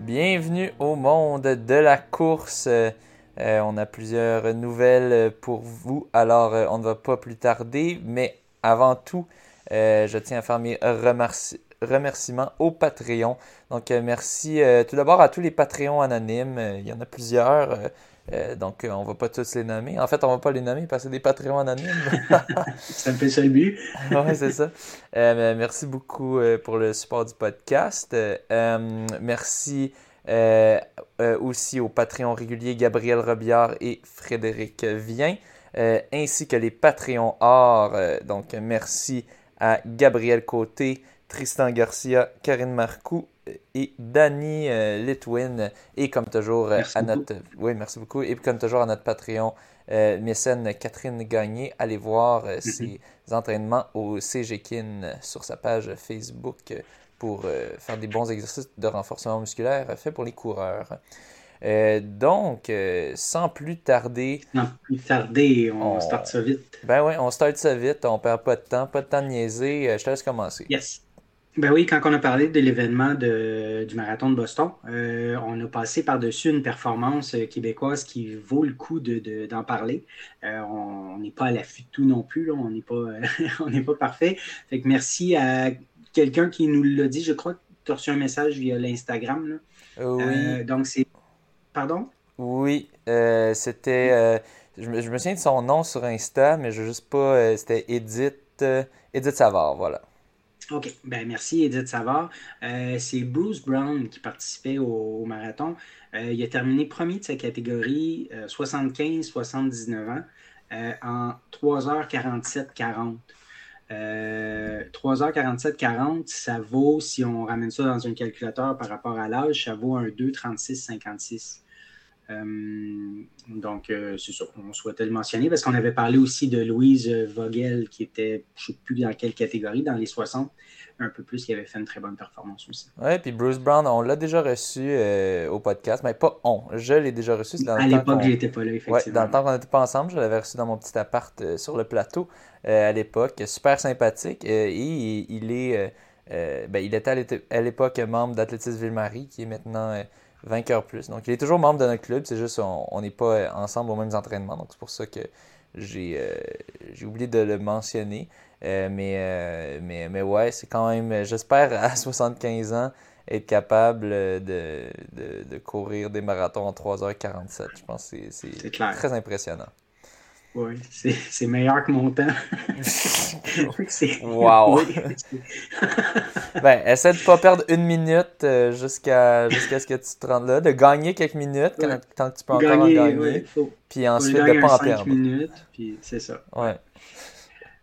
Bienvenue au monde de la course. Euh, on a plusieurs nouvelles pour vous, alors euh, on ne va pas plus tarder, mais avant tout, euh, je tiens à faire mes remerci- remerciements au Patreon. Donc euh, merci euh, tout d'abord à tous les Patreons anonymes, Euh, il y en a plusieurs, euh, donc euh, on va pas tous les nommer. En fait, on va pas les nommer parce que c'est des Patreons anonymes. C'est un peu ça le but. ouais, c'est ça. Euh, merci beaucoup pour le support du podcast. Merci aussi aux Patreons réguliers Gabriel Robillard et Frédéric Vien, ainsi que les Patreons or. Donc, merci à Gabriel Côté, Tristan Garcia, Karine Marcoux et Danny euh, Litwin. Et comme toujours, euh, Merci à beaucoup. notre. Oui, merci beaucoup. Et comme toujours, à notre Patreon, euh, mécène Catherine Gagné. Allez voir ses entraînements au CGKIN sur sa page Facebook pour euh, faire des bons exercices de renforcement musculaire faits pour les coureurs. Euh, donc, euh, sans plus tarder, Non, plus tarder, on On- start ça vite. ben ouais, on start ça vite, on perd pas de temps, pas de temps de niaiser. Je te laisse commencer. Yes. Ben oui, quand on a parlé de l'événement du marathon de Boston, euh, on a passé par-dessus une performance euh, québécoise qui vaut le coup de- de- d'en parler. Euh, on n'est pas à l'affût de tout non plus, là. on n'est pas, on pas parfait. Fait que merci à quelqu'un qui nous l'a dit. Je crois que tu as reçu un message via l'Instagram. oui, Euh, donc c'est. Pardon? oui, c'était. je, me, je me souviens de son nom sur Insta, mais je veux juste pas. c'était Edith, Edith Savard, voilà. OK. Ben, merci, Edith Savard. Euh, c'est Bruce Brown qui participait au, marathon. Euh, il a terminé premier de sa catégorie 75-79 ans euh, en 3h47-40. Euh, 3h47-40, ça vaut, si on ramène ça dans un calculateur par rapport à l'âge, ça vaut un 2,36-56. Euh, donc, euh, c'est ça. On souhaitait le mentionner parce qu'on avait parlé aussi de Louise Vogel, qui était, je ne sais plus dans quelle catégorie, dans les 60, un peu plus, qui avait fait une très bonne performance aussi. Ouais, puis Bruce Brown, on l'a déjà reçu euh, au podcast, mais pas on, je l'ai déjà reçu. dans À l'époque, n'étais pas là, Ouais, effectivement. dans le temps qu'on n'était pas ensemble, je l'avais reçu dans mon petit appart euh, sur le plateau euh, à l'époque. Super sympathique. euh, et il, il est, euh, euh, ben, il était à l'époque membre d'Athlétisme Ville-Marie, qui est maintenant euh, vainqueur plus. Donc, il est toujours membre de notre club. C'est juste on n'est pas ensemble aux mêmes entraînements. Donc, c'est pour ça que j'ai euh, oublié de le mentionner. Euh, mais, euh, mais, mais ouais, c'est quand même, j'espère à 75 ans être capable de, de, de courir des marathons en 3h47. Je pense que c'est- très impressionnant. Oui, c'est meilleur que mon temps. Wow. Ben, essaie de pas perdre une minute euh, jusqu'à ce que tu te rendes là, de gagner quelques minutes quand- tant que tu peux encore gagner, en gagner, ouais, faut, puis ensuite de pas en perdre. minutes, puis c'est ça. Ouais.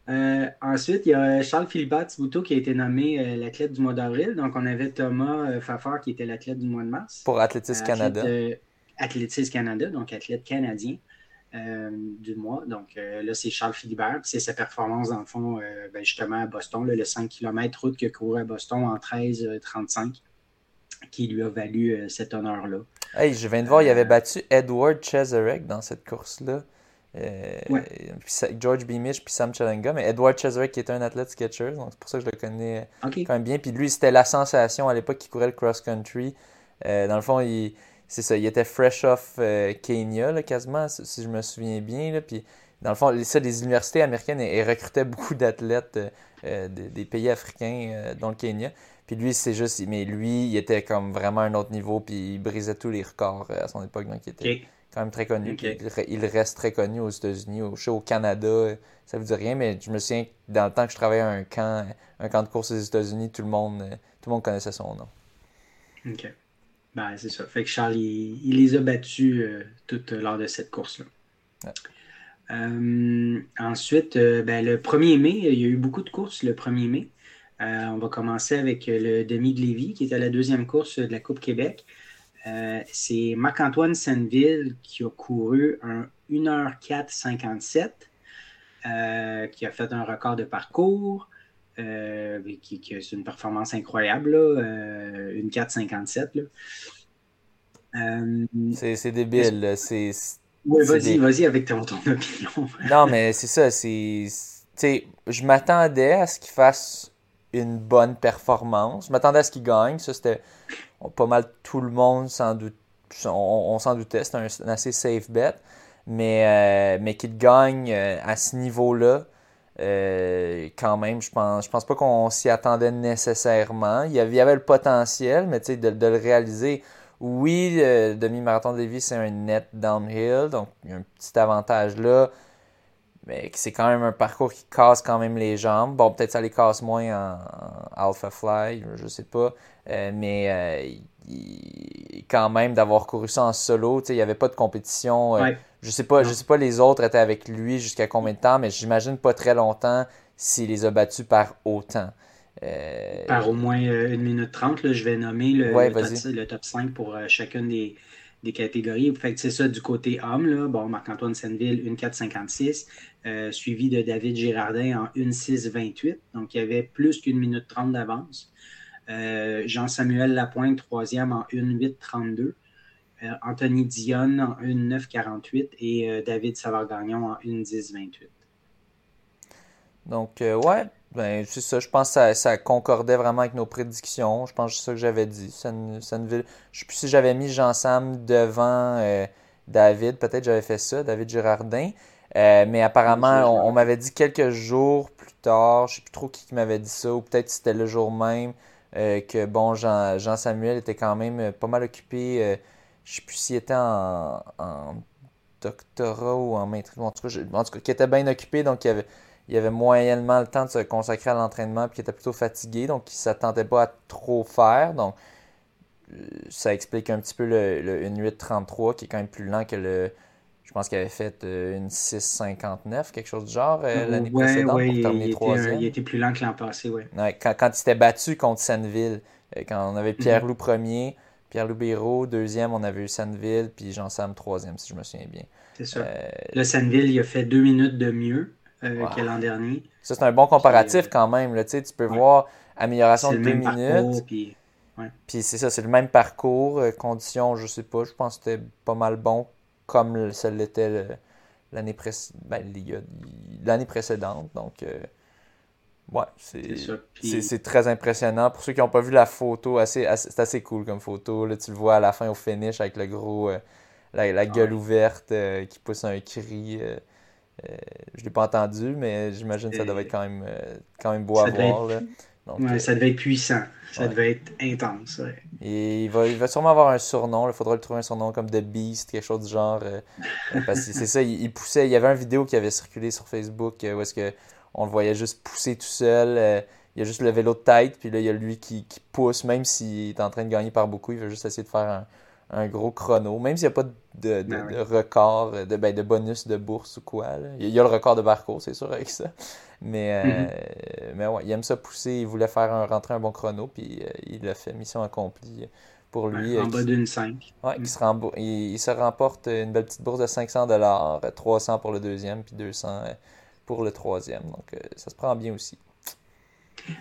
Euh, ensuite, il y a Charles Philibert Thibodeau qui a été nommé euh, l'athlète du mois d'avril. Donc, on avait Thomas euh, Fafard qui était l'athlète du mois de mars. Pour Athlétisme Canada. Athlétisme Canada, donc athlète canadien euh, du mois. Donc euh, là, c'est Charles Philibert. C'est sa performance, dans le fond, euh, ben, justement à Boston, là, le 5 km route que couru à Boston en 13-35 qui lui a valu cet honneur-là. Hey, je viens de voir, il avait battu Edward Cheserek dans cette course-là. Ouais. George Beamish puis Sam Challenga, mais Edward Cheserek qui était un athlète sketcher, donc c'est pour ça que je le connais quand même bien. Puis lui, c'était la sensation à l'époque qui courait le cross-country. Dans le fond, il, c'est ça, il était fresh off euh, Kenya, là, quasiment, si je me souviens bien. Là, puis dans le fond, ça, les universités américaines elles, elles recrutaient beaucoup d'athlètes euh, euh, des, des pays africains, euh, dont le Kenya. Puis lui, c'est juste, mais lui, il était comme vraiment à un autre niveau, puis il brisait tous les records à son époque, donc il était quand même très connu. Il re- il reste très connu aux États-Unis, au, au Canada, ça vous dit rien, mais je me souviens que dans le temps que je travaillais à un camp, un camp de course aux États-Unis, tout le monde, tout le monde connaissait son nom. OK. Ben, c'est ça. Fait que Charles, il, il les a battus euh, tout euh, lors de cette course-là. Ouais. Euh, ensuite, euh, ben, le 1er mai, il y a eu beaucoup de courses le 1er mai. On va commencer avec le demi de Lévis, qui était la deuxième course de la Coupe Québec. C'est Marc-Antoine Senneville qui a couru un 1h4 57, euh, qui a fait un record de parcours. Qui, qui c'est une performance incroyable, là, une 4,57. c'est débile. C'est oui, vas-y, vas-y avec ton, ton, opinion. non, mais c'est ça. C'est, je m'attendais à ce qu'il fasse une bonne performance. Je m'attendais à ce qu'il gagne. Ça, c'était pas mal tout le monde s'en doute. On, s'en doutait. C'était un, assez safe bet. Mais, euh, mais qu'il gagne euh, à ce niveau-là, euh, quand même, je pense, je pense pas qu'on s'y attendait nécessairement. Il y avait, le potentiel, mais de, de le réaliser oui, demi-marathon de Lévis, c'est un net downhill, donc il y a un petit avantage là. Mais c'est quand même un parcours qui casse quand même les jambes. Bon, peut-être ça les casse moins en, Alpha Fly, je sais pas. Euh, mais euh, quand même d'avoir couru ça en solo, il n'y avait pas de compétition. Je sais pas, je sais pas les autres étaient avec lui jusqu'à combien de temps, mais j'imagine pas très longtemps s'il les a battus par autant. Euh, Par au moins euh, une minute trente, je vais nommer le, top, 5 pour euh, chacune des, catégories. Fait c'est ça du côté homme. Là. Bon, Marc-Antoine Senneville, 1,456, suivi de David Girardin en 1,628. Donc, il y avait plus qu'une minute trente d'avance. Jean-Samuel Lapointe, troisième en 1,832. Anthony Dionne en 1,948 et David Savard-Gagnon en 1,1028. Donc, ouais, ben, c'est ça. Je pense que ça, concordait vraiment avec nos prédictions. Je pense que c'est ça que j'avais dit. Ça ne, ça ne, je sais plus si j'avais mis Jean-Sam devant euh, David. Peut-être j'avais fait ça, David Girardin. Euh, mais apparemment, on, m'avait dit quelques jours plus tard, je sais plus trop qui, m'avait dit ça, ou peut-être c'était le jour même, euh, que bon, Jean, Jean, Samuel était quand même pas mal occupé. Je sais plus s'il était en, doctorat ou en maîtrise. En tout cas, en tout cas, qui était bien occupé, donc il avait il avait moyennement le temps de se consacrer à l'entraînement puis il était plutôt fatigué, donc il ne s'attendait pas à trop faire. Donc euh, ça explique un petit peu le, le une 8.33 qui est quand même plus lent que le. Je pense qu'il avait fait euh, une 6.59, quelque chose du genre, euh, l'année précédente pour terminer troisième. il était plus lent que l'an passé, oui. Ouais, quand, quand, il s'était battu contre Senneville, quand on avait Pierre-Loup mhm. premier, Pierre-Loup Béraud, deuxième, on avait eu Senneville, puis Jean-Sam troisième, si je me souviens bien. C'est ça. le Senneville, il a fait deux minutes de mieux. Euh, l'an dernier. Ça, c'est un bon comparatif quand même. Là, tu peux voir amélioration de deux minutes. puis, c'est ça, c'est le même parcours. Euh, conditions, je sais pas, je pense que c'était pas mal bon comme ça l'était l'année ben, précédente. Donc, euh, ouais, c'est très impressionnant. Pour ceux qui n'ont pas vu la photo, assez, c'est assez cool comme photo. Là, tu le vois à la fin au finish avec le gros, la, gueule ouverte qui pousse un cri. Euh, je ne l'ai pas entendu, mais j'imagine que ça devait être quand même, euh, quand même beau à voir. Euh, ça devait être puissant. Ça devait être intense. Et il va, il va sûrement avoir un surnom. Il faudra lui trouver un surnom comme The Beast, quelque chose du genre. parce que c'est ça, il, poussait. Il y avait une vidéo qui avait circulé sur Facebook où est-ce que on le voyait juste pousser tout seul. il a juste le vélo de tête, puis là, il y a lui qui, qui pousse, même s'il est en train de gagner par beaucoup. Il veut juste essayer de faire un, un gros chrono, même s'il n'y a pas de, ben record, de, ben, de bonus de bourse ou quoi. Il y a le record de parcours, c'est sûr, avec ça. Mais, euh, mm-hmm. mais ouais, il aime ça pousser, il voulait faire un, rentrer un bon chrono, puis euh, il l'a fait, mission accomplie pour lui. en bas d'une 5. Ouais, il, se il, se remporte une belle petite bourse de 500 dollars, 300 pour le deuxième, puis 200 pour le troisième. Donc ça se prend bien aussi.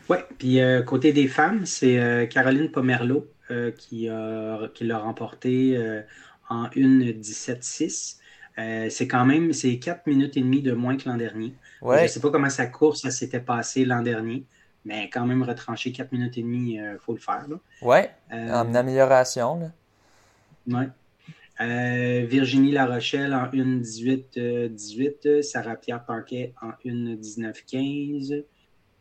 Oui, puis côté des femmes, c'est Caroline Pomerleau euh, qui, qui l'a remporté euh, en 1.17.6. Euh, c'est quand même c'est 4 minutes et demie de moins que l'an dernier. Je ne sais pas comment sa course s'était passée l'an dernier, mais quand même retranché 4 minutes et demie, il faut le faire. Oui, en amélioration. Oui. Virginie Larochelle en 1.18.18, Sarah Pierre Parquet en 1.19.15,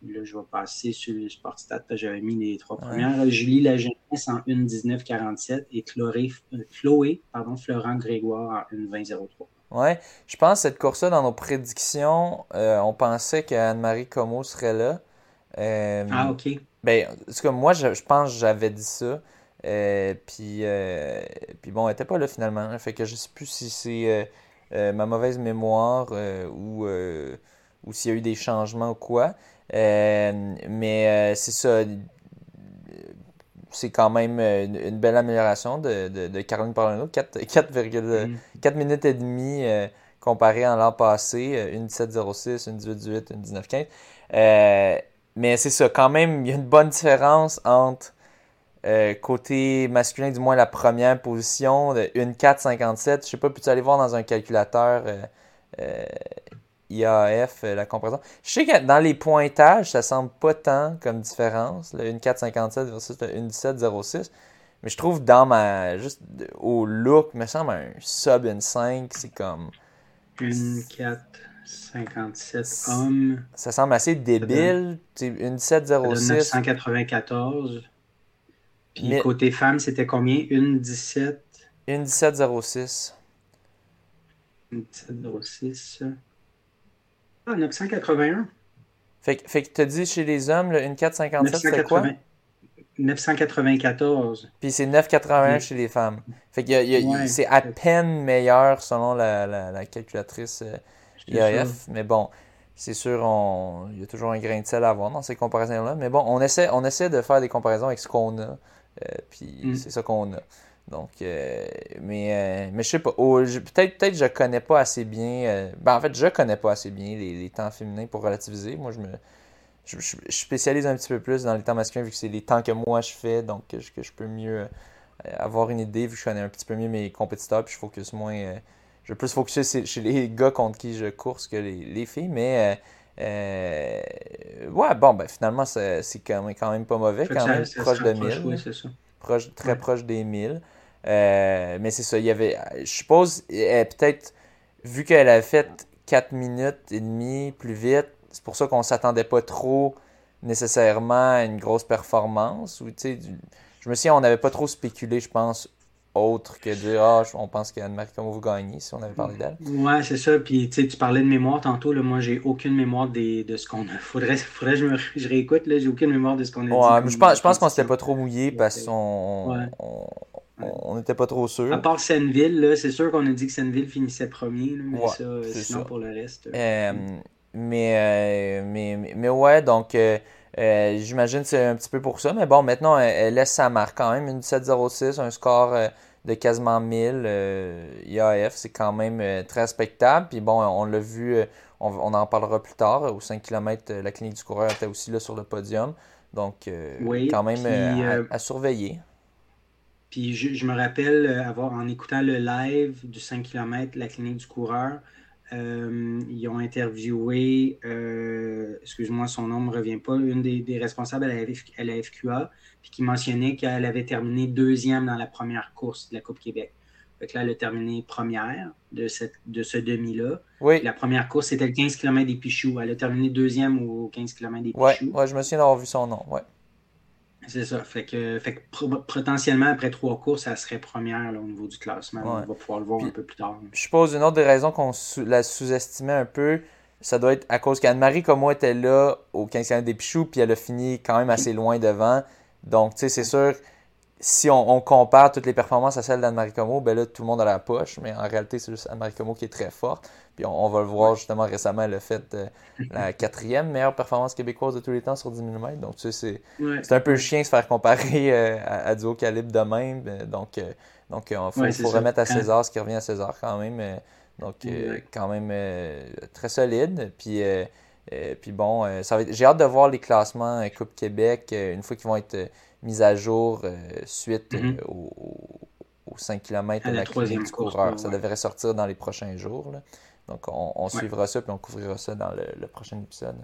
Là, je vais passer sur le Sportstat parce que j'avais mis les trois premières. Julie Lajeunesse en 1.19.47 et Chloé, euh, Chloé pardon, Florent Grégoire en 1.20.03. Oui, je pense que cette course-là, dans nos prédictions, euh, on pensait qu'Anne-Marie Como serait là. Euh, ah, OK. Ben, en moi, je, pense que j'avais dit ça. Puis, puis bon, elle n'était pas là finalement. Fait que je sais plus si c'est ma mauvaise mémoire ou, ou s'il y a eu des changements ou quoi. Euh, mais euh, c'est ça. C'est quand même une, belle amélioration de, de, de Caroline Parlano. 4, 4, 4, minutes et demie euh, comparé à l'an passé. Une 17.06, une 18.18, une 19.15. mais c'est ça, quand même, il y a une bonne différence entre euh, côté masculin, du moins la première position, de 1,457. Je sais pas, peux-tu aller voir dans un calculateur euh, IAF la comparaison? Je sais que dans les pointages, ça semble pas tant comme différence, le 1,457 versus le 1,1706. Mais je trouve dans ma. Juste au look, me semble un sub 5, c'est comme. 1,457 hommes. Ça semble assez débile. Une 1706. 994. Puis côté femme, c'était combien? Une 17 Une 1706. Une 1706. Ah, 981. Fait, fait que tu as dit chez les hommes, une 457, c'est quoi? 994. Puis c'est 981 chez les femmes. Fait que c'est à peine meilleur selon la, la, calculatrice euh, IAF. Mais bon, c'est sûr, il y a toujours un grain de sel à avoir dans ces comparaisons-là. Mais bon, on essaie, on essaie de faire des comparaisons avec ce qu'on a. Euh, puis mm. c'est ça qu'on a. Donc, euh, mais, mais je sais pas. peut-être peut-être je connais pas assez bien. ben en fait, je connais pas assez bien les, les temps féminins pour relativiser. Moi, je me je, spécialise un petit peu plus dans les temps masculins vu que c'est les temps que moi je fais, donc que je, que je peux mieux euh, avoir une idée vu que je connais un petit peu mieux mes compétiteurs, puis je focus moins. Euh, je vais plus focuser chez les gars contre qui je course que les, les filles, mais euh, ouais, bon, ben finalement, c'est quand même, quand même pas mauvais, quand même, proche de 1000. Proche, très proche des 1000. mais c'est ça, il y avait, je suppose, peut-être, vu qu'elle a fait 4 minutes et demie plus vite, c'est pour ça qu'on s'attendait pas trop nécessairement à une grosse performance. Ou, je me souviens, on n'avait pas trop spéculé, je pense, autre que dire Ah, on pense qu'Anne-Marie comment vous gagnez si on avait parlé d'elle. Ouais, c'est ça. Puis tu parlais de mémoire tantôt. Là, moi, j'ai aucune mémoire des, de ce qu'on a. Faudrait, faudrait que je, me, je réécoute. J'ai aucune mémoire de ce qu'on a ouais, dit. Je pense, je pense qu'on s'était pas trop mouillé parce qu'on on n'était pas trop sûr. À part Senneville, c'est sûr qu'on a dit que Senneville finissait premier. mais ça, sinon, pour le reste. Euh, mais, euh, mais, mais, ouais, donc euh, euh, j'imagine que c'est un petit peu pour ça. Mais bon, maintenant, elle, laisse sa marque quand même. Une 17-06, un score de quasiment 1000 IAF, c'est quand même très respectable. Puis bon, on l'a vu, on, en parlera plus tard. Au 5 km, la clinique du coureur était aussi là sur le podium. Donc, quand même à, surveiller. Puis je, me rappelle avoir, en écoutant le live du 5 km, la clinique du coureur, euh, ils ont interviewé, euh, excuse-moi, son nom ne me revient pas, une des, responsables à la, FQA, puis qui mentionnait qu'elle avait terminé deuxième dans la première course de la Coupe Québec. Donc là, elle a terminé première de, cette, de ce demi-là. Oui. La première course, c'était le 15 km des Pichoux. Elle a terminé deuxième au 15 km des Pichoux. Oui, je me souviens d'avoir vu son nom. Ouais. C'est ça. Fait que, fait potentiellement, après trois courses, ça serait première au niveau du classement. On va pouvoir le voir un peu plus tard. Je suppose une autre des raisons qu'on la sous-estimait un peu, ça doit être à cause qu'Anne-Marie comme moi était là au 15 des Pichoux, puis elle a fini quand même assez loin devant. Donc, tu sais, c'est sûr, si on, compare toutes les performances à celles d'Anne-Marie Como, ben là, tout le monde a la poche, mais en réalité, c'est juste Anne-Marie Como qui est très forte. Puis on, va le voir justement récemment, a fait euh, la quatrième meilleure performance québécoise de tous les temps sur 10 000 mètres. Donc, tu sais, c'est un peu chien de se faire comparer euh, à, du haut calibre de même. Euh, donc, donc il faut, remettre à César ce qui revient à César quand même. donc, quand même très solide. Puis, puis bon, j'ai hâte de voir les classements Coupe Québec une fois qu'ils vont être mis à jour suite mm-hmm. au, 5 km de la, troisième coureur. Ça devrait sortir dans les prochains jours. Là. Donc, on, suivra ça puis on couvrira ça dans le, prochain épisode.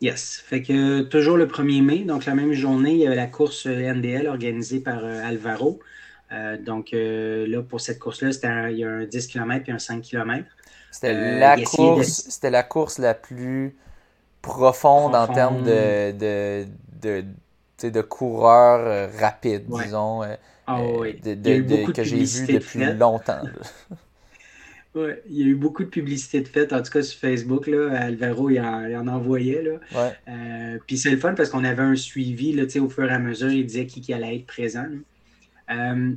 Yes. Fait que toujours le 1er mai, donc la même journée, il y avait la course NDL organisée par euh, Alvaro. Euh, donc là, pour cette course-là, il y a un 10 km et un 5 km. C'était la, course, c'était la course la plus profonde, en termes de, de, de, de coureurs rapides, disons, ah que j'ai vu depuis longtemps. Ouais, il y a eu beaucoup de publicité de fête, en tout cas sur Facebook. Là, Alvaro, il en, envoyait. Là. Euh, puis c'est le fun parce qu'on avait un suivi là, au fur et à mesure. Il disait qui, qui allait être présent. Euh,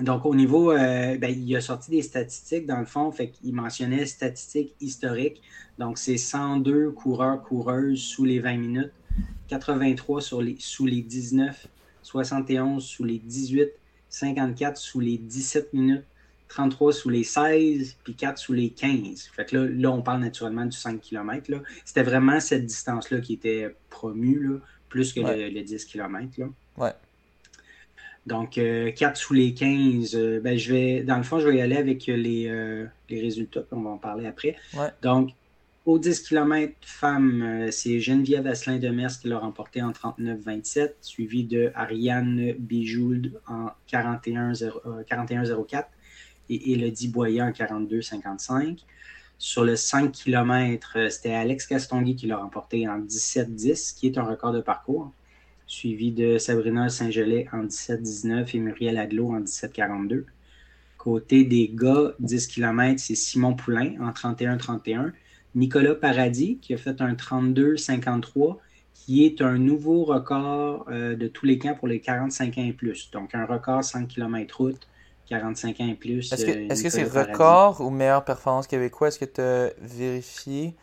donc, au niveau, euh, ben, il a sorti des statistiques dans le fond. Fait qu'il mentionnait statistiques historiques. Donc, c'est 102 coureurs, coureuses sous les 20 minutes, 83 sur les, sous les 19, 71 sous les 18, 54 sous les 17 minutes. 33 sous les 16, puis 4 sous les 15. Fait que là, là on parle naturellement du 5 km. C'était vraiment cette distance-là qui était promue, là, plus que le, 10 km. Là. Ouais. Donc, 4 euh, sous les 15, euh, ben, je vais, dans le fond, je vais y aller avec les, euh, les résultats, on va en parler après. Donc, au 10 km femmes, c'est Geneviève Asselin de Mers qui l'a remporté en 39-27, suivi de Ariane Bijoud en 41-04 et Elodie Boyer en 42-55. Sur le 5 km, c'était Alex Castonguay qui l'a remporté en 17-10, qui est un record de parcours suivi de Sabrina Saint-Gelais en 17-19 et Muriel Adlo en 17-42. Côté des gars, 10 km, c'est Simon Poulain en 31-31. Nicolas Paradis qui a fait un 32-53 qui est un nouveau record euh, de tous les camps pour les 45 ans et plus. Donc un record 100 km route, 45 ans et plus. Est-ce que c'est record ou meilleure performance québécoise? Est-ce que tu as vérifié?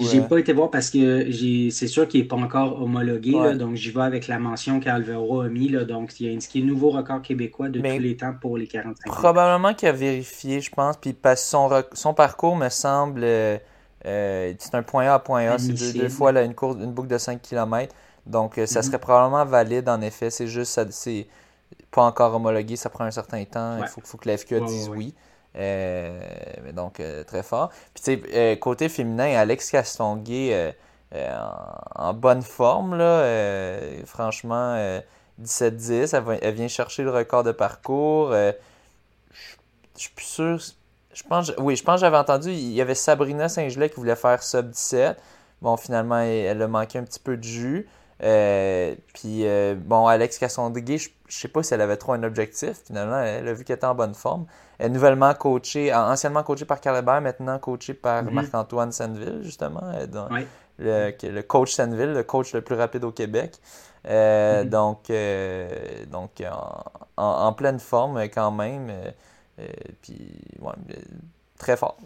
J'ai euh, pas été voir parce que c'est sûr qu'il n'est pas encore homologué. donc, j'y vais avec la mention qu'Alvaro a mis. Là, donc, il a indiqué nouveau record québécois de tous les temps pour les 45 Probablement qu'il a vérifié, je pense. Puis parce son, son parcours me semble. Euh, euh, c'est un point A à point A. C'est deux, fois là, une, course, une boucle de 5 km. Donc, ça mhm. serait probablement valide en effet. C'est juste, c'est pas encore homologué. Ça prend un certain temps. Il faut, faut, que la FQA dise oui. Euh, donc, euh, très fort. Puis, tu sais, euh, côté féminin, Alex Castonguay en, bonne forme, là. franchement, 17-10. Elle, vient chercher le record de parcours. je suis plus sûr. Je pense, oui, je pense que j'avais entendu, il y avait Sabrina Saint-Gelais qui voulait faire sub 17. Bon, finalement, elle, a manqué un petit peu de jus. puis, bon, Alex Castonguay, je, je sais pas si elle avait trop un objectif. Finalement, elle a vu qu'elle était en bonne forme nouvellement coaché, anciennement coaché par Calabert, maintenant coaché par mhm. Marc-Antoine Senneville, justement. Euh, le, coach Senneville, le coach le plus rapide au Québec. Euh, mhm. Donc, euh, donc en, pleine forme quand même. Puis, très fort.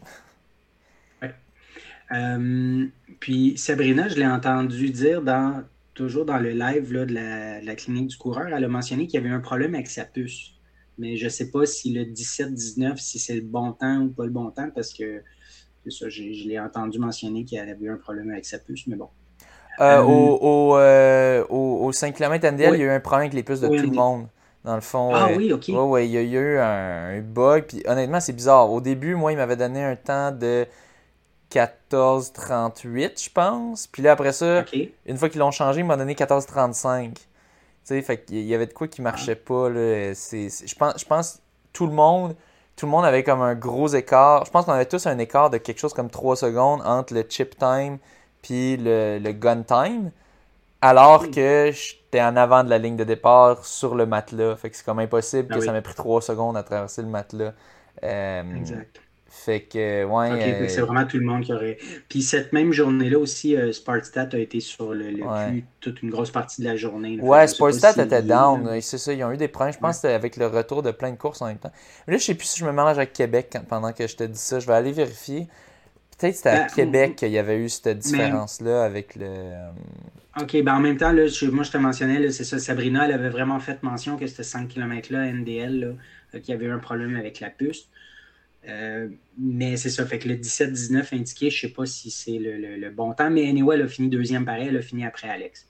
puis Sabrina, je l'ai entendu dire dans toujours dans le live de, la, de, la, clinique du coureur, elle a mentionné qu'il y avait un problème avec sa puce mais je ne sais pas si le 17-19, si c'est le bon temps ou pas le bon temps, parce que ça, je, l'ai entendu mentionner qu'il avait eu un problème avec sa puce, mais bon. Euh, euh, au, au, 5 km NDL, il y a eu un problème avec les puces de tout le monde. Dans le fond. Ah oui, ok. Oui, il y a eu un, bug. Puis honnêtement, c'est bizarre. Au début, moi, il m'avait donné un temps de 14-38, je pense. Puis là, après ça, une fois qu'ils l'ont changé, il m'a donné 14-35 fait qu'il y avait de quoi qui marchait pas. Là. je pense, je pense tout le monde tout le monde avait comme un gros écart. Je pense qu'on avait tous un écart de quelque chose comme 3 secondes entre le chip time puis le, le gun time. Alors que j'étais en avant de la ligne de départ sur le matelas. Fait que c'est comme impossible ah que ça m'ait pris 3 secondes à traverser le matelas. Euh, exact. Fait que, ouais. Euh, c'est vraiment tout le monde qui aurait. Puis cette même journée-là aussi, euh, Spartstat a été sur le, cul toute une grosse partie de la journée. Ouais, Spartstat était down. C'est ça, ils ont eu des problèmes. Je pense que c'était avec le retour de plein de courses en même temps. Mais là, je sais plus si je me mélange avec Québec pendant que je te dis ça. Je vais aller vérifier. Peut-être que c'était à ben, Québec qu'il y avait eu cette différence-là avec le. Euh, OK, ben en même temps, là, moi je te mentionnais, c'est ça, Sabrina, elle avait vraiment fait mention que c'était 5 km-là, NDL, qu'il y avait eu un problème avec la puce. Euh, mais c'est ça, fait que le 17-19 indiqué, je ne sais pas si c'est le, bon temps, mais anyway, elle a fini deuxième pareil, elle a fini après Alex.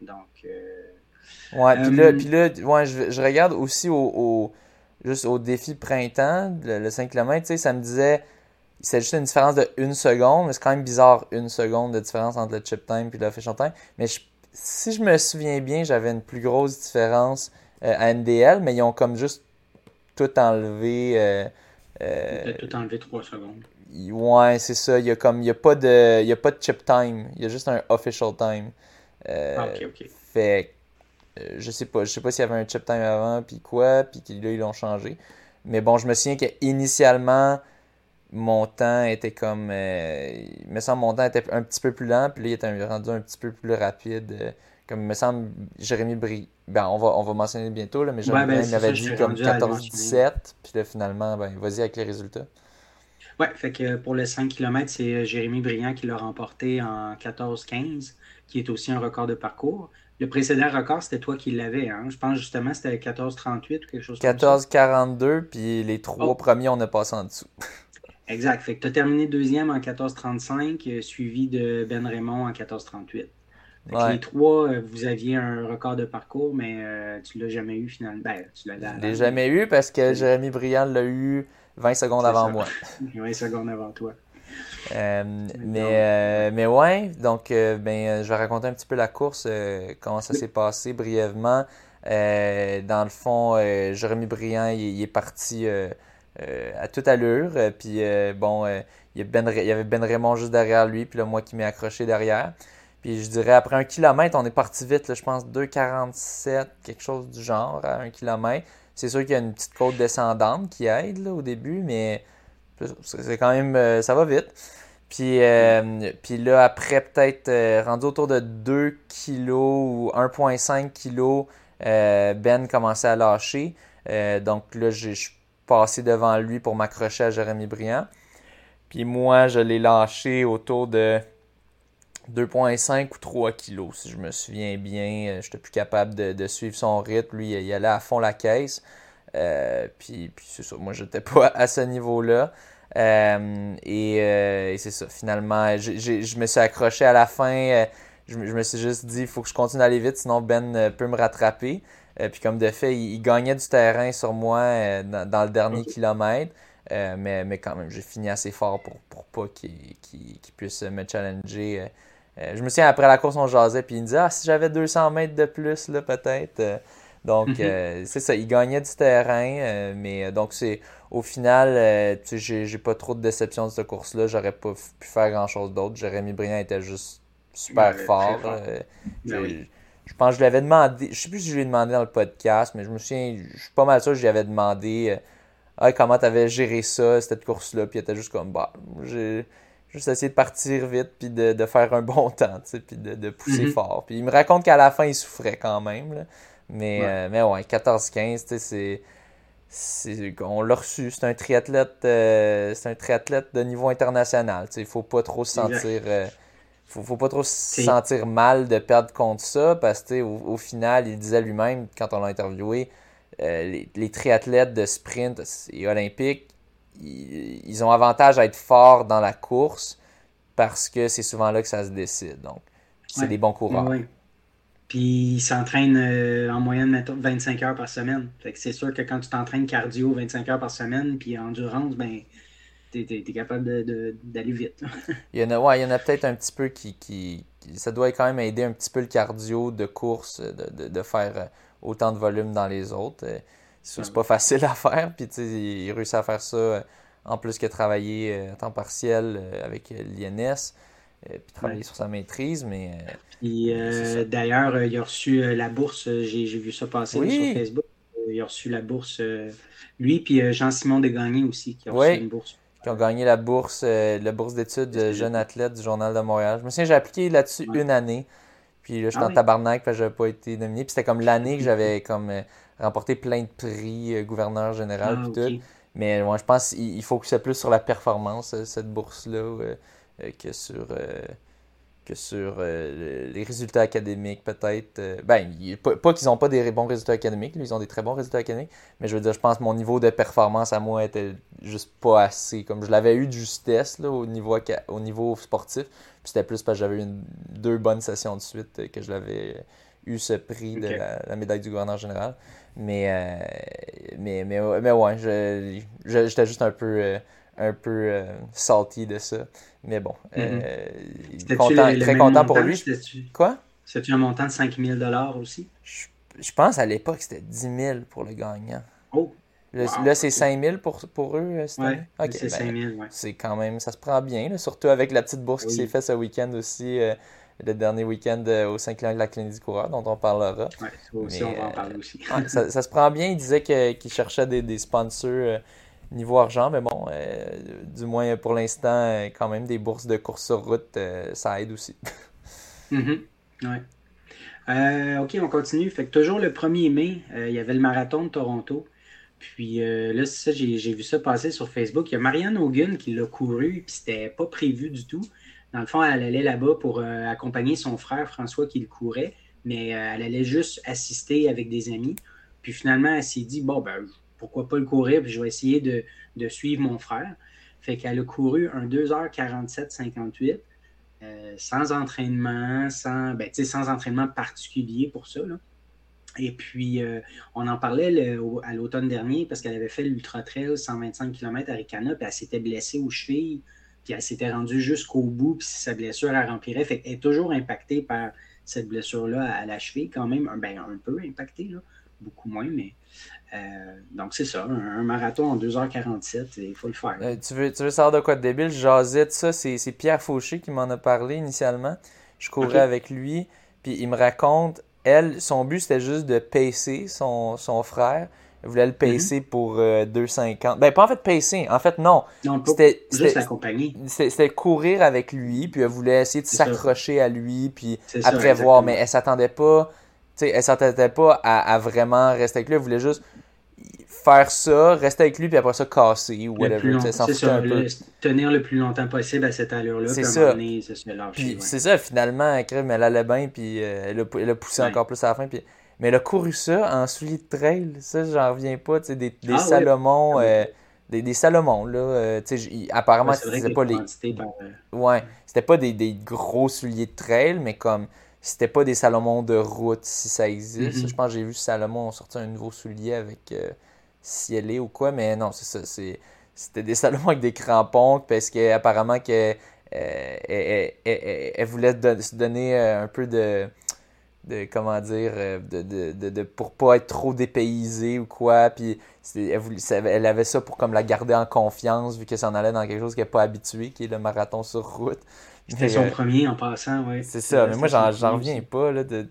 Donc. Euh, ouais, puis là, euh, là ouais, je, regarde aussi au, juste au défi printemps, le, 5 km, ça me disait, c'est juste une différence de une seconde, mais c'est quand même bizarre, une seconde de différence entre le chip time et le official time. Mais si je me souviens bien, j'avais une plus grosse différence à NDL, mais ils ont comme juste tout enlevé. Euh, tout enlevé 3 secondes. Ouais, c'est ça. Il y a comme il y a pas de il y a pas de chip time, il y a juste un official time. Euh, ah, ok, ok. Fait euh, je sais pas, je sais pas s'il y avait un chip time avant puis quoi, puis là ils l'ont changé. Mais bon, je me souviens qu'initialement mon temps était comme il me semble mon temps était un petit peu plus lent, puis là il était rendu un petit peu plus rapide. comme il me semble Jérémy Brie ben, on va, on va mentionner bientôt, là, mais j'avais ben, avait dit comme 14-17, puis là, finalement, ben, vas-y avec les résultats. Oui, fait que pour le 5 km, c'est Jérémy Briand qui l'a remporté en 14-15, qui est aussi un record de parcours. Le précédent record, c'était toi qui l'avais. Hein? Je pense justement que c'était 14-38 ou quelque chose comme ça. 14-42, puis les trois oh. premiers, on a passé en dessous. exact. Fait que tu as terminé deuxième en 14-35, euh, suivi de Ben Raymond en 14-38. Les trois, euh, vous aviez un record de parcours, mais euh, tu l'as jamais eu finalement. Ben, tu l'as Je l'ai jamais eu parce que Jérémy Briand l'a eu 20 secondes avant moi. 20 secondes avant toi. Euh, mais, euh, mais ouais, donc ben, je vais raconter un petit peu la course, comment ça s'est passé brièvement. dans le fond, Jérémy Briand, il, est parti à toute allure. puis bon, il y, ben, il y avait Ben Raymond juste derrière lui, puis là, moi qui m'ai accroché derrière. Puis je dirais, après un kilomètre, on est parti vite, je pense 2,47, quelque chose du genre, à un kilomètre. C'est sûr qu'il y a une petite côte descendante qui aide au début, mais c'est quand même, euh, ça va vite. Puis, euh, puis là, après peut-être euh, rendu autour de 2 kg ou 1,5 kg, Ben commençait à lâcher. donc là, je suis passé devant lui pour m'accrocher à Jérémy Briand. Puis moi, je l'ai lâché autour de 2,5 ou 3 kilos, si je me souviens bien. Euh, j'étais plus capable de, suivre son rythme. Lui, il allait à fond la caisse. Euh, puis, c'est ça, moi, j'étais pas à ce niveau-là. Euh, et, c'est ça, finalement, je me suis accroché à la fin. Je, me suis juste dit, il faut que je continue d'aller vite, sinon Ben peut me rattraper. Puis comme de fait, il, gagnait du terrain sur moi dans, le dernier kilomètre. mais, mais quand même, j'ai fini assez fort pour, pour pas qu'il puisse me challenger euh, je me souviens, après la course, on jasait, puis il me disait Ah, si j'avais 200 mètres de plus, là, peut-être. Euh, donc, mhm. euh, c'est ça, il gagnait du terrain, mais donc, c'est au final, tu sais, j'ai pas trop de déception de cette course-là. J'aurais pas pu faire grand-chose d'autre. Jérémy Briand était juste super fort. Ben je pense que je lui avais demandé, je sais plus si je lui ai demandé dans le podcast, mais je me souviens, je suis pas mal sûr que je lui avais demandé ah, comment tu avais géré ça, cette course-là, puis il était juste comme, bah, j'ai Juste essayer de partir vite, puis de, faire un bon temps, puis de, pousser mhm. fort. Puis il me raconte qu'à la fin, il souffrait quand même. Mais, ouais. Euh, mais ouais, 14-15, c'est on l'a reçu. C'est un triathlète euh, c'est un triathlète de niveau international. Il ne faut pas trop se sentir. Euh, faut, pas trop se sentir mal de perdre contre ça parce que au, au, final, il disait lui-même quand on l'a interviewé, les, les, triathlètes de sprint et olympiques, ils, ont avantage à être forts dans la course parce que c'est souvent là que ça se décide. Donc, c'est des bons coureurs. Puis ils s'entraînent euh, en moyenne 25 heures par semaine. c'est sûr que quand tu t'entraînes cardio 25 heures par semaine, puis endurance, ben tu es, capable d'aller vite. il y en a, il y en a peut-être un petit peu qui, qui, Ça doit quand même aider un petit peu le cardio de course, de, de faire euh, autant de volume dans les autres. Euh, c'est pas facile à faire. Puis il réussit à faire ça euh, en plus que travailler à temps partiel avec l'INS. puis travailler sur sa maîtrise. Mais, d'ailleurs, il a reçu la bourse. J'ai vu ça passer sur Facebook. Il a reçu la bourse. lui, puis Jean-Simon Desgagnés aussi, qui a reçu une bourse qui ont gagné la bourse, la bourse d'études jeune athlète du Journal de Montréal. Je me souviens, j'ai appliqué là-dessus une année. Puis là, j'étais ah en tabarnak parce que j'avais pas été nominé. Puis c'était comme l'année que j'avais comme remporté plein de prix, euh, gouverneur général, ah, tout. Mais moi, je pense qu'il faut que c'est plus sur la performance, euh, cette bourse-là, euh, que sur, que sur les résultats académiques, peut-être. ben, pas, qu'ils n'ont pas des bons résultats académiques, ils ont des très bons résultats académiques, mais je veux dire, je pense que mon niveau de performance à moi était juste pas assez. Comme je l'avais eu de justesse là, au, niveau, au niveau sportif, puis c'était plus parce que j'avais eu deux bonnes sessions de suite que je l'avais eu ce prix de la, médaille du gouverneur général. Mais, euh, mais, mais, mais ouais, j'étais juste un peu, euh, un peu euh, salty de ça. Mais bon, mm-hmm. très content pour lui. Quoi? C'était un montant de 5 000 aussi? Je, pense à l'époque c'était 10 000 pour le gagnant. Oh! Là, c'est 5 000 pour, pour eux cette ouais, c'est 5 000, ouais. C'est quand même, ça se prend bien, surtout avec la petite bourse qui s'est faite ce week-end aussi le dernier week-end euh, au 5 de la clinique du coureur, dont on parlera. Oui, aussi, on va en parler aussi. ça, se prend bien. Il disait qu'il cherchait des, sponsors euh, niveau argent, mais bon, euh, du moins pour l'instant, quand même, des bourses de course sur route, ça aide aussi. mm OK, on continue. Fait que toujours le 1er mai, il y avait le marathon de Toronto. Puis là, ça, j'ai vu ça passer sur Facebook. Il y a Marianne Hogan qui l'a couru, puis c'était pas prévu du tout. Dans le fond, elle allait là-bas pour accompagner son frère François qui le courait, mais elle allait juste assister avec des amis. Puis finalement, elle s'est dit, bon, ben, pourquoi pas le courir, puis je vais essayer de, suivre mon frère. Fait qu'elle a couru un 2h47-58 euh, sans entraînement, sans, ben, sans entraînement particulier pour ça. Et puis, euh, on en parlait à l'automne dernier parce qu'elle avait fait l'Ultra Trail 125 km à Ricana, puis elle s'était blessée aux chevilles, puis elle s'était rendue jusqu'au bout, puis sa blessure, elle remplirait. Fait qu'elle est toujours impactée par cette blessure-là à la cheville, quand même, ben, un peu impactée, beaucoup moins, mais. Euh, donc, c'est ça, un, marathon en 2h47, il faut le faire. Euh, tu, veux, tu veux savoir de quoi de débile? Jasais ça, c'est Pierre Fauché qui m'en a parlé initialement. Je courais avec lui, puis il me raconte, elle, son but c'était juste de pacer son, son frère. Elle voulait le mhm. pacer pour 2,50. Euh, ben, pas en fait pacer. En fait, non. Non, c'était juste l'accompagner. C'était courir avec lui, puis elle voulait essayer de s'accrocher à lui, puis après voir. Mais elle s'attendait pas sais, elle s'attendait pas à, vraiment rester avec lui, elle voulait juste faire ça, rester avec lui, puis après ça, casser ou whatever. C'est ça, tenir le plus longtemps possible à cette allure-là. C'est ça. C'est ça, finalement, elle, elle allait bien, puis euh, elle, a, elle, a, poussé encore plus à la fin. Puis... Mais elle a couru ça en souliers de trail, ça, j'en reviens pas, tu sais, des, des ah Salomons. Euh, des, des Salomons, là. Euh, apparemment, c'était pas les. Ouais, c'était pas des, des gros souliers de trail, mais comme c'était pas des Salomon de route si ça existe. Mm-hmm. Je pense que j'ai vu Salomon sortir un nouveau soulier avec euh, Cielé ou quoi, mais non, c'est ça. C'était des Salomon avec des crampons parce qu'apparemment que, euh, elle, voulait se donner euh, un peu de, de comment dire, de, de, de, pour pas être trop dépaysée ou quoi. Puis elle, elle, avait ça pour comme la garder en confiance vu que ça en allait dans quelque chose qu'elle n'est pas habituée, qui est le marathon sur route. C'était son euh, premier en passant, oui. C'est ça, mais moi, j'en reviens pas, là, de,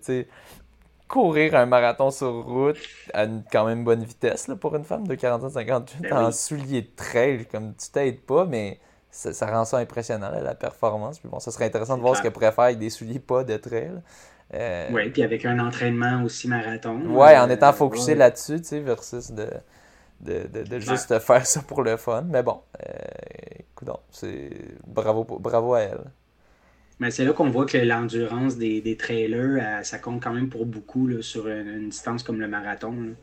courir un marathon sur route à une quand même bonne vitesse, là, pour une femme de 45-58 ben en souliers de trail, comme tu t'aides pas, mais ça, rend ça impressionnant, la performance. Puis bon, ça serait intéressant de voir ce qu'elle pourrait faire avec des souliers pas de trail. Euh... Oui, puis avec un entraînement aussi marathon. Ouais, en étant focusé là-dessus, tu sais, versus de, de, de, juste faire ça pour le fun. Mais bon, euh, écoute, bravo, bravo à elle. Mais c'est là qu'on voit que l'endurance des, trailers, euh, ça compte quand même pour beaucoup sur une, distance comme le marathon.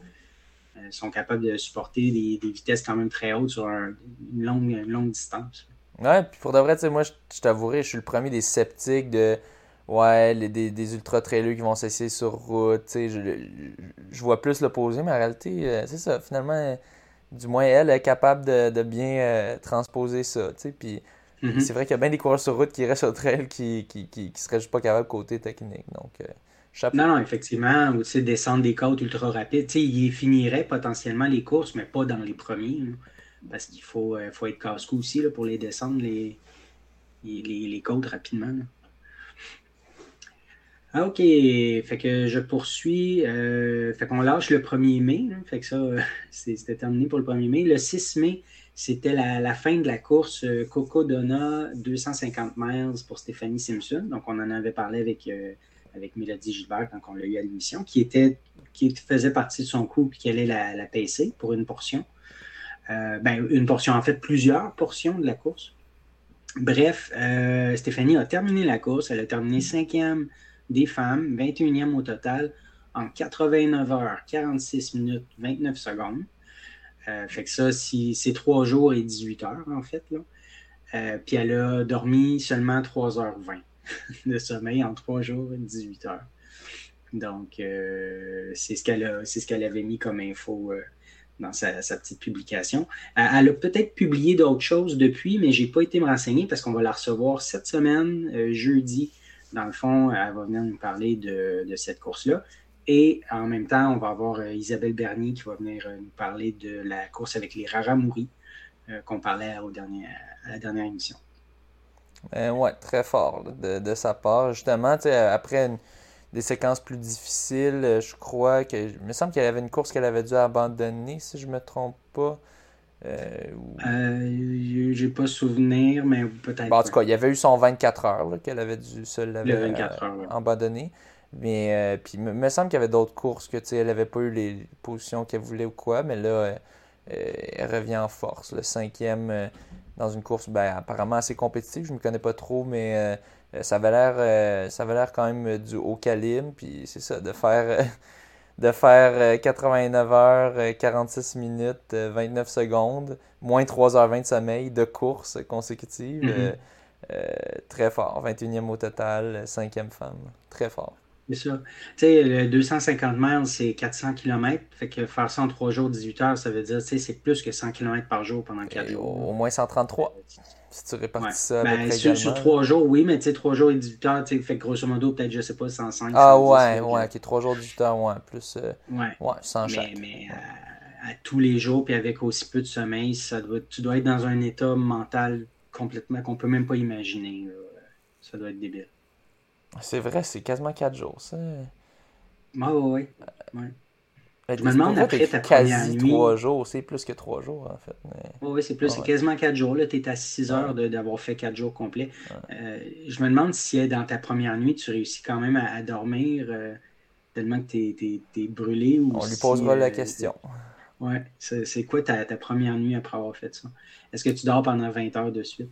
Euh, ils sont capables de supporter des, vitesses quand même très hautes sur une, longue, longue distance. Ouais, puis pour de vrai, moi, je, t'avouerai, je suis le premier des sceptiques de ouais, les, des, ultra-trailers qui vont s'essayer sur route. Je, je, vois plus l'opposé, mais en réalité, euh, c'est ça. Finalement, du moins, elle est capable de, bien transposer ça. Puis Mhm. C'est vrai qu'il y a bien des coureurs sur route qui restent sur trail qui, qui, qui, qui seraient juste pas capables côté technique. Donc, euh, non, non, effectivement. Ou descendre des côtes ultra rapides. il finirait potentiellement les courses, mais pas dans les premiers. parce qu'il faut, euh, faut être casse-cou aussi là, pour les descendre, les, les, les côtes rapidement. Ah, ok, fait que je poursuis. Euh, fait qu'on lâche le 1er mai. fait que ça, c'était terminé pour le 1er mai. Le 6 mai, c'était la, fin de la course euh, Coco Donna 250 miles pour Stéphanie Simpson. Donc, on en avait parlé avec, euh, Mélodie Gilbert quand on l'a eu à l'émission, qui, faisait partie de son coup et qui allait la, la pour une portion. Euh, ben, une portion, en fait, plusieurs portions de la course. Bref, Stéphanie a terminé la course. Elle a terminé cinquième des femmes, 21e au total, en 89 heures, 46 minutes, 29 secondes. Euh, fait que ça, c'est 3 jours et 18 heures, en fait. Là. Euh, puis elle a dormi seulement 3h20 de sommeil en 3 jours et 18 heures. Donc, euh, c'est ce qu'elle ce avait mis comme info dans sa, petite publication. elle a peut-être publié d'autres choses depuis, mais je n'ai pas été me renseigner parce qu'on va la recevoir cette semaine, jeudi. Dans le fond, elle va venir nous parler de cette course-là. Et en même temps, on va avoir euh, Isabelle Bernier qui va venir euh, nous parler de la course avec les Raramouris euh, qu'on parlait au dernier, à la dernière émission. oui, très fort de, sa part. Justement, après des séquences plus difficiles, je crois que. Il me semble qu'il y avait une course qu'elle avait dû abandonner, si je ne me trompe pas. Euh, J'ai pas souvenir, mais peut-être. en tout cas, il y avait eu son 24 heures qu'elle avait dû se abandonner. Mais euh, puis il me semble qu'il y avait d'autres courses que elle n'avait pas eu les positions qu'elle voulait ou quoi, mais là, euh, revient en force. Le cinquième dans une course ben, apparemment assez compétitive. Je ne me connais pas trop, mais ça avait l'air ça avait l'air quand même du haut calibre. Puis c'est ça, de faire de faire 89 heures, 46 minutes, 29 secondes, moins 3h20 de sommeil de course consécutive. Mm-hmm. Euh, très fort. 21e au total, 5e femme. Très fort. C'est ça. Tu sais, le 250 miles, c'est 400 km. Fait que faire ça en 3 jours, 18 heures, ça veut dire, tu sais, c'est plus que 100 km par jour pendant 4 jours. Au, moins 133. Si tu répartis ça ben, sur, sur 3 jours, oui, mais tu sais, 3 jours et 18 heures, tu sais, fait grosso modo, peut-être, je sais pas, 105. Ah ouais, ouais, ok, 3 jours, 18 heures, ouais, plus. Euh, ouais. ouais, sans chaque. Mais, euh, à tous les jours, puis avec aussi peu de sommeil, ça doit, tu dois être dans un état mental complètement qu'on peut même pas imaginer. Ça doit être débile. C'est vrai, c'est quasiment 4 jours, ça. Ah oui, oui. Je me demande après ta quasi 3 jours, c'est plus que 3 jours en fait. Oui, c'est plus, c'est quasiment 4 jours. Là, tu es à 6 heures d'avoir fait 4 jours complets. Euh, je me demande si dans ta première nuit, tu réussis quand même à, dormir euh, tellement que tu es, brûlé. Ou On lui posera la euh, question. Oui, c'est quoi ta, ta, première nuit après avoir fait ça? Est-ce que tu dors pendant 20 heures de suite?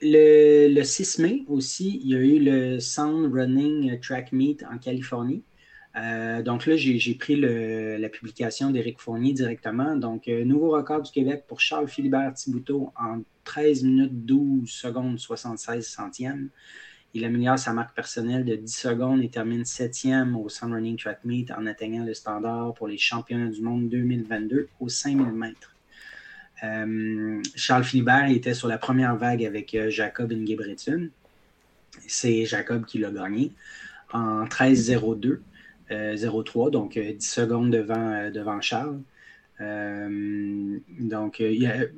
Le, 6 mai aussi, il y a eu le Sound Running Track Meet en Californie. Euh, donc là, j'ai pris la publication d'Éric Fournier directement. Donc, euh, nouveau record du Québec pour Charles Philibert Thibouteau en 13 minutes 12 secondes 76 centièmes. Il améliore sa marque personnelle de 10 secondes et termine 7e au Sound Running Track Meet en atteignant le standard pour les championnats du monde 2022 aux 5000 mètres. Euh, Charles Philibert était sur la première vague avec euh, Jacob Ingebretson. C'est Jacob qui l'a gagné en 13-02, 03, euh, donc 10 secondes devant, devant Charles. donc,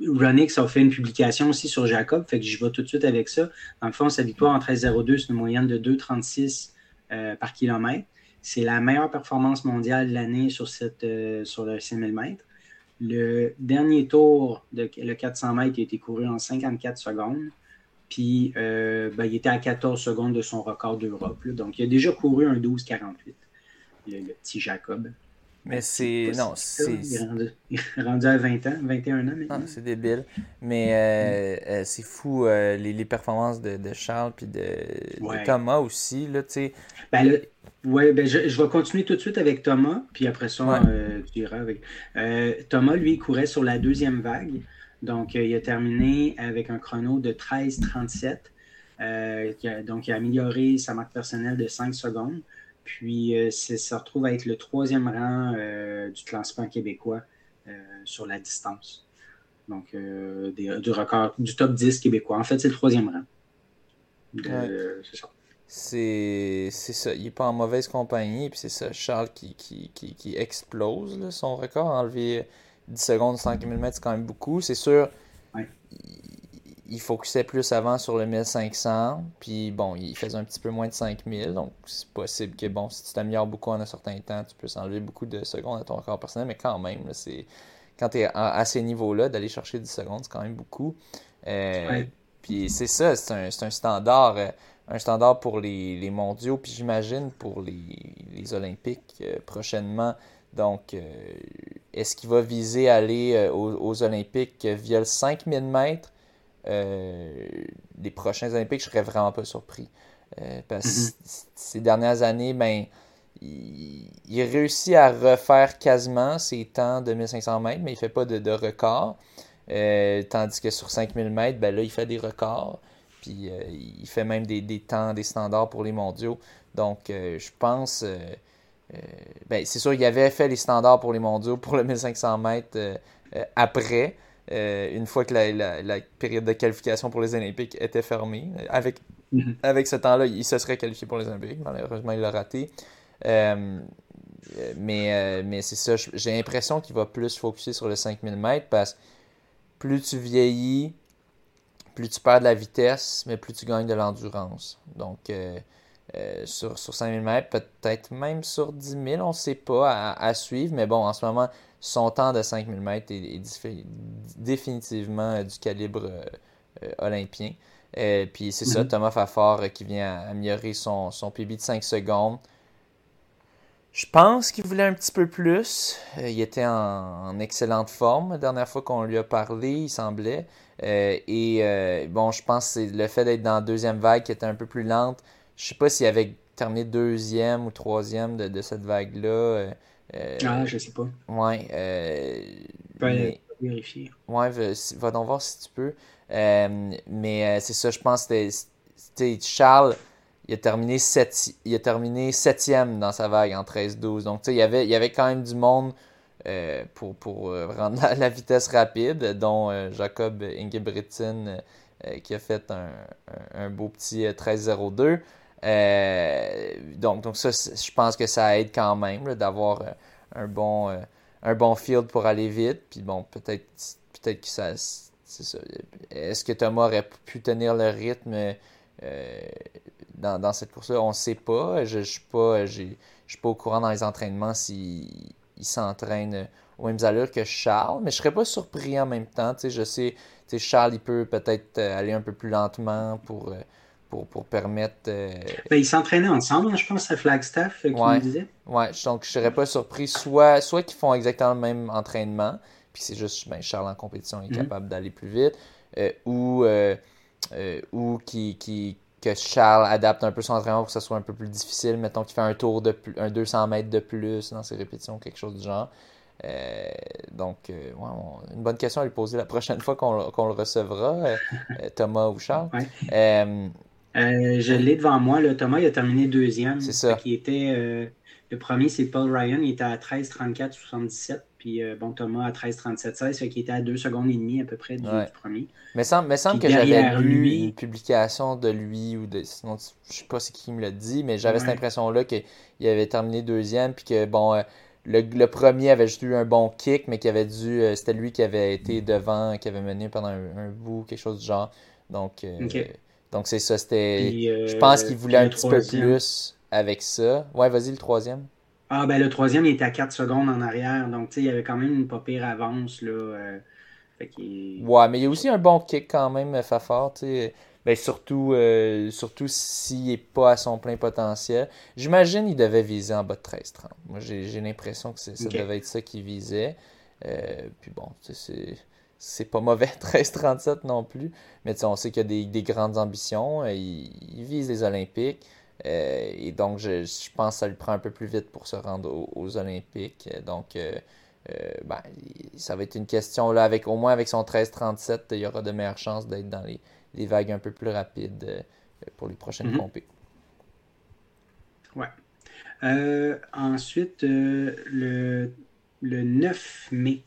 Ronix a fait une publication aussi sur Jacob, fait que j'y vais tout de suite avec ça. Dans le fond, sa victoire en 13-02, c'est une moyenne de 2,36 par kilomètre. C'est la meilleure performance mondiale de l'année sur, sur le 5000 mètres. Le dernier tour, de, le 400 mètres, a été couru en 54 secondes. Puis, euh, ben, il était à 14 secondes de son record d'Europe. Donc, il a déjà couru un 12-48, le, petit Jacob. Mais c'est. Non, c'est. Il, est rendu à 20 ans, 21 ans maintenant. c'est débile. Mais euh, euh, c'est fou, les, performances de, Charles puis de, Thomas aussi. Là, ben, oui, ben je, vais continuer tout de suite avec Thomas, puis après ça, euh, tu iras avec. Euh, Thomas, lui, courait sur la deuxième vague. Donc, euh, il a terminé avec un chrono de 13,37. donc, il a amélioré sa marque personnelle de 5 secondes. Puis, ça se retrouve à être le troisième rang du classement québécois sur la distance. Donc, du record, du top 10 québécois. En fait, c'est le troisième rang. C'est ça c'est ça. Il n'est pas en mauvaise compagnie. Puis c'est ça, Charles qui, qui, qui, explose son record. Enlever 10 secondes, 5 000 mètres, c'est quand même beaucoup. C'est sûr, il, focusait plus avant sur le 1500. Puis bon, il faisait un petit peu moins de 5000. Donc c'est possible que, bon, si tu t'améliores beaucoup en un certain temps, tu peux enlever beaucoup de secondes à ton record personnel. Mais quand même, c'est quand tu es à, ces niveaux-là, d'aller chercher 10 secondes, c'est quand même beaucoup. Euh, puis c'est ça, c'est un, un, standard. Euh, un standard pour les, mondiaux, puis j'imagine pour les, Olympiques euh, prochainement. Donc, euh, est-ce qu'il va viser à aller euh, aux, Olympiques via le 5000 mètres? Les prochains Olympiques, je serais vraiment pas surpris. parce que mm-hmm. ces dernières années, ben, il, réussit à refaire quasiment ses temps de 1500 mètres, mais il fait pas de, de record. tandis que sur 5000 mètres, ben là, il fait des records. Puis euh, il fait même des, temps, des standards pour les mondiaux. Donc euh, je pense. Euh, ben, c'est sûr, il avait fait les standards pour les mondiaux pour le 1500 mètres après. Une fois que la, période de qualification pour les Olympiques était fermée. Avec, mm-hmm. avec ce temps-là, il se serait qualifié pour les Olympiques. Malheureusement, il l'a raté. mais mais c'est ça, j'ai l'impression qu'il va plus focuser sur le 5000 mètres parce que plus tu vieillis, plus tu perds de la vitesse, mais plus tu gagnes de l'endurance. Donc, euh, euh, sur, sur 5000 mètres, peut-être même sur 10 000, on ne sait pas à, suivre. Mais bon, en ce moment, son temps de 5000 mètres est, définitivement euh, du calibre olympien. puis c'est ça, mhm. Thomas Fafard qui vient améliorer son, son PB de 5 secondes. Je pense qu'il voulait un petit peu plus. Euh, il était en, excellente forme la dernière fois qu'on lui a parlé, il semblait. Euh, et euh, bon, je pense que c'est le fait d'être dans la deuxième vague qui était un peu plus lente. Je sais pas s'il avait terminé deuxième ou troisième de, cette vague-là. Ah, je sais pas. Ouais. mais, vérifier. Ouais, va, donc voir si tu peux. mais c'est ça, je pense que c'était Charles il a terminé, il a terminé septième dans sa vague en 13-12. Donc, tu sais, il y avait, il y avait quand même du monde euh, pour, pour euh, rendre la, vitesse rapide, dont euh, Jacob Ingebrigtsen qui a fait un, un, beau petit 13-02. Donc, donc, ça, je pense que ça aide quand même d'avoir un, bon, un bon field pour aller vite. Puis bon, peut-être peut-être que ça. Est-ce que Thomas aurait pu tenir le rythme? dans, cette course-là? On ne sait pas. Je ne suis, pas, suis pas au courant dans les entraînements s'il s'entraîne aux mêmes allures que Charles, mais je serais pas surpris en même temps. je sais, Charles, il peut peut-être euh, aller un peu plus lentement pour, euh, pour, pour permettre. Euh, ben, ils s'entraînaient ensemble, hein, je pense, à Flagstaff, qui ouais, me disait. Ouais, donc je serais pas surpris. Soit, soit qu'ils font exactement le même entraînement, puis c'est juste, ben, Charles en compétition est mhm. capable d'aller plus vite, ou, ou qui, qui que Charles adapte un peu son entraînement pour que ça soit un peu plus difficile. Mettons qu'il fait un tour de plus, un 200 mètres de plus dans ses répétitions, quelque chose du genre. Euh, donc, euh, une bonne question à lui poser la prochaine fois qu'on le recevra, euh, Thomas ou Charles. Je l'ai devant moi. Là. Thomas, il a terminé deuxième. C'est ça. Qui était, le premier, c'est Paul Ryan. Il était à 13, 34, 77. Puis euh, bon, Thomas à 13-37-16, fait qu'il était à 2 secondes et demie à peu près du, premier. Mais semble, me semble que j'avais lu une publication de lui ou de. Sinon, je sais pas c'est qui me l'a dit, mais j'avais cette impression-là qu'il avait terminé deuxième, puis que bon. Euh, le, premier avait juste eu un bon kick, mais qui avait dû. Euh, c'était lui qui avait été devant, qui avait mené pendant un, bout, quelque chose du genre. Donc, donc c'est ça. C'était. je pense qu'il voulait un petit peu plus avec ça. Ouais, vas-y, le troisième. Ah, ben le troisième, il était à 4 secondes en arrière. Donc, tu sais, il y avait quand même une pas pire avance. Là, euh, Ouais, mais il y a aussi un bon kick quand même, Fafard. Tu sais. Ben, surtout, euh, surtout s'il n'est pas à son plein potentiel. J'imagine qu'il devait viser en bas de 13-30. Moi, j'ai l'impression que ça devait être ça qu'il visait. Euh, puis bon, c'est pas mauvais 13-37 non plus. Mais on sait qu'il y a des, des grandes ambitions. Il, il, vise les Olympiques. Euh, et donc, je, pense que ça lui prend un peu plus vite pour se rendre aux, Olympiques. Donc, euh, euh, ben, ça va être une question, là, avec, au moins avec son 13-37, il y aura de meilleures chances d'être dans les, vagues un peu plus rapides pour les prochaines mm Ouais. ensuite, le, le 9 mai,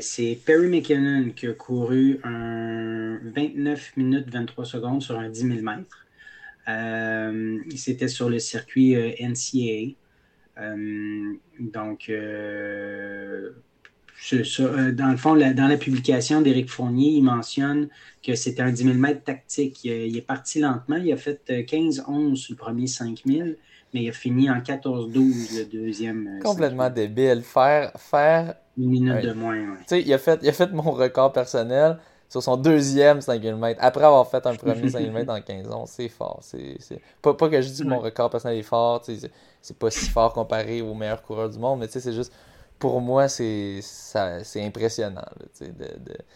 c'est Perry McKinnon qui a couru un 29 minutes 23 secondes sur un 10 000 mètres. Euh, c'était sur le circuit euh, NCAA. Euh, donc, dans le fond, dans la publication d'Éric Fournier, il mentionne que c'était un 10 000 mètres tactique. Il, est parti lentement. Il a fait 15-11 sur le premier 5 000, mais il a fini en 14-12 le deuxième. Complètement débile. Faire, faire une minute de moins. Tu sais, il, a fait, il a fait mon record personnel sur son deuxième 5000 mètres, après avoir fait un premier 5000 mètres en 15 ans, c'est fort. C'est, Pas, pas, que je dis que mon record personnel est fort, c'est, pas si fort comparé aux meilleurs coureurs du monde, mais c'est juste, pour moi, c'est, c'est impressionnant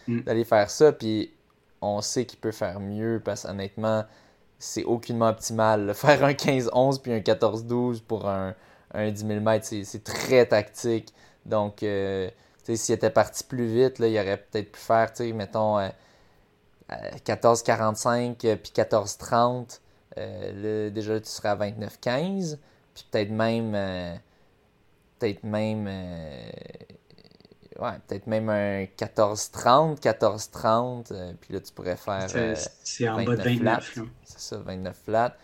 mm. d'aller faire ça. Puis on sait qu'il peut faire mieux parce honnêtement, c'est aucunement optimal. Faire un 15-11 puis un 14-12 pour un, un 10 000 mètres, c'est très tactique. Donc, euh, s'il était parti plus vite, là, il aurait peut-être pu faire, mettons, 14-45 euh, euh, puis 14-30. Euh, déjà, tu serais à 29-15. Puis peut-être même. peut-être même. Ouais, peut-être même un 14-30, 14-30. puis là, tu pourrais faire. c'est en bas de 29. C'est ça, 29 flat.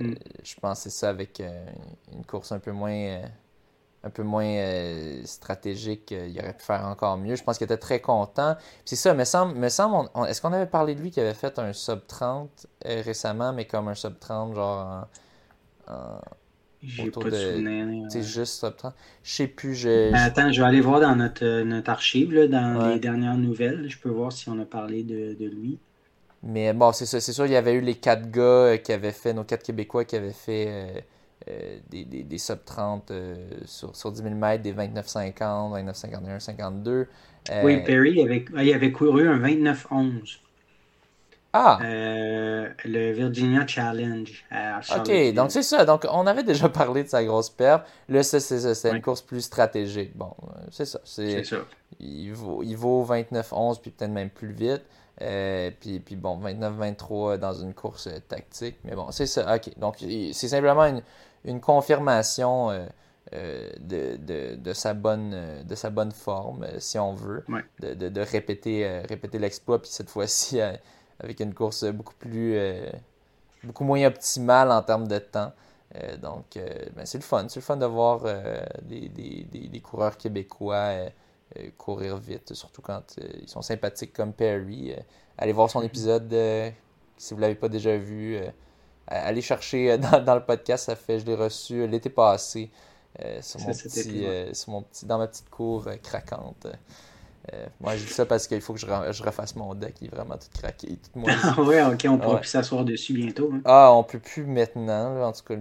Mm. Je pense que c'est ça avec une course un peu moins un peu moins euh, stratégique, euh, il aurait pu faire encore mieux. Je pense qu'il était très content. C'est ça, me semble, me semble est-ce qu'on avait parlé de lui qui avait fait un sub 30 euh, récemment, mais comme un sub 30, genre en. J'ai pas de, C'est juste sub 30. Je sais plus. Je, ben, attends, je vais aller voir dans notre, notre archive, là, dans les dernières nouvelles. Je peux voir si on a parlé de, de lui. Mais bon, c'est ça. C'est sûr, il y avait eu les quatre gars qui avaient fait, nos quatre Québécois qui avaient fait des, des, des, sub 30 sur, sur 10 000 mètres, des 29-50, 29-51, 52. oui, Perry avait, il avait couru un 29-11. Ah! le Virginia Challenge. ok, donc c'est ça. Donc on avait déjà parlé de sa grosse perte. Là, c'est une course plus stratégique. Bon, c'est ça. C'est ça. Il vaut, il vaut 29-11, puis peut-être même plus vite. Euh, puis, puis bon, 29-23 dans une course euh, tactique. Mais bon, c'est ça. OK. Donc, c'est simplement une, une confirmation euh, de, de, de, sa bonne, de sa bonne forme, si on veut. De, de, de, répéter, répéter l'exploit. Puis cette fois-ci, avec une course beaucoup plus. beaucoup moins optimale en termes de temps. donc, ben, c'est le fun. C'est le fun de voir des, des, des, des, coureurs québécois euh, courir vite, surtout quand euh, ils sont sympathiques comme Perry. Euh, allez voir son épisode si vous ne l'avez pas déjà vu. allez chercher dans, le podcast, ça fait, je l'ai reçu l'été passé. sur, mon petit, sur mon petit, dans ma petite cour craquante. Euh, moi, je dis ça parce qu'il faut que je, refasse mon deck. Il est vraiment tout craqué. Tout ah ouais, ok, on pourra plus s'asseoir dessus bientôt. Hein. Ah, on peut plus maintenant. en tout cas,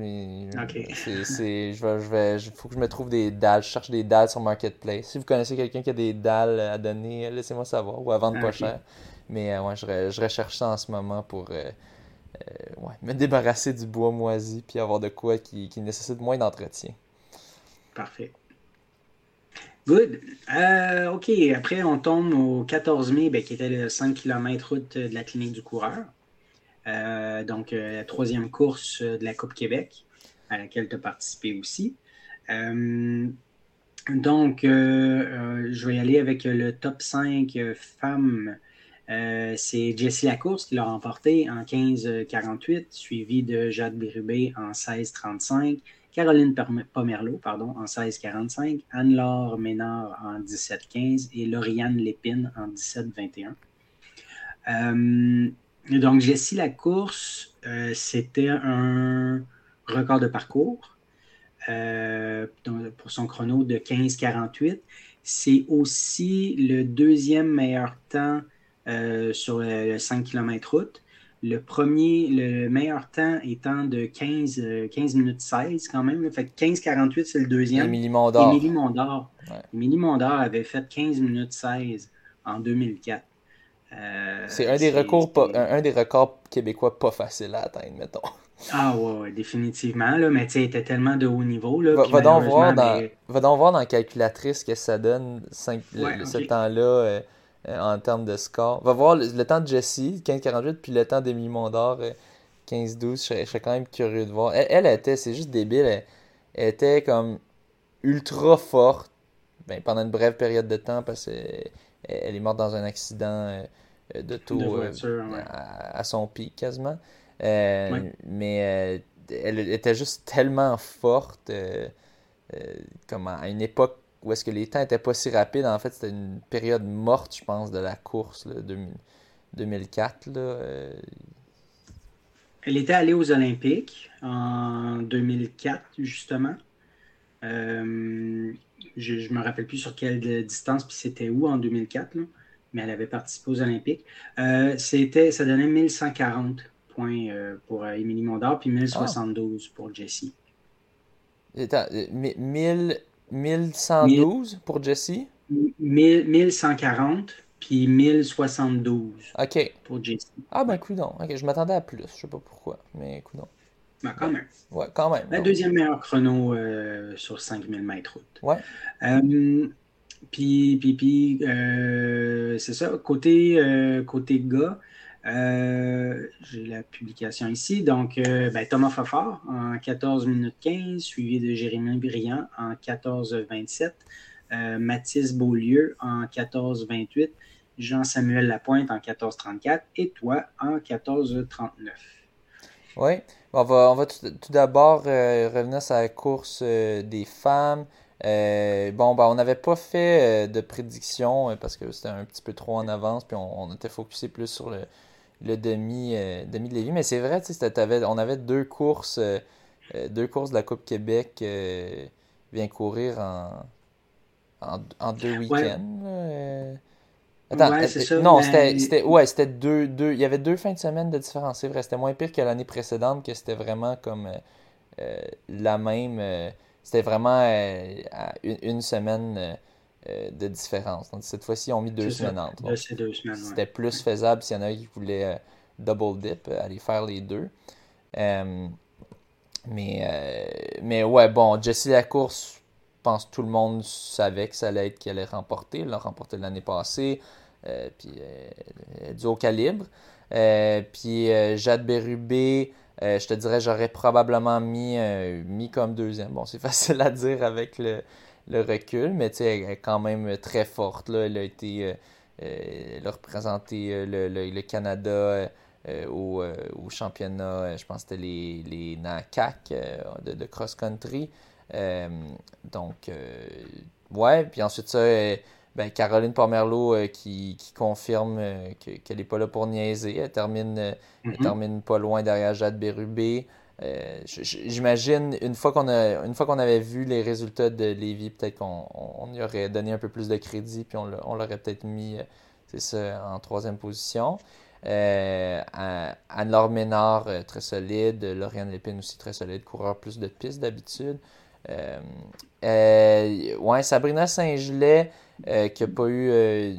c'est, je vais, je vais, faut que je me trouve des dalles. Je cherche des dalles sur Marketplace. Si vous connaissez quelqu'un qui a des dalles à donner, laissez-moi savoir ou à vendre pas cher. Mais euh, ouais, je, je, recherche ça en ce moment pour euh, ouais, me débarrasser du bois moisi puis avoir de quoi qui, qui nécessite moins d'entretien. Parfait. Good. Euh, OK, après, on tombe au 14 mai, ben, qui était le 5 km route de la clinique du coureur. Euh, donc, euh, la troisième course de la Coupe Québec, à laquelle tu as participé aussi. donc, je vais y aller avec le top 5 femmes. C'est Jessie Lacourse qui l'a remporté en 15-48, suivi de Jade Bérubé en 16-35. Caroline Pomerleau pardon, en 16-45, Anne-Laure Ménard en 17-15 et Lauriane Lépine en 17-21. Euh, donc, Jessie la course, euh, c'était un record de parcours euh, pour son chrono de 15-48. C'est aussi le deuxième meilleur temps sur le 5 km route. Le premier, le meilleur temps étant de 15, 15 euh, minutes 16 quand même. Fait 15-48, c'est le deuxième. Émilie Mondor. Émilie Mondor. Émilie Mondor avait fait 15 minutes 16 en 2004. Euh, c'est un, des records un, des records québécois pas facile à atteindre, mettons. Ah ouais, définitivement. Là, mais tu sais, était tellement de haut niveau. Là, va, donc voir dans, va donc voir dans la calculatrice que ça donne 5, ce temps-là. Euh, en termes de score. On va voir le, temps de Jessie, 15-48, puis le temps d'Emily Mondor, 15-12. Euh, je, serais quand même curieux de voir. Elle, était, c'est juste débile, elle, était comme ultra forte ben, pendant une brève période de temps parce qu'elle elle est morte dans un accident euh, de tour à, son pic quasiment. Mais elle était juste tellement forte comme à une époque où est-ce que les temps n'étaient pas si rapides. En fait, c'était une période morte, je pense, de la course, là, 2004. Là, euh. Elle était allée aux Olympiques en 2004, justement. Euh, je ne me rappelle plus sur quelle distance, puis c'était où en 2004, mais elle avait participé aux Olympiques. Euh, c'était, ça donnait 1140 points pour Émilie Mondor, puis 1072 pour Jessie. 1000 1112 pour Jesse? 1140 puis 1072 OK. pour Jesse. Ah ben coudon. OK, je m'attendais à plus, je sais pas pourquoi, mais coudon. Ben, quand même. Ouais, quand même. La deuxième meilleure chrono euh, sur 5000 mètres route. Ouais. Euh, puis, puis, puis euh, c'est ça. Côté, côté gars, euh, j'ai la publication ici. Donc, euh, ben, Thomas Fafard en 14 minutes 15, suivi de Jérémy Briand en 14-27, euh, Mathis Beaulieu en 14-28, Jean-Samuel Lapointe en 14-34 et toi en 14-39. Oui, on va, tout, d'abord revenir sur la course des femmes. bon, ben, on n'avait pas fait de prédiction parce que c'était un petit peu trop en avance, puis on, on était focusé plus sur le, le demi, euh, demi de Lévis. Mais c'est vrai, on avait deux courses, euh, euh, deux courses de la Coupe Québec vient courir en, en, deux week-ends. Attends, non, c'était ouais, c'était deux, deux. Il y avait deux fins de semaine de différence. C'est vrai, c'était moins pire que l'année précédente, que c'était vraiment comme la même. C'était vraiment une, semaine de différence. Donc cette fois-ci, ils ont mis deux semaines entre. C'était plus faisable s'il y en a qui voulaient double dip, aller faire les deux. mais, mais ouais, bon, Jesse la course, je pense que tout le monde savait que ça allait être qu'elle allait remporter. Elle l'a remporté l'année passée. Euh, puis euh, du haut calibre. Euh, puis Jade Bérubé, je te dirais, j'aurais probablement mis, mis comme deuxième. Bon, c'est facile à dire avec le, recul, mais tu sais, elle est quand même très forte. Là. Elle a été. elle a représenté le, Canada. au, championnat, je pense que c'était les, les NACAC de, cross-country. donc, ouais, puis ensuite ça, ben, Caroline Pomerleau euh, qui, confirme euh, qu'elle n'est pas là pour niaiser. Elle termine, euh, mm-hmm. termine pas loin derrière Jade Bérubé. J'imagine, une fois qu'on avait vu les résultats de Lévis, peut-être qu'on y aurait donné un peu plus de crédit, puis on l'aurait peut-être mis c'est ça, en troisième position. Anne-Laure Ménard, très solide. Lauriane Lépine aussi très solide. Coureur plus de pistes d'habitude. ouais, Sabrina Saint-Gelais, euh, qui n'a pas eu euh,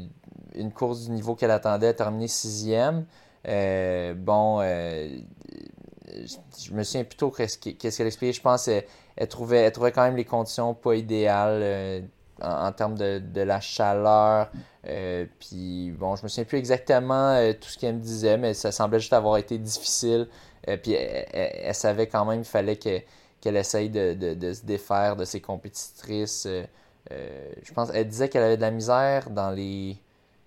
une course du niveau qu'elle attendait, a terminé sixième. Euh, bon, je me souviens plutôt qu'est-ce qu'elle expliquait. Je pense qu'elle elle trouvait, elle trouvait quand même les conditions pas idéales en, termes de, la chaleur. puis bon, je me souviens plus exactement tout ce qu'elle me disait, mais ça semblait juste avoir été difficile. puis elle, savait quand même qu'il fallait qu'elle essaye de, de, se défaire de ses compétitrices. Euh, je pense, elle disait qu'elle avait de la misère dans les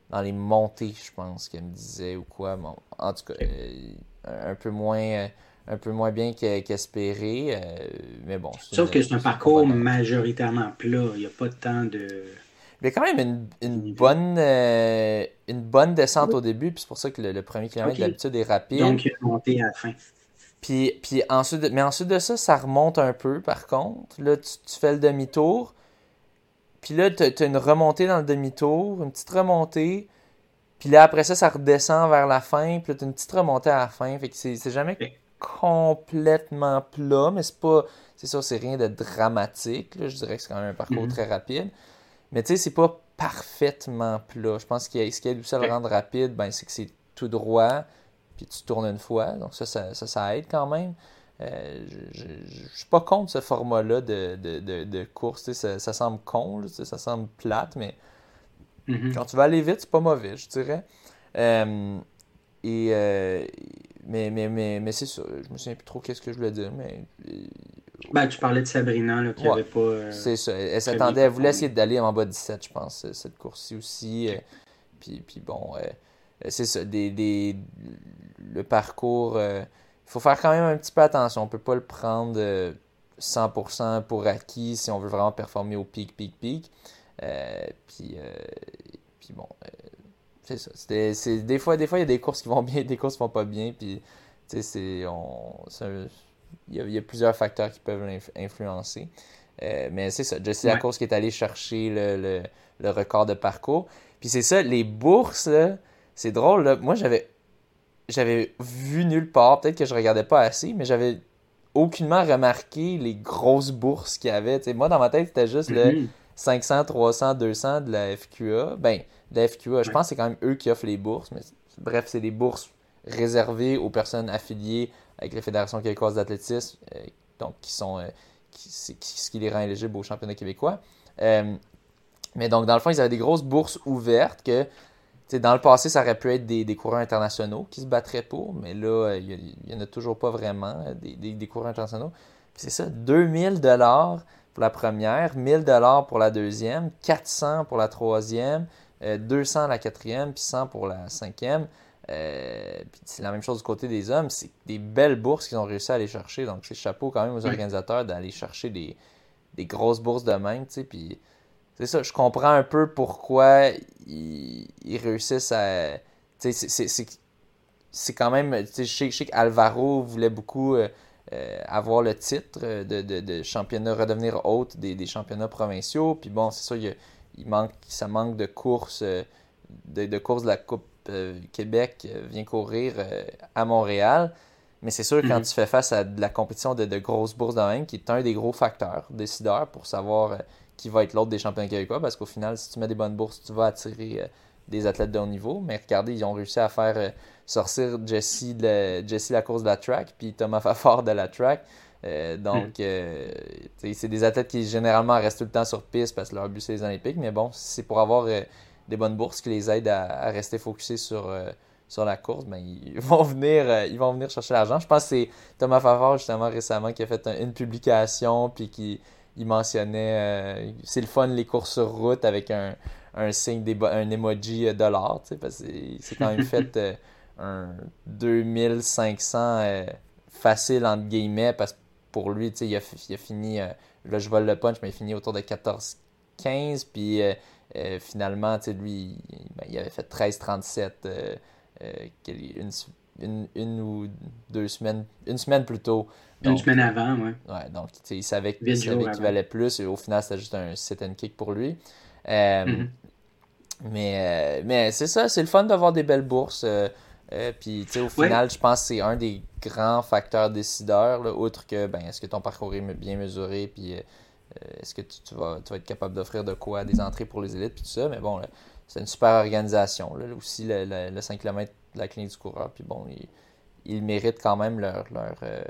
dans les montées, je pense qu'elle me disait ou quoi. en tout cas, euh, un peu moins un peu moins bien qu'espéré, euh, mais bon. Sauf que c'est un parcours majoritairement plat, il n'y a pas de temps de. Il y a quand même une, bonne, une bonne descente au début, puis c'est pour ça que le, premier kilomètre d'habitude est rapide. Donc, il a monté à la fin. Puis, puis ensuite, mais ensuite de ça, ça remonte un peu par contre. Là, tu, tu fais le demi-tour. Puis là, tu as une remontée dans le demi-tour, une petite remontée. Puis là, après ça, ça redescend vers la fin. Puis là, tu as une petite remontée à la fin. Fait que c'est jamais complètement plat, mais c'est pas. C'est ça, c'est rien de dramatique. Je dirais que c'est quand même un parcours mm-hmm. très rapide. Mais tu sais, c'est pas parfaitement plat. Je pense que ce qui aide aussi à le rendre rapide, ben, c'est que c'est tout droit. Puis tu tournes une fois. Donc ça, ça, ça aide quand même. Euh, je ne suis pas contre ce format-là de, de, de, course. Ça, ça, semble con, ça semble plate, mais mm-hmm. quand tu vas aller vite, c'est pas mauvais, je dirais. Euh, et, euh, mais mais, mais, mais c'est ça. Je me souviens plus trop qu'est-ce que je voulais dire, mais. Ben, tu parlais de Sabrina, là, qui avait pas. c'est ça. Elle s'attendait, elle voulait essayer d'aller en bas de 17, je pense, cette course-ci aussi. puis, puis bon, c'est ça. Des, des, le parcours il faut faire quand même un petit peu attention. On ne peut pas le prendre 100% pour acquis si on veut vraiment performer au pic, pic, pic. Euh, puis, euh, puis bon, euh, c'est ça. des, fois, des fois, il y a des courses qui vont bien, des courses qui vont pas bien. Puis, c'est, on, il, y a, plusieurs facteurs qui peuvent influencer. mais c'est ça. Jesse la course qui est allé chercher le, le, record de parcours. Puis c'est ça, les bourses, c'est drôle. Là. Moi, j'avais j'avais vu nulle part, peut-être que je regardais pas assez, mais j'avais aucunement remarqué les grosses bourses qu'il y avait. moi, dans ma tête, c'était juste le 500, 300, 200 de la FQA. Ben, de la FQA, je pense que c'est quand même eux qui offrent les bourses, mais bref, c'est des bourses réservées aux personnes affiliées avec la Fédération québécoise d'athlétisme, euh, donc qui sont euh, ce qui les rend éligibles au championnat québécois. Euh, mais donc, dans le fond, ils avaient des grosses bourses ouvertes que dans le passé, ça aurait pu être des, des, coureurs internationaux qui se battraient pour, mais là, il n'y en a toujours pas vraiment, des, des, coureurs internationaux. C'est ça, 2000 dollars pour la première, 1000 dollars pour la deuxième, 400 pour la troisième, 200 euh, la quatrième, puis 100 pour la cinquième. Euh, c'est la même chose du côté des hommes. C'est des belles bourses qu'ils ont réussi à aller chercher. Donc, c'est chapeau quand même aux organisateurs d'aller chercher des, des, grosses bourses de même. Puis c'est ça, je comprends un peu pourquoi ils, réussissent à. C'est quand même. Je sais, je sais qu'Alvaro voulait beaucoup euh, euh, avoir le titre de, de, de, championnat, redevenir hôte des, des championnats provinciaux. Puis bon, c'est ça, il, il, manque, ça manque de courses, euh, de, de courses de la Coupe Québec vient courir à Montréal. Mais c'est sûr, quand Mhm. tu fais face à de la compétition de, de grosses bourses de même, qui est un des gros facteurs décideurs pour savoir euh, qui va être l'autre des champions québécois, parce qu'au final, si tu mets des bonnes bourses, tu vas attirer euh, des athlètes de haut niveau. Mais regardez, ils ont réussi à faire euh, sortir Jesse, de, Jesse la course de la track, puis Thomas Fafard de la track. Euh, donc, euh, c'est des athlètes qui généralement restent tout le temps sur piste parce que leur but c'est les Olympiques. Mais bon, si c'est pour avoir euh, des bonnes bourses qui les aident à, à rester focusés sur, sur la course, ben, ils vont venir, ils vont venir chercher l'argent. Je pense que c'est Thomas Favard, justement, récemment, qui a fait un- une publication, puis qui il mentionnait c'est le fun les courses sur route avec un, un signe, un emoji dollar, parce que c'est quand même fait un 2500 euh, facile, entre guillemets, parce que pour lui, tu sais, il a, fi- il a fini, euh, là je vole le punch, mais il a fini autour de 14-15, puis euh, euh, finalement, tu sais, lui, il, ben, il avait fait 13-37 euh, euh, quel- une, une, une ou deux semaines, une semaine plus tôt. Une semaine avant, ouais. Ouais, donc tu sais, il savait, qu'il valait plus. Et au final, c'était juste un sit and kick pour lui. Mhm. Mais, mais c'est ça, c'est le fun d'avoir des belles bourses. euh, puis, tu sais, au Ouais. final, je pense que c'est un des grands facteurs décideurs, là, outre que, ben, est-ce que ton parcours est bien mesuré, puis euh, euh, est-ce que tu, vas, être capable d'offrir de quoi, des entrées pour les élites, puis tout ça. Mais bon, c'est une super organisation. Là, aussi, le, le- le 5 km de la clinique du coureur, puis bon, ils, méritent quand même leur, euh,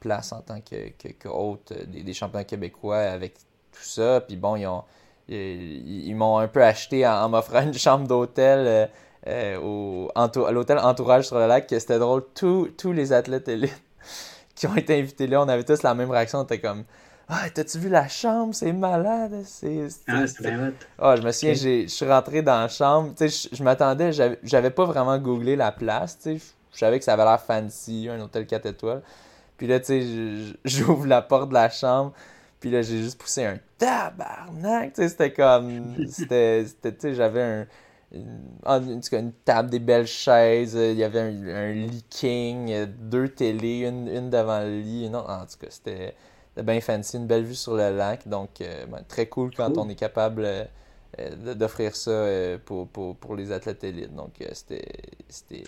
place en tant que, hôte des, des champions québécois avec tout ça. Puis bon, ils ont ils, ils m'ont un peu acheté en, m'offrant une chambre d'hôtel euh, au, à l'hôtel Entourage sur le lac. que C'était drôle, tous tous les athlètes élites qui ont été invités là, on avait tous la même réaction. On était comme Ah, t'as-tu vu la chambre? C'est malade. C'est, Ah, c'est bien ah, je me souviens, je suis rentré dans la chambre. Tu sais, je, je m'attendais, j'avais pas vraiment googlé la place. Tu sais, je, savais que ça avait l'air fancy, un hôtel 4 étoiles. Puis là, tu sais, j'ouvre la porte de la chambre. Puis là, j'ai juste poussé un tabarnak. Tu sais, c'était comme. C'était- Tu sais, j'avais un. Une, en- en tout cas, une table, des belles chaises. euh, Il y avait un, un lit king, euh, deux télés, une, une devant le lit. Non, en tout cas, c'était. Bien fancy, une belle vue sur le lac. Donc, euh, ben, très cool quand Cool. on est capable euh, euh, d'offrir ça euh, pour, pour, pour les athlètes élites. Donc, euh, c'était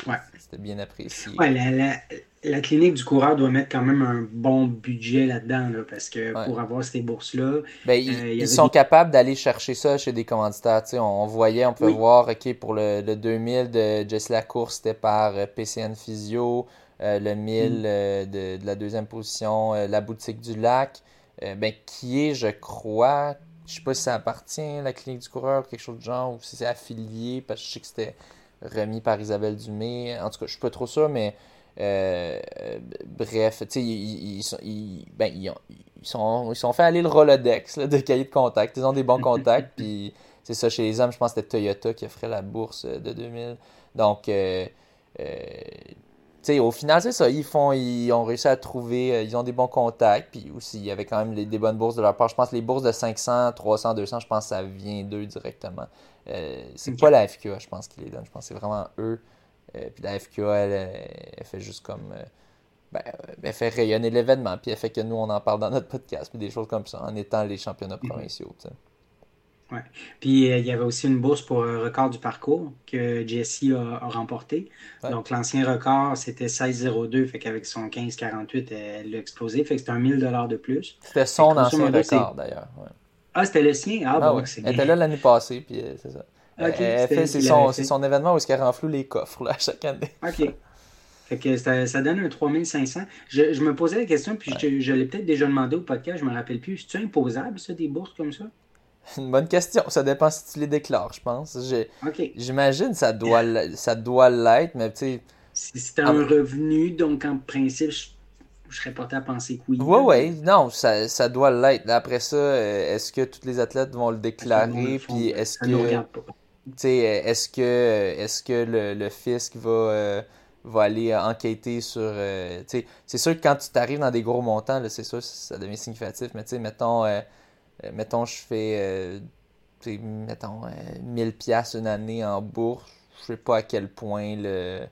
Ouais. bien apprécié. Ouais, la, la, la clinique du coureur doit mettre quand même un bon budget là-dedans, là, parce que Ouais. pour avoir ces bourses-là, Ben, ils, Euh, sont des- capables d'aller chercher ça chez des commanditaires. On, on voyait, on Oui. voir, OK, pour le, le 2000 de Jess Lacour, c'était par euh, PCN Physio. Euh, le 1000 Mm. euh, de, de la deuxième position, euh, la boutique du lac, euh, ben, qui est, je crois, je sais pas si ça appartient à la clinique du coureur ou quelque chose de genre, ou si c'est affilié, parce que je sais que c'était remis par Isabelle Dumais. En tout cas, je suis pas trop sûr, mais euh, euh, bref, tu sais, ils, ils ben, ils, ont- ils sont, ils sont fait aller le Rolodex là, de cahiers de contact. Ils ont des bons contacts, puis c'est ça, chez les hommes, je pense que c'était Toyota qui offrait la bourse euh, de 2000. Donc, euh, euh, sais, au final, c'est ça. Ils font, ils ont réussi à trouver, euh, ils ont des bons contacts, puis aussi, il y avait quand même les- des bonnes bourses de leur part. Je pense que les bourses de 500, 300, 200, je pense que ça vient d'eux directement. Euh, c'est pas la FQA, je pense, qui les donne. Je pense que c'est vraiment eux. Euh, puis la FQA, elle, elle, fait juste comme. euh, ben, elle fait rayonner l'événement, puis elle fait que nous, on en parle dans notre podcast, puis des choses comme ça, en étant les championnats Mhm. provinciaux. tu sais. Puis euh, il y avait aussi une bourse pour un record du parcours que Jesse a, a remporté. Ouais. Donc l'ancien record, c'était 16,02. Fait qu'avec son 15,48, elle l'a explosé. Fait que c'était un 1000 de plus. C'était son Fait ancien modo, record, d'ailleurs. ouais. Ah, c'était le sien? Ah, Ah bon, ouais. c'est Elle était là l'année passée, puis euh, c'est ça. Ok, Elle- elle c'était fait- elle c'est son, son événement où elle renfloue les coffres là, chaque année. OK. Fait que ça, ça donne un 3500. Je, je me posais la question, puis je, je l'ai peut-être déjà demandé au podcast, je me rappelle plus. C'est-tu imposable, ça, des bourses comme ça? Une bonne question. Ça dépend si tu les déclares, je pense. J'imagine ça doit ça doit l'être, mais tu sais. Si c'était Ah, un revenu, donc en principe, je, je serais porté à penser que oui. Ouais, ouais, non, ça, ça doit l'être. Après ça, euh, est-ce que tous les athlètes vont le déclarer? Puis est-ce que, est-ce que, est-ce que le, le fisc va, euh, va aller enquêter sur. euh, c'est sûr que quand tu t'arrives dans des gros montants, c'est sûr, ça devient significatif. Mais tu sais, mettons, euh, mettons, je fais, euh, mettons, euh, 1000 pièces une année en bourse. Je sais pas à quel point le,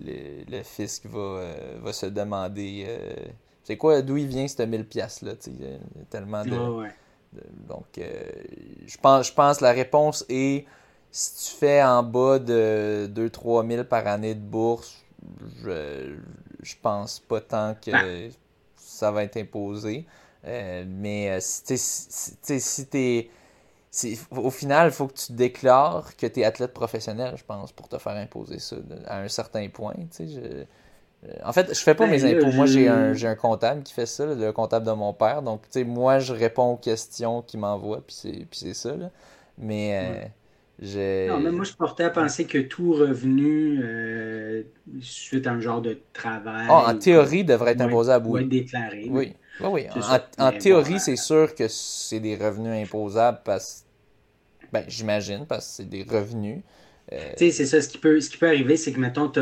le, le fisc va, euh, va se demander. euh, c'est quoi, d'où il vient ce 1000 pièces là, tu sais, il y a tellement de, Ouais, ouais. de- donc euh, je pense je pense la réponse est si tu fais en bas de 2 3 000 par année de bourse, je, je pense pas tant que Ben. ça va être imposé. Euh, mais euh, si t'es. Si, t'es- si- au final, il faut que tu déclares que tu es athlète professionnel, je pense, pour te faire imposer ça à un certain point. tu sais, je- euh, en fait, je fais pas Ben, mes impôts. Moi, j'ai un, j'ai un comptable qui fait ça, le comptable de mon père. Donc, tu sais, moi, je réponds aux questions qu'il m'envoie, puis c'est ça. là. Mais euh, j'ai. Non, mais moi, je portais à penser que tout revenu euh, suite à un genre de travail. Ah, en théorie, devrait être imposé à bout. déclaré. Oui, oui, oui. En, ça. en Mais théorie, bon, c'est sûr que c'est des revenus imposables parce ben, j'imagine, parce que c'est des revenus. Euh, Tu sais, c'est ça. Ce qui peut, ce qui peut arriver, c'est que, mettons, tu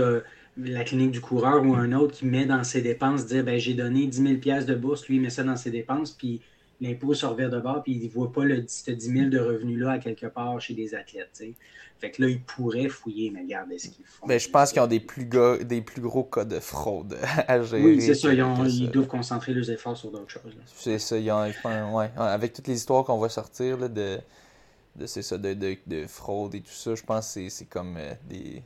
la clinique du coureur ou un autre qui met dans ses dépenses, dire, ben, j'ai donné 10 000 piastres de bourse, lui, il met ça dans ses dépenses, puis l'impôt se revient de bord, puis il ne voit pas le, ce 10 000 de revenus-là à quelque part chez des athlètes. Fait que là, il pourrait fouiller, mais regardez ce qu'ils font. ben, je pense qu'ils ont des plus, gros, des plus gros cas de fraude à gérer. Oui, c'est ça. Ils, ont- ils doivent concentrer leurs efforts sur d'autres choses. C'est ça, ils ont- ouais, avec toutes les histoires qu'on va sortir là, de, de, ça, de, de, de fraude et tout ça, je pense que c'est- comme euh, des,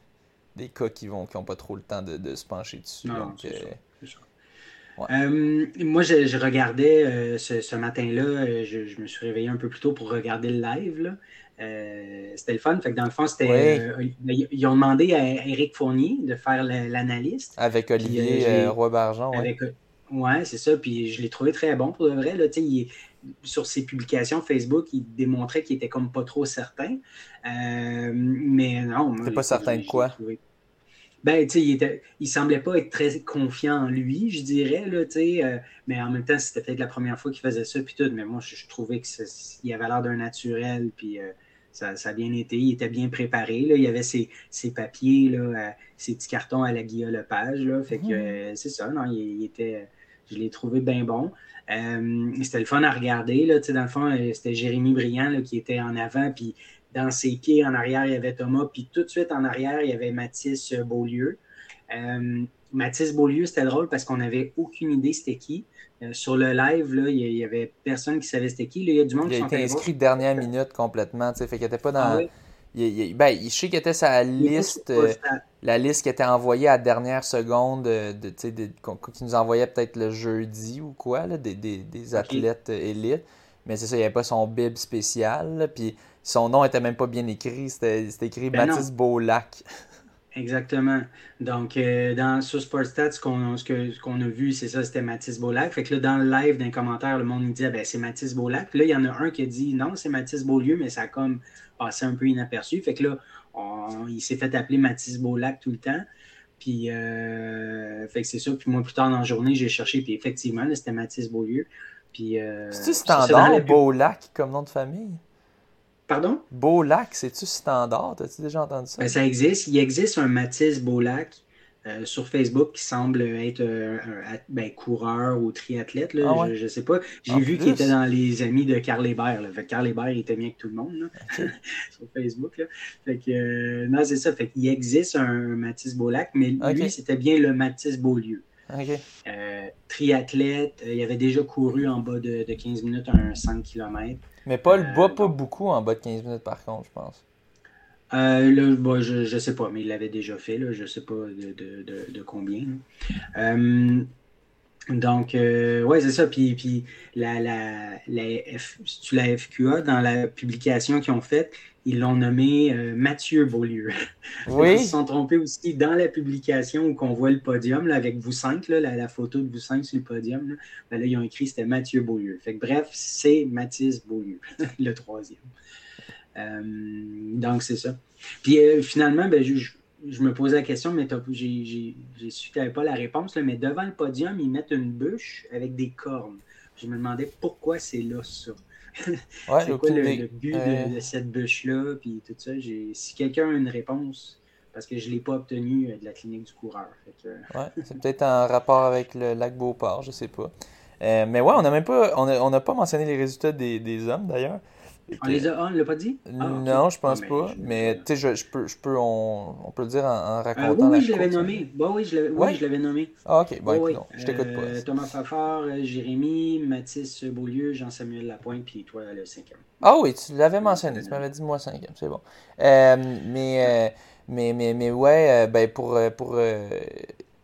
des cas qui vont qui ont pas trop le temps de, de se pencher dessus. Non, donc, c'est euh, ça. c'est ça. Ouais. Euh, moi, je, je regardais euh, ce, ce matin-là, euh, je, je me suis réveillé un peu plus tôt pour regarder le live. là. Euh, c'était le fun. Fait que dans le fond, c'était. Ouais. euh, ils ont demandé à Eric Fournier de faire l'analyste. avec Olivier Puis, Roy-Barjon, ouais. Avec, ouais, c'est ça. Puis je l'ai trouvé très bon pour de vrai. Là, il- sur ses publications Facebook, il démontrait qu'il était comme pas trop certain. Mais non. T'es pas certain de quoi? trouvé- Ben, tu sais, il, était, il semblait pas être très confiant en lui, je dirais, là, tu sais. euh, mais en même temps, c'était peut-être la première fois qu'il faisait ça, puis tout. Mais moi, je, je trouvais qu'il avait l'air d'un naturel, puis euh, ça, ça a bien été. Il était bien préparé, là. Il avait ses, ses papiers, là, euh, ses petits cartons à la Guillaume Lepage, là. Fait que, euh, c'est ça, non, il, il était... Je l'ai trouvé bien bon. C'était le fun à regarder, là, tu sais, dans le fond, c'était Jérémy Briand, là, qui était en avant, puis dans ses pieds, en arrière, il y avait Thomas, puis tout de suite en arrière, il y avait Mathis euh, Beaulieu. Euh, Mathis Beaulieu, c'était drôle parce qu'on n'avait aucune idée c'était qui. Euh, sur le live, là, il y- il y avait personne qui savait c'était qui. Là, il y a du monde Il qui a été inscrit dernière minute complètement, tu sais, fait qu'il était pas dans... Ah il, il- ben, je sais qu'il était était liste, euh, la liste qui était envoyée à la dernière seconde, euh, de, de- qui nous envoyait peut-être le jeudi ou quoi, là, des, des, des athlètes élites. Mais c'est ça, il n'y avait pas son bib spécial, puis son nom était même pas bien écrit, c'était écrit Ben non. Mathis Beaulac. Exactement. Donc, euh, dans, sur Sportstats, ce qu'on a vu, c'est ça, c'était Mathis Beaulac. Fait que là, dans le live d'un commentaire, le monde nous dit, ah, ben, c'est Mathis Beaulac. Puis là, il y en a un qui a dit, non, c'est Mathis Beaulieu, mais ça a comme passé un peu inaperçu. Fait que là, on- il s'est fait appeler Mathis Beaulac tout le temps. Puis, euh, fait que c'est ça. Puis moi, plus tard dans la journée, j'ai cherché, puis effectivement, là, c'était Mathis Beaulieu. Puis, euh, C'est-tu standard, pub- Beaulac, comme nom de famille? Pardon? Beaulac, c'est-tu standard? T'as-tu déjà entendu ça? Ben, ça existe. Il existe un Mathis Beaulac euh, sur Facebook qui semble être euh, un ben, coureur ou triathlète. Là, Ah ouais? Je ne sais pas. J'ai En vu plus? qu'il était dans les amis de Carl Hébert. Là. Fait que Carl Hébert il était bien que tout le monde là, sur Facebook. Là. Fait que, euh, non, c'est ça. Fait qu'il existe un Mathis Beaulac, mais lui, c'était bien le Mathis Beaulieu. Euh, triathlète, euh, il avait déjà couru en bas de, de 15 minutes un 5 km. Mais Paul Euh, bat pas beaucoup en bas de 15 minutes, par contre, je pense. Euh, là, bon, je ne sais pas, mais il l'avait déjà fait. Là, je ne sais pas de, de, de, de combien. Euh, donc, euh, ouais, c'est ça. Puis, puis la, la, la, F, la FQA, dans la publication qu'ils ont faite, ils l'ont nommé euh, Mathieu Beaulieu. Ils se sont trompés aussi dans la publication où on voit le podium là, avec vous cinq, là, la, la photo de vous cinq sur le podium. Là, Ben là, ils ont écrit c'était Mathieu Beaulieu. Fait que, bref, c'est Mathis Beaulieu, le troisième. Euh, donc, c'est ça. Puis euh, finalement, ben, je, je- je me posais la question, mais j'ai su que tu pas la réponse, mais devant le podium, ils mettent une bûche avec des cornes. Je me demandais pourquoi c'est là ça. Ouais, c'est quoi le, but de, de cette bûche-là, puis tout ça? j'ai- Si quelqu'un a une réponse, parce que je ne l'ai pas obtenue euh, de la clinique du coureur. Que, euh, Ouais, c'est peut-être en rapport avec le lac Beauport, je sais pas. Euh, mais ouais, on n'a même pas, on a, on n'a pas mentionné les résultats des, des hommes d'ailleurs. On les a, on ne l'a pas dit? Ah, non, je pense Ah, pas. Mais tu sais, je, je peux, je peux, on, on peut le dire en, en Euh, racontant oui, la oui, je l'avais nommé. Bah, oui, je l'avais oui, je l'avais nommé. Ah ok, bon, Oui, oui. je t'écoute Euh, pas. Thomas Fafard, euh, Jérémy, Mathis Beaulieu, Jean-Samuel Lapointe, puis toi, le cinquième. Ah oui, tu l'avais mentionné, tu m'avais dit moi cinquième, c'est bon. Euh, mais, euh, Mais, mais, mais ouais, ben pour, pour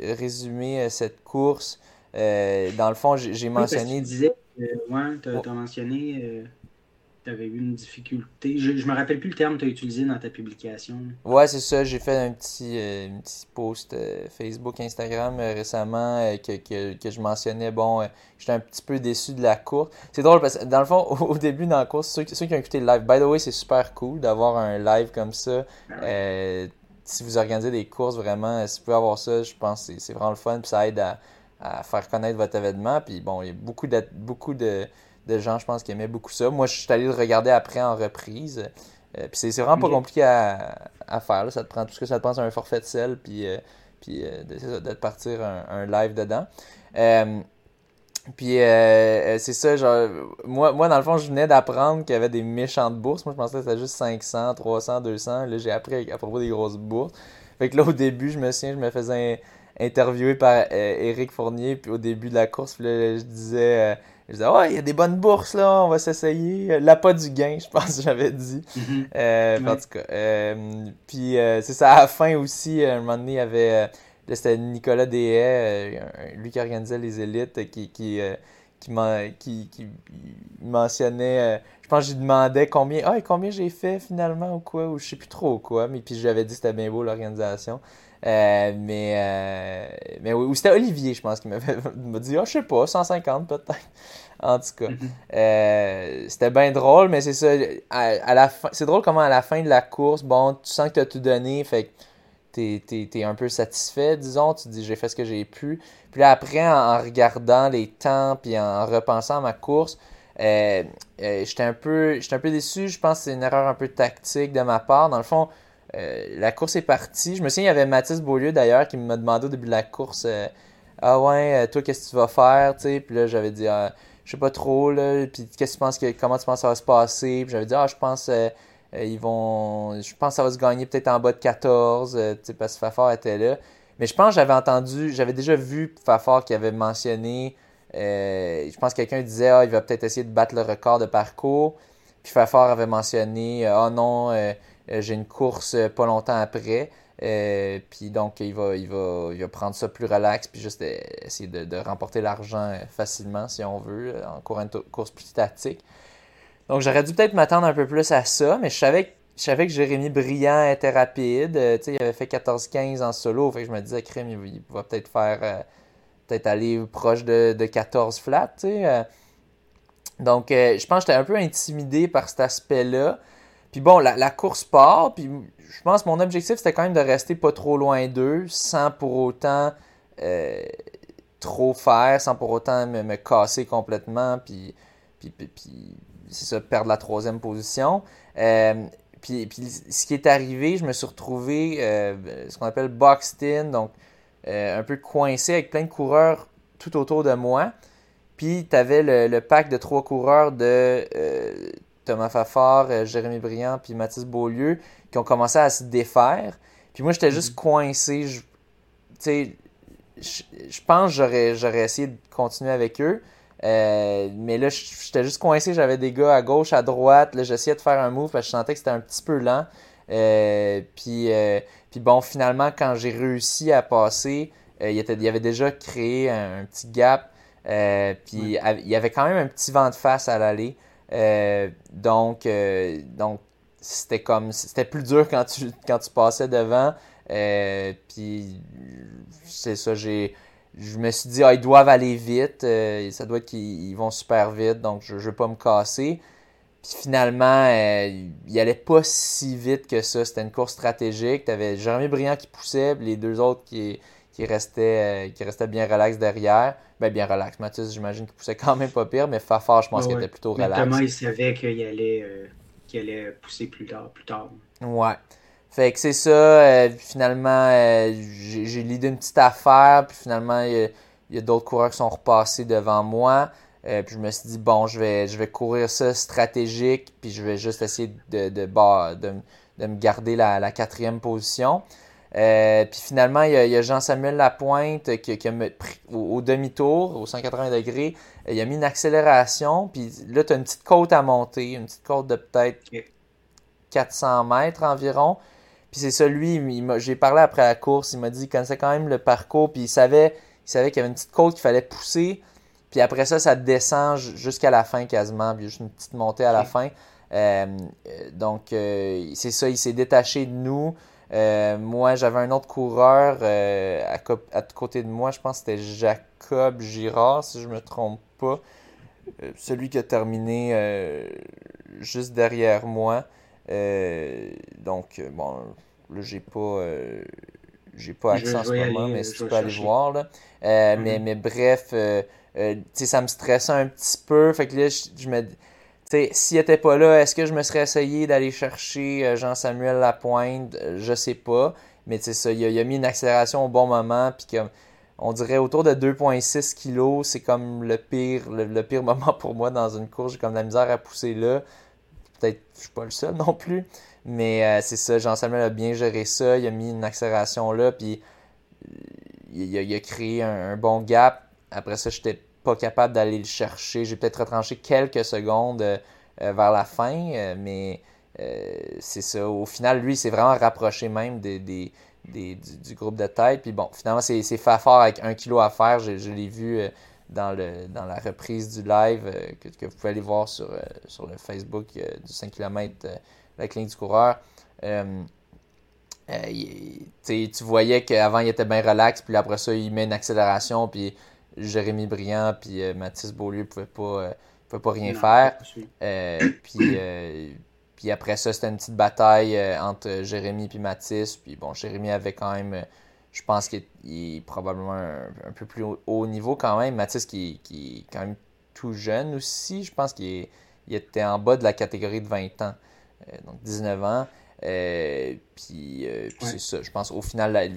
résumer cette course, dans le fond, j'ai mentionné. tu disais, ouais, tu as, mentionné tu avais eu une difficulté. Je, je me rappelle plus le terme que tu as utilisé dans ta publication. Ouais, c'est ça. J'ai fait un petit, euh, petit post euh, Facebook, Instagram euh, récemment que, que, que, je mentionnais. Bon, j'étais un petit peu déçu de la course. C'est drôle parce que dans le fond, au, début dans la course, ceux, ceux, qui ont écouté le live, by the way, c'est super cool d'avoir un live comme ça. Ben si vous organisez des courses, vraiment, si vous pouvez avoir ça, je pense que c'est vraiment le fun. Puis ça aide à, à, faire connaître votre événement. Puis bon, il y a beaucoup de, beaucoup de de gens, je pense, qui aimaient beaucoup ça. Moi, je suis allé le regarder après en reprise. Euh, puis c'est vraiment pas compliqué à, faire. Ça te prend tout ce que ça te prend, c'est un forfait de sel, puis, euh, puis euh, de, de, partir un, live dedans. puis c'est ça, genre, moi, moi, dans le fond, je venais d'apprendre qu'il y avait des méchantes bourses. Moi, je pensais que c'était juste 500, 300, 200. Là, j'ai appris à propos des grosses bourses. Fait que là, au début, je me souviens, je me faisais interviewer par Eric Fournier, puis au début de la course, puis là, je disais je disais, ouais, il y a des bonnes bourses là, on va s'essayer. Là, pas du gain, je pense que j'avais dit. Mm-hmm. Euh, en tout cas. Euh, puis euh, c'est ça, à la fin aussi, à un moment donné, il y avait. là, c'était Nicolas Deshaies, lui qui organisait les élites, qui. qui qui, qui, mentionnait, je pense que je lui demandais combien, ah, combien j'ai fait finalement ou quoi, ou je sais plus trop quoi, mais puis j'avais dit que c'était bien beau l'organisation. Mais, mais oui, ou c'était Olivier, je pense, qui m'a dit, ah, je sais pas, 150 peut-être. En tout cas, mhm. euh, c'était bien drôle, mais c'est ça. À, la fin, c'est drôle comment à la fin de la course, bon, tu sens que tu as tout donné, fait que t'es, es, un peu satisfait, disons. Tu dis j'ai fait ce que j'ai pu. Puis là, après, en, regardant les temps, puis en repensant à ma course, euh, euh, j'étais un peu j'étais un peu déçu. Je pense que c'est une erreur un peu tactique de ma part. Dans le fond, la course est partie. Je me souviens, il y avait Mathis Beaulieu d'ailleurs qui m'a demandé au début de la course Ah ouais, toi, qu'est-ce que tu vas faire? Puis là, j'avais dit ah, je sais pas trop, là, puis qu'est-ce que tu penses que, comment tu penses que ça va se passer? Puis j'avais dit, ah, je pense, euh, euh, ils vont, je pense que ça va se gagner peut-être en bas de 14, euh, tu sais, parce que Fafard était là. Mais je pense que j'avais entendu, j'avais déjà vu Fafard qui avait mentionné, je pense que quelqu'un disait, ah, il va peut-être essayer de battre le record de parcours. Puis Fafard avait mentionné, ah non, j'ai une course pas longtemps après. Euh, puis donc, il va, il, va, il va prendre ça plus relax, puis juste essayer de, remporter l'argent euh, facilement, si on veut, en courant une course plus statique. Donc, j'aurais dû peut-être m'attendre un peu plus à ça, mais je savais, je savais que Jérémy Brillant était rapide. Euh, il avait fait 14-15 en solo, fait que je me disais, crème, il, va peut-être faire, peut-être aller proche de, de 14 flat, tu sais. donc, je pense que j'étais un peu intimidé par cet aspect-là. Puis bon, la, course part, puis je pense que mon objectif, c'était quand même de rester pas trop loin d'eux, sans pour autant euh, trop faire, sans pour autant me, casser complètement, puis, puis, puis, c'est ça, perdre la troisième position. Euh, puis, ce qui est arrivé, je me suis retrouvé euh, ce qu'on appelle boxed in, donc un peu coincé avec plein de coureurs tout autour de moi. Puis tu avais le, pack de trois coureurs de Thomas Fafard, Jérémy Briand, puis Mathis Beaulieu, qui ont commencé à se défaire. Puis moi, j'étais juste mhm. coincé. Tu sais, je pense que j'aurais, j'aurais essayé de continuer avec eux. Euh, mais là, j'étais juste coincé. J'avais des gars à gauche, à droite. Là, j'essayais de faire un move parce que je sentais que c'était un petit peu lent. Euh, puis, euh, puis bon, finalement, quand j'ai réussi à passer, il, il avait déjà créé un, petit gap. puis il y avait quand même un petit vent de face à l'aller. Donc, donc c'était comme c'était plus dur quand tu quand tu passais devant. Euh, puis c'est ça j'ai je me suis dit ah, ils doivent aller vite euh, ça doit être qu'ils vont super vite donc je, je veux pas me casser. Puis finalement euh, il allait pas si vite que ça. C'était une course stratégique. Tu avais Jérémy Briand qui poussait les deux autres qui qui restaient qui restaient bien relax derrière ben bien relax Mathis j'imagine qu'il poussait quand même pas pire mais Fafard je pense qu'il était plutôt relax Thomas il savait qu'il allait allait pousser plus tard. Plus tard. Ouais. Fait que c'est ça. Euh, finalement, euh, j'ai l'idée d'une petite affaire. Puis finalement, il y a, d'autres coureurs qui sont repassés devant moi. Euh, puis je me suis dit, bon, je vais, je vais courir ça stratégique. Puis je vais juste essayer de, de, de, me garder la, la quatrième position. Puis finalement, il y a, Jean-Samuel Lapointe qui, qui a pris au, demi-tour, au 180 degrés. Il a mis une accélération. Puis là, tu as une petite côte à monter, une petite côte de peut-être 400 mètres environ. Puis c'est ça, lui, j'ai parlé après la course, il m'a dit qu'il connaissait quand même le parcours, puis il savait, il savait qu'il y avait une petite côte qu'il fallait pousser. Puis après ça, ça descend jusqu'à la fin quasiment, puis juste une petite montée à la fin. Euh, donc, euh, c'est ça, il s'est détaché de nous. Euh, moi, j'avais un autre coureur à, à, côté de moi, je pense que c'était Jacob Girard, si je me trompe pas. celui qui a terminé juste derrière moi. donc, bon, là, j'ai pas j'ai pas accès en ce moment, mais si tu peux aller voir. Là. mais, mm-hmm. mais bref, euh, ça me stressait un petit peu. Fait que là, je, me s'il était pas là, est-ce que je me serais essayé d'aller chercher euh, Jean-Samuel Lapointe? Euh, je sais pas. Mais tu ça, il a, mis une accélération au bon moment. On dirait autour de 2.6 kg, c'est comme le pire, moment pour moi dans une course. J'ai comme de la misère à pousser là. Peut-être je suis pas le seul non plus. Mais c'est ça, Jean-Samuel a bien géré ça. Il a mis une accélération là. Puis il, a, créé un bon gap. Après ça, j'étais pas capable d'aller le chercher. J'ai peut-être retranché quelques secondes euh, euh, vers la fin, euh, mais c'est ça. Au final, lui, il s'est vraiment rapproché même des, du, groupe de tête. Puis bon, finalement, c'est Fafard avec un kilo à faire. Je, l'ai vu dans, le, dans la reprise du live que, vous pouvez aller voir sur, sur le Facebook du 5 km la clinique du coureur. tu voyais qu'avant il était bien relax, puis après ça il met une accélération, puis Jérémy Briand puis euh, Mathis Beaulieu pouvaient pas, euh, pouvaient pas rien faire. Euh, puis, puis après ça, c'était une petite bataille entre Jérémy et Mathis. Puis bon, Jérémy avait quand même, je pense qu'il est probablement un, peu plus haut, niveau quand même. Mathis qui, qui est quand même tout jeune aussi. Je pense qu'il était en bas de la catégorie de 20 ans. donc 19 ans. puis, c'est ça. Je pense au final,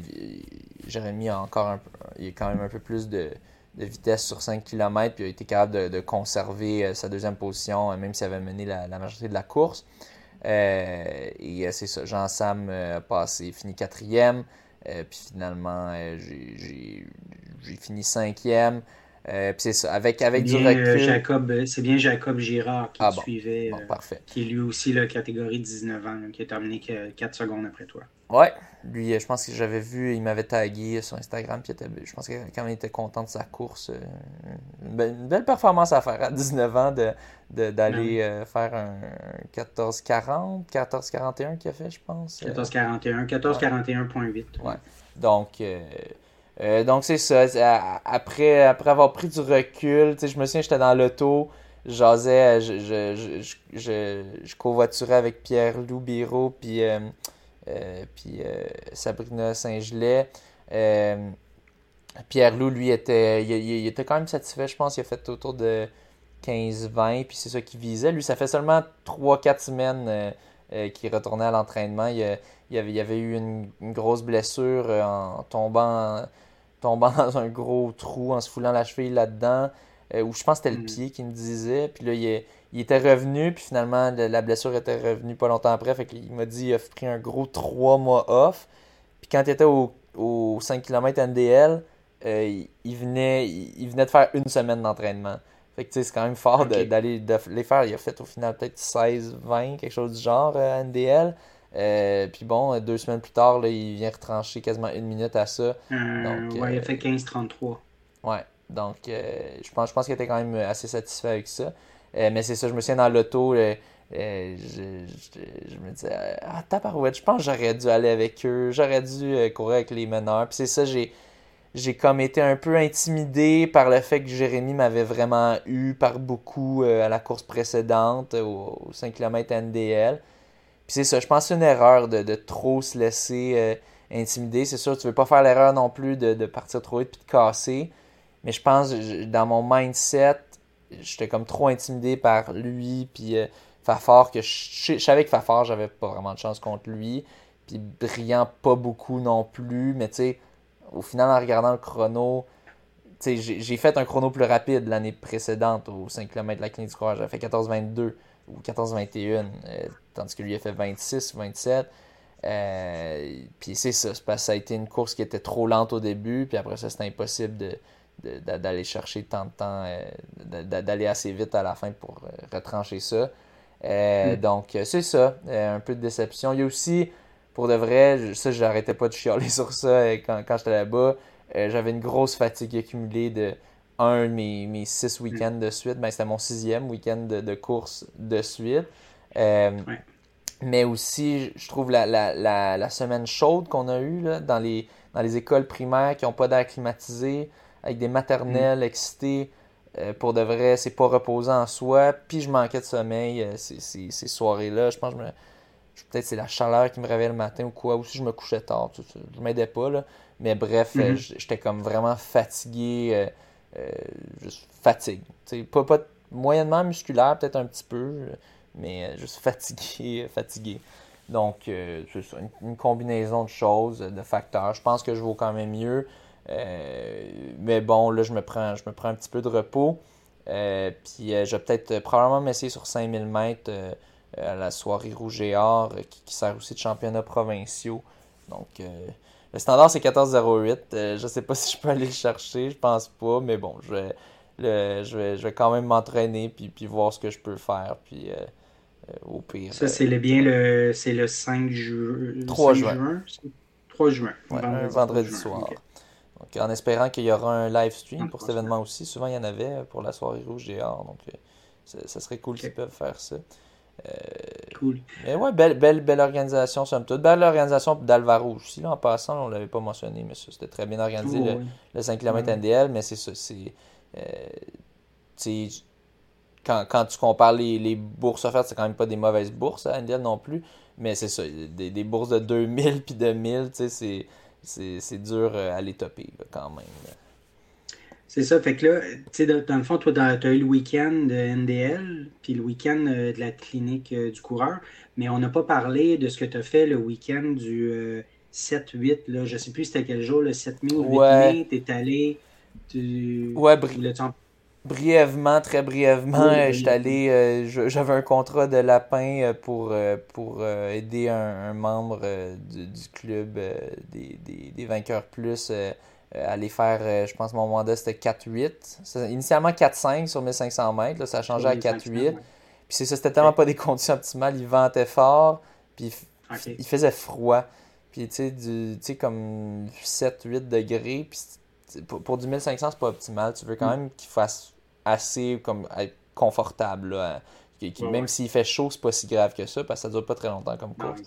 Jérémy a encore un, il a quand même un peu plus de, de vitesse sur 5 km, puis il a été capable de, conserver euh, sa deuxième position, euh, même s'il avait mené la, majorité de la course. Euh, et c'est ça, Jean-Sam a passé, fini quatrième, puis finalement, j'ai fini cinquième. puis c'est ça, avec, avec du recul. Jacob, c'est bien Jacob Girard qui ah suivait, qui est lui aussi la catégorie 19 ans, qui a terminé 4 secondes après toi. Ouais, lui, euh, je pense que j'avais vu, il m'avait tagué sur Instagram, puis je pense que quand il était content de sa course, euh, une, belle, performance à faire à 19 ans d'aller de, d'aller euh, faire un 14-40, 14-41 qu'il a fait, je pense. 14-41, 14-41.8. Ouais. Donc, donc c'est ça. Après, après avoir pris du recul, je me souviens, j'étais dans l'auto, j'osais, je, je, je, je, je covoiturais avec Pierre-Loup Biro, puis euh, puis euh, Sabrina Saint-Gelais. Euh, Pierre-Loup, lui, était, il, était quand même satisfait, je pense. Il a fait autour de 15-20, puis c'est ça qu'il visait. Lui, ça fait seulement 3-4 semaines qu'il retournait à l'entraînement. Il, il, avait, avait eu une, grosse blessure en tombant, tombant dans un gros trou, en se foulant la cheville là-dedans. ou je pense que c'était le mm. pied qu'il me disait. Puis là, il, il était revenu, puis finalement, la blessure était revenue pas longtemps après. Fait qu'il m'a dit qu'il a pris un gros 3 mois off. Puis quand il était au, 5 km NDL, il, venait, il, venait de faire une semaine d'entraînement. Fait que c'est quand même fort d'aller les faire. Il a fait au final peut-être 16, 20, quelque chose du genre à NDL. Euh, puis bon, deux semaines plus tard, là, il vient retrancher quasiment une minute à ça. Euh, ouais, il a fait 15-33. Ouais, donc euh, je pense, je pense qu'il était quand même assez satisfait avec ça. Euh, mais c'est ça, je me souviens dans l'auto, euh, euh, je, me disais, ah, tabarouette, je pense que j'aurais dû aller avec eux, j'aurais dû courir avec les meneurs. Puis c'est ça, j'ai j'ai comme été un peu intimidé par le fait que Jérémy m'avait vraiment eu par beaucoup à la course précédente, au, 5 km NDL. Puis c'est ça, je pense que c'est une erreur de, trop se laisser intimider. C'est sûr, tu veux pas faire l'erreur non plus de, de, partir trop vite puis de casser. Mais je pense, dans mon mindset, j'étais comme trop intimidé par lui, puis euh, Fafard, que je, savais que Fafard, j'avais pas vraiment de chance contre lui, puis Brillant, pas beaucoup non plus, mais tu sais, au final, en regardant le chrono, j'ai fait un chrono plus rapide l'année précédente au 5 km de la clinique du courage. J'avais fait 14-22 ou 14-21, euh, tandis que lui a fait 26 ou 27. Euh, puis c'est ça, parce que ça a été une course qui était trop lente au début, puis après ça, c'était impossible de, d'aller chercher tant de temps, euh, d'aller assez vite à la fin pour euh, retrancher ça. Euh, mm. Donc, c'est ça, un peu de déception. Il y a aussi, pour de vrai, ça, j'arrêtais pas de chialer sur ça quand, quand j'étais là-bas. J'avais une grosse fatigue accumulée de un de mes, mes six week-ends de suite. Ben, c'était mon sixième week-end de, course de suite. Mais aussi, je trouve la, la, la, semaine chaude qu'on a eue là, dans, les, dans les écoles primaires qui n'ont pas d'air climatisé, avec des maternelles mm. excités. Euh, pour de vrai, c'est pas reposant en soi. Puis je manquais de sommeil euh, ces, ces, ces soirées-là. Je pense que peut-être c'est la chaleur qui me réveillait le matin ou quoi. Ou si je me couchais tard. Tout ça. Je m'aidais pas. Là. Mais bref, euh, mm-hmm. j'étais comme vraiment fatigué. juste fatigue. pas, pas moyennement musculaire, peut-être un petit peu mais juste fatigué, fatigué. Donc, c'est ça, une, combinaison de choses, de facteurs. Je pense que je vaux quand même mieux. Euh, mais bon, là, je me prends, je me prends un petit peu de repos. puis, je vais peut-être probablement m'essayer sur 5000 mètres à la soirée Rouge et Or, qui, sert aussi de championnat provinciaux. Donc, le standard, c'est 14,08. je ne sais pas si je peux aller le chercher, je pense pas, mais bon, je vais, je vais, je vais quand même m'entraîner puis, puis voir ce que je peux faire. Puis, euh, au pire. Ça, c'est le bien le, c'est le 5, ju 3 juin. 3 juin. vendredi, vendredi soir. Donc, en espérant qu'il y aura un live stream pour cet événement aussi. Souvent, il y en avait pour la soirée rouge GR. Donc, euh, ça, serait cool qu'ils peuvent faire ça. Euh, cool. Mais ouais, belle, belle, belle organisation, somme toute. Belle organisation d'Alvaro aussi. Là, en passant, on ne l'avait pas mentionné, mais c'était très bien organisé, le, le, 5 km NDL. Mais c'est ça, c'est quand, tu compares les, bourses offertes, c'est quand même pas des mauvaises bourses à NDL non plus. Mais c'est ça, des, bourses de 2000 puis de 1000, c'est dur euh, à les topper quand même. C'est ça, fait que là, tu sais, dans le fond, toi, tu as eu le week-end de NDL, puis le week-end euh, de la clinique euh, du coureur, mais on n'a pas parlé de ce que tu as fait le week-end du 7-8, là, je sais plus c'était quel jour, le 7 mai ou 8 mai, tu es allé. Tu... Ouais, brièvement, très brièvement, j'étais allé, euh, j'avais un contrat de lapin euh, pour, euh, pour aider un, membre du, club des, des, vainqueurs plus à aller faire, je pense mon mandat c'était 4-8. Initialement 4-5 sur 1500 mètres, là, ça a changé à 4-8. Puis c'est ça, c'était tellement pas des conditions optimales, il ventait fort, puis il faisait froid. Puis tu sais, comme 7-8 degrés, puis pour, pour du 1500, c'est pas optimal. Tu veux quand mm. même qu'il fasse assez comme confortable. Là, même s'il fait chaud, c'est pas si grave que ça, parce que ça dure pas très longtemps comme course.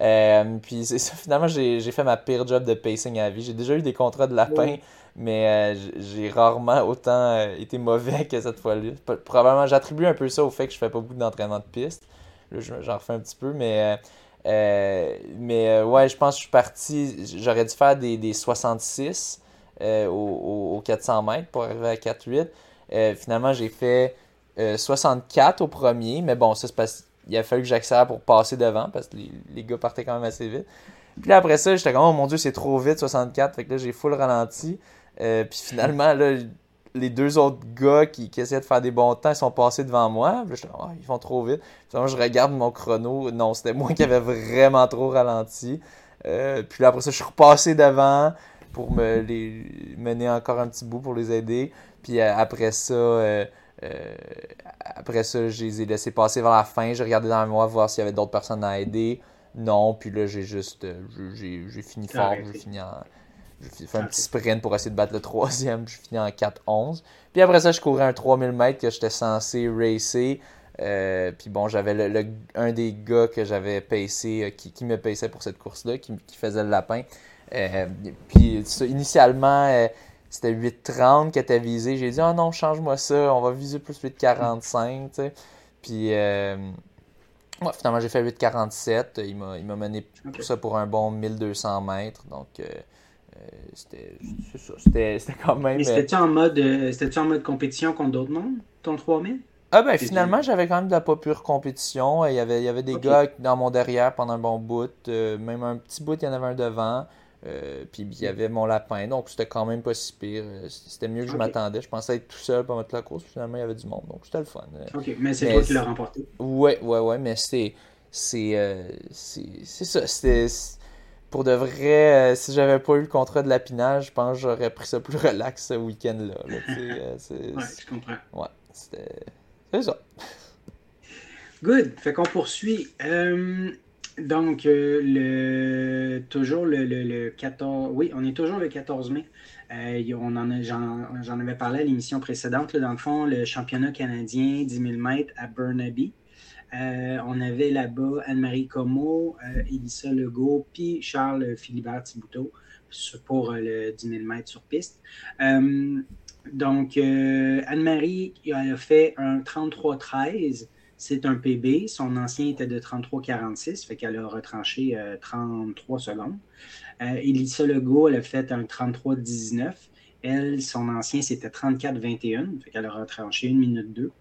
Euh, puis finalement, j'ai fait ma pire job de pacing à vie. J'ai déjà eu des contrats de lapin, mais euh, j'ai rarement autant euh, été mauvais que cette fois-là. Probablement, j'attribue un peu ça au fait que je fais pas beaucoup d'entraînement de piste. Là, j'en refais un petit peu, mais, mais ouais, je pense que je suis parti. J'aurais dû faire des, des 66 au, 400 mètres pour arriver à 4-8. Euh, finalement, j'ai fait 64 euh, au premier, mais bon, ça c'est parce qu'il a fallu que j'accélère pour passer devant parce que les, gars partaient quand même assez vite. Puis là, après ça, j'étais comme, oh mon dieu, c'est trop vite, 64. Fait que là, j'ai full ralenti. Euh, puis finalement, là, les deux autres gars qui, essayaient de faire des bons temps, ils sont passés devant moi. Puis là, oh, ils font trop vite. Finalement, je regarde mon chrono. Non, c'était moi qui avais vraiment trop ralenti. puis là, après ça, je suis repassé devant pour me les mener encore un petit bout pour les aider. Puis euh, après ça, euh, euh, après ça, je les ai laissés passer vers la fin. J'ai regardé dans moi voir s'il y avait d'autres personnes à aider. Non, puis là, j'ai juste. j'ai fini fort. J'ai fini en. J'ai fait un petit sprint pour essayer de battre le troisième. J'ai fini en 4-11. Puis après ça, je courais un 3000 mètres que j'étais censé racer. puis bon, j'avais le, un des gars que j'avais pacé, qui, qui, me paissait pour cette course-là, qui, qui, faisait le lapin. puis initialement, c'était 8,30 qui était visé. J'ai dit, oh non, change-moi ça, on va viser plus 8,45, tu sais. Puis, euh, finalement, j'ai fait 8,47. Il m'a mené tout ça pour un bon 1200 mètres. Donc, euh, euh, c'était ça. C'était quand même. Mais c'était-tu en, mode, en mode compétition contre d'autres mondes, ton 3000 ah ben finalement j'avais quand même de la pas pure compétition. Il y avait, il y avait des gars dans mon derrière pendant un bon bout. même un petit bout, il y en avait un devant. Euh, puis il y avait mon lapin, donc c'était quand même pas si pire. Euh, c'était mieux que je m'attendais. Je pensais être tout seul pour mettre la course, finalement il y avait du monde, donc c'était le fun. Euh. Ok, mais c'est toi qui l'as remporté. Ouais, ouais, ouais, mais c'est. C'est ça. C'était. Pour de vrai, si j'avais pas eu le contrat de lapinage, je pense que j'aurais pris ça plus relax ce week-end-là. ouais, je comprends. Ouais, c'était. C'est ça. Good. Fait qu'on poursuit. Donc, euh, le, toujours le, 14... Oui, on est toujours le 14 mai. Euh, on en j'en, avais parlé à l'émission précédente. dans le fond, le championnat canadien 10 000 mètres à Burnaby. on avait là-bas Anne-Marie Como, Elissa Legault, puis Charles Philibert Thibouteau pour le 10 000 mètres sur piste. donc, Anne-Marie a fait un 33-13 c'est un PB. Son ancien était de 33,46, fait qu'elle a retranché 33 euh, secondes. Euh, Elissa Legault, elle a fait un 33,19. Elle, son ancien, c'était 34,21, fait qu'elle a retranché 1 minute 2.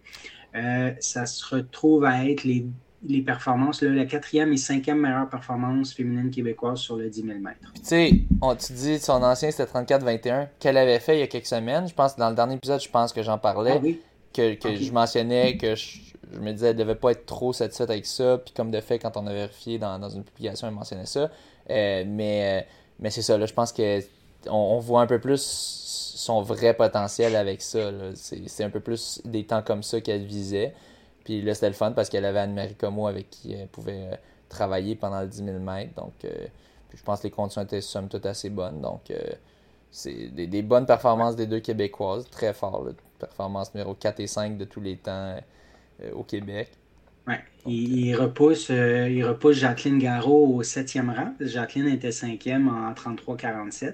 Euh, ça se retrouve à être les, les performances, la quatrième et cinquième meilleure performance féminine québécoise sur le 10 000 mètres. Tu sais, tu dis son ancien c'était 34-21, qu'elle avait fait il y a quelques semaines. Je pense dans le dernier épisode, je pense que j'en parlais, ah que, que je mentionnais que je, je me disais, elle devait pas être trop satisfaite avec ça. Puis comme de fait, quand on a vérifié dans, une publication, elle mentionnait ça. Euh, mais euh, mais c'est ça, je pense que on, voit un peu plus son vrai potentiel avec ça. C'est un peu plus des temps comme ça qu'elle visait. Puis là, c'était le fun parce qu'elle avait Anne-Marie Como avec qui elle pouvait euh, travailler pendant le 10 000 mètres. Donc, je pense que les conditions étaient somme toute assez bonnes. Donc, c'est des, bonnes performances des deux Québécoises, très fort. Performance numéro 4 et 5 de tous les temps euh, au Québec. Ouais. Il, repousse, euh, il repousse Jacqueline Garot au septième rang. Jacqueline était cinquième en 33-47.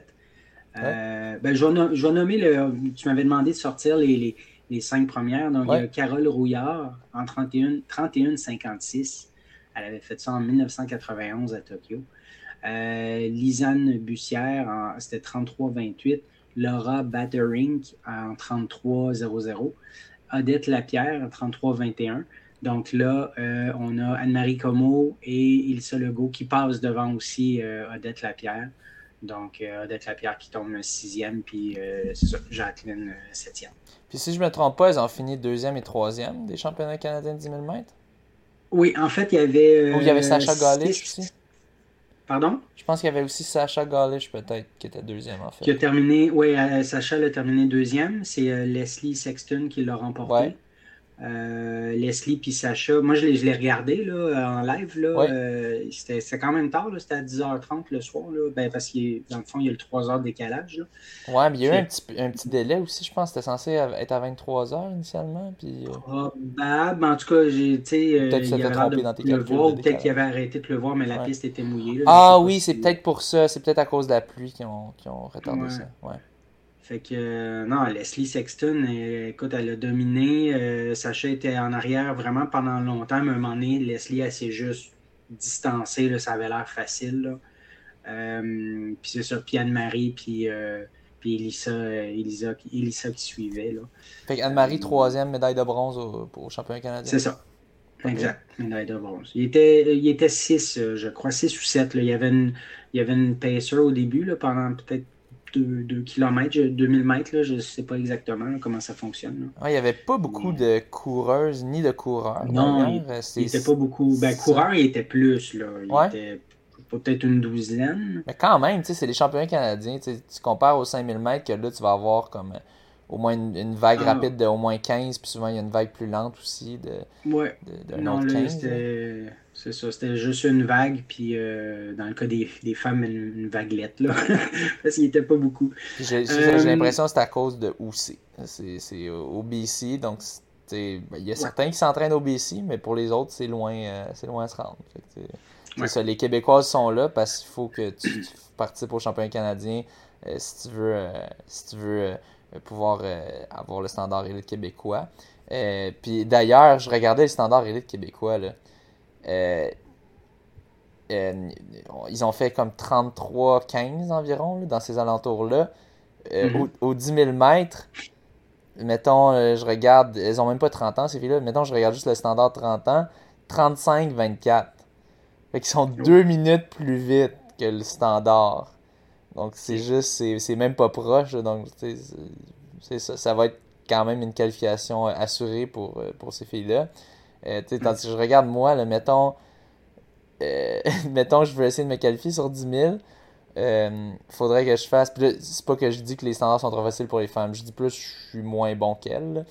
Euh, ben, je, vais, nommer le. Tu m'avais demandé de sortir les, cinq premières. Donc, il y a Carole Rouillard en 31-56. Elle avait fait ça en 1991 à Tokyo. Lisanne Bussière, c'était 33-28. Laura Battering en 33-00. Odette Lapierre, 33-21. Donc là, euh, on a Anne-Marie Como et Ilsa Legault qui passent devant aussi euh, Odette Lapierre. Donc, euh, Odette Lapierre qui tombe sixième, puis c'est ça, Jacqueline septième. Puis si je ne me trompe pas, elles ont fini deuxième et troisième des championnats canadiens de 10 000 mètres? Oui, en fait, il y avait... Ou il y avait Sacha Galish aussi? Pardon? Je pense qu'il y avait aussi Sacha Galish, peut-être, qui était deuxième, en fait. Qui a terminé, oui, Sacha l'a terminé deuxième. C'est Leslie Sexton qui l'a remporté. Euh, Leslie puis Sacha. Moi, je l'ai regardé là, en live. Là, euh, c'était quand même tard. C'était à 10h30 le soir. Là, ben, parce que dans le fond, il y a le 3 h de décalage. Là. Ouais, mais il y a eu un petit, un petit délai aussi. Je pense c'était censé être à 23h initialement. Puis, euh... Probable. En tout cas, j'ai. Peut-être trompé dans tes le voir, Peut-être qu'il avait arrêté de le voir, mais la piste était mouillée. ah oui, c'est peut-être pour ça. C'est peut-être à cause de la pluie qui ont, ont retardé ça. Ouais. Fait que, euh, non, Leslie Sexton, écoute, elle a dominé. Euh, Sacha était en arrière vraiment pendant longtemps, mais à un moment donné, Leslie, elle s'est juste distancée, là, ça avait l'air facile. Euh, puis c'est ça, puis Anne-Marie, puis, puis Elisa, Elisa, Elisa, qui suivait. Là. Fait Anne-Marie, troisième médaille de bronze au, au championnat canadien. C'est ça. Exact, médaille de bronze. Il était, il était 6, je crois, 6 ou 7. Il, y avait une, il y avait une pacer au début, là, pendant peut-être 2 km, 2000 mètres, là, je ne sais pas exactement comment ça fonctionne. il n'y avait pas beaucoup de coureuses ni de coureurs. Non, il n'était pas beaucoup. Ben, coureurs, il était plus. Là. Il était peut-être une douzaine. Mais quand même, c'est les championnats canadiens. Tu compares aux 5000 mètres que là, tu vas avoir comme euh, au moins une, vague ah. rapide de au moins 15, puis souvent il y a une vague plus lente aussi de, ouais. non, là, C'est ça, c'était juste une vague, puis euh, dans le cas des, des femmes, une, vaguelette, là. parce qu'il n'était pas beaucoup. J'ai euh, l'impression que c'est à cause de OC. C'est au BC, donc ben, il y a certains qui s'entraînent au BC, mais pour les autres, c'est loin, euh, c'est loin à se rendre. ça, les Québécoises sont là parce qu'il faut que tu, participes au championnat canadien si tu veux, si tu veux euh, pouvoir euh, avoir le standard élite québécois. Euh, puis d'ailleurs, je regardais le standard élite québécois. Là. Ils ont fait comme 33-15 environ dans ces alentours-là. Mm-hmm. au, 10 000 mètres, mettons, je regarde, elles ont même pas 30 ans ces filles-là, mettons, je regarde juste le standard 30 ans, 35-24. Fait qu'ils sont deux minutes plus vite que le standard. Donc c'est juste, c'est même pas proche. Donc c'est ça. Ça va être quand même une qualification assurée pour, euh, pour ces filles-là. Euh, tandis que je regarde moi, là, mettons, euh, mettons je veux essayer de me qualifier sur 10 000. Euh, faudrait que je fasse. C'est pas que je dis que les standards sont trop faciles pour les femmes. Je dis plus je suis moins bon qu'elles.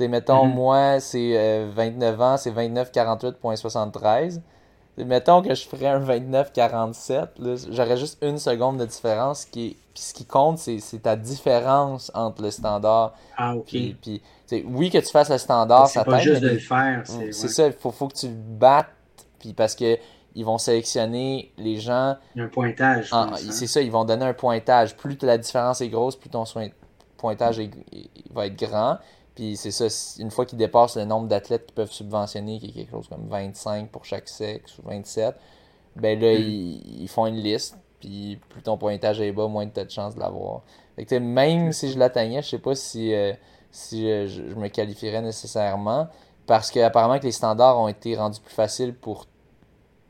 Mettons, mm-hmm. moi, c'est 29 ans, c'est 29,48,73. Mettons que je ferais un 29-47, j'aurais juste une seconde de différence. Qui puis ce qui compte, c'est ta différence entre le standard. Ah, ok. Puis, oui, que tu fasses le standard, ça t'aide. C'est pas juste de le faire. C'est ça, il faut, faut, que tu le battes. Puis parce que ils vont sélectionner les gens. Il y a un pointage. Hein. C'est ça, ils vont donner un pointage. Plus la différence est grosse, plus ton pointage va être grand. Puis c'est ça, une fois qu'ils dépassent le nombre d'athlètes qui peuvent subventionner, qui est quelque chose comme 25 pour chaque sexe ou 27, ben là, mm. ils, font une liste. Puis plus ton pointage est bas, moins tu as de chances de l'avoir. même si je l'atteignais, je sais pas si, euh, si je, me qualifierais nécessairement. Parce qu'apparemment que les standards ont été rendus plus faciles pour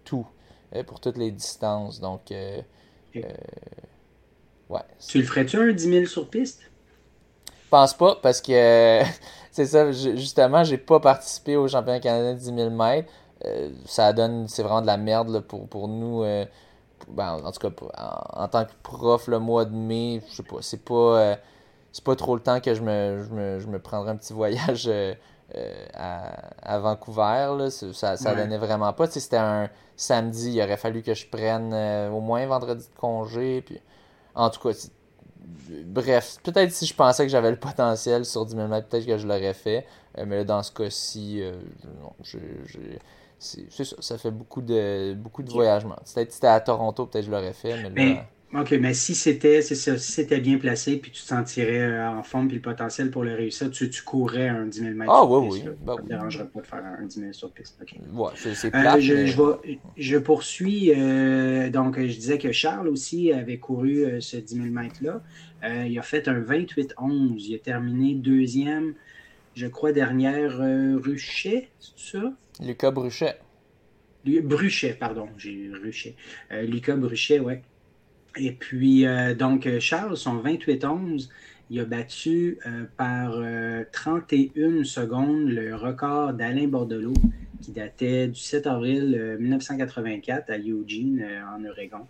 tout, euh, pour toutes les distances. Donc, euh, ouais. Tu le ferais-tu un 10 000 sur piste? pense pas parce que c'est ça, justement, j'ai pas participé au championnat canadien de 10 000 mètres. Euh, ça donne, c'est vraiment de la merde pour, pour nous. Euh, ben, en tout cas, en, tant que prof, le mois de mai, je sais pas, c'est pas, euh, c'est pas trop le temps que je me, je me, je me prendrais un petit voyage à, à, Vancouver. Là. Ça, ça donnait vraiment pas. c'était un samedi, il aurait fallu que je prenne au moins vendredi de congé. Puis, en tout cas, bref, peut-être si je pensais que j'avais le potentiel sur 10 000 mètres, peut-être que je l'aurais fait. Euh, mais là, dans ce cas-ci, euh, c'est ça. Ça fait beaucoup de, beaucoup de voyagements. Peut-être si c'était à Toronto, peut-être que je l'aurais fait. Mais là, OK, mais si c'était si c'était bien placé, puis tu te sentirais euh, en forme, puis le potentiel pour le réussir, tu, tu courrais un 10 000 mètres ah, oui, oui. Ben ça ne dérangerait pas de faire un 10 000 sur piste. Ouais, c'est euh, je, je, je, poursuis. Euh, donc, je disais que Charles aussi avait couru ce 10 000 mètres-là. il a fait un 28-11. Il a terminé deuxième, je crois, dernière Ruchet, c'est ça? Lucas Bruchet. Bruchet, pardon, j'ai Ruchet. Lucas Bruchet, ouais. Et puis, euh, donc, Charles, son 28-11, il a battu euh, par 31 euh, secondes le record d'Alain Bordelot, qui datait du 7 avril 1984 à Eugene, en Oregon.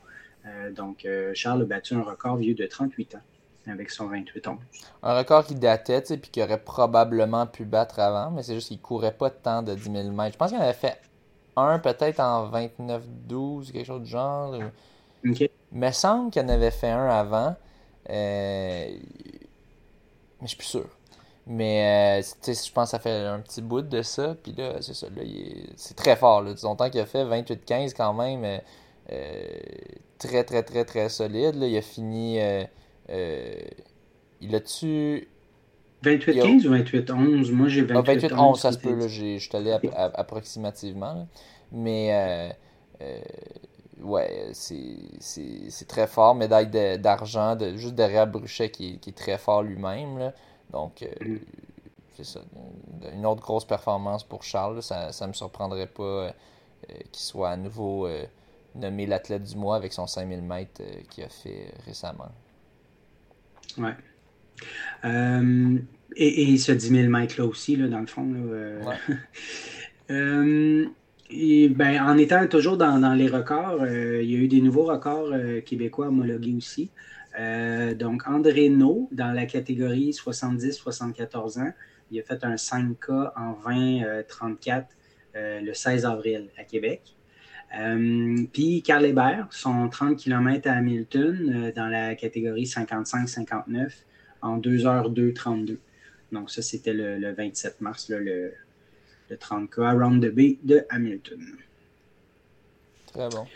donc, Charles a battu un record vieux de 38 ans avec son 28-11. Un record qui datait, tu sais, puis qui aurait probablement pu battre avant, mais c'est juste qu'il courait pas tant de 10 000 mètres. Je pense qu'il en avait fait un peut-être en 29-12, quelque chose du genre. Il me semble qu'il en avait fait un avant. Euh, mais je suis plus sûr. Mais euh, je pense que ça fait un petit bout de ça. Puis là, c'est ça. c'est très fort. Là. Longtemps qu'il a fait 28-15 quand même. Euh, très, très, très, très solide. Là. Il a fini. il a-tu. 28-15 ou 28-11 Moi, j'ai 28-11. Ah, ça se peut. Je suis allé approximativement. Mais ouais, c'est très fort. Médaille d'argent, de, juste derrière Bruchet qui, qui est très fort lui-même. Donc, euh, c'est ça. Une autre grosse performance pour Charles. Ça ne me surprendrait pas euh, qu'il soit à nouveau euh, nommé l'athlète du mois avec son 5000 mètres qu'il a fait récemment. Ouais. Et, et, ce 10 000 mètres-là aussi, là, dans le fond. Là, ben, en étant toujours dans, les records, euh, il y a eu des nouveaux records euh, québécois homologués aussi. Euh, donc, André No, dans la catégorie 70-74 ans, il a fait un 5K en 20-34 le 16 avril à Québec. puis Carl Hébert, son 30 km à Hamilton dans la catégorie 55-59 en 2 h 2-32. Donc, ça, c'était le, 27 mars, le, le 30K Around the Bay de Hamilton. Très bon.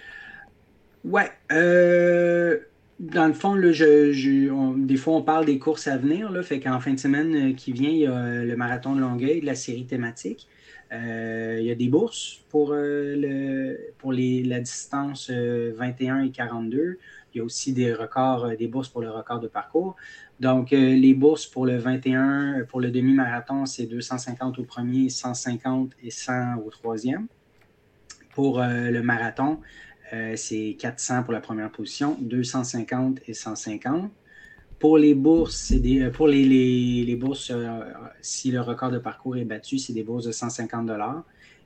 Ouais. Euh, dans le fond, là, je, des fois, on parle des courses à venir. Là, fait qu'en fin de semaine euh, qui vient, il y a euh, le marathon de Longueuil de la série thématique. il y a des bourses pour, le, pour les, la distance 21 et 42. Il y a aussi des records, des bourses pour le record de parcours. Donc, euh, les bourses pour le 21, euh, pour le demi-marathon, c'est 250 au premier, 150 et 100 au troisième. Pour euh, le marathon, c'est 400 pour la première position, 250 et 150. Pour les bourses, c'est des, pour les, les, bourses, si le record de parcours est battu, c'est des bourses de 150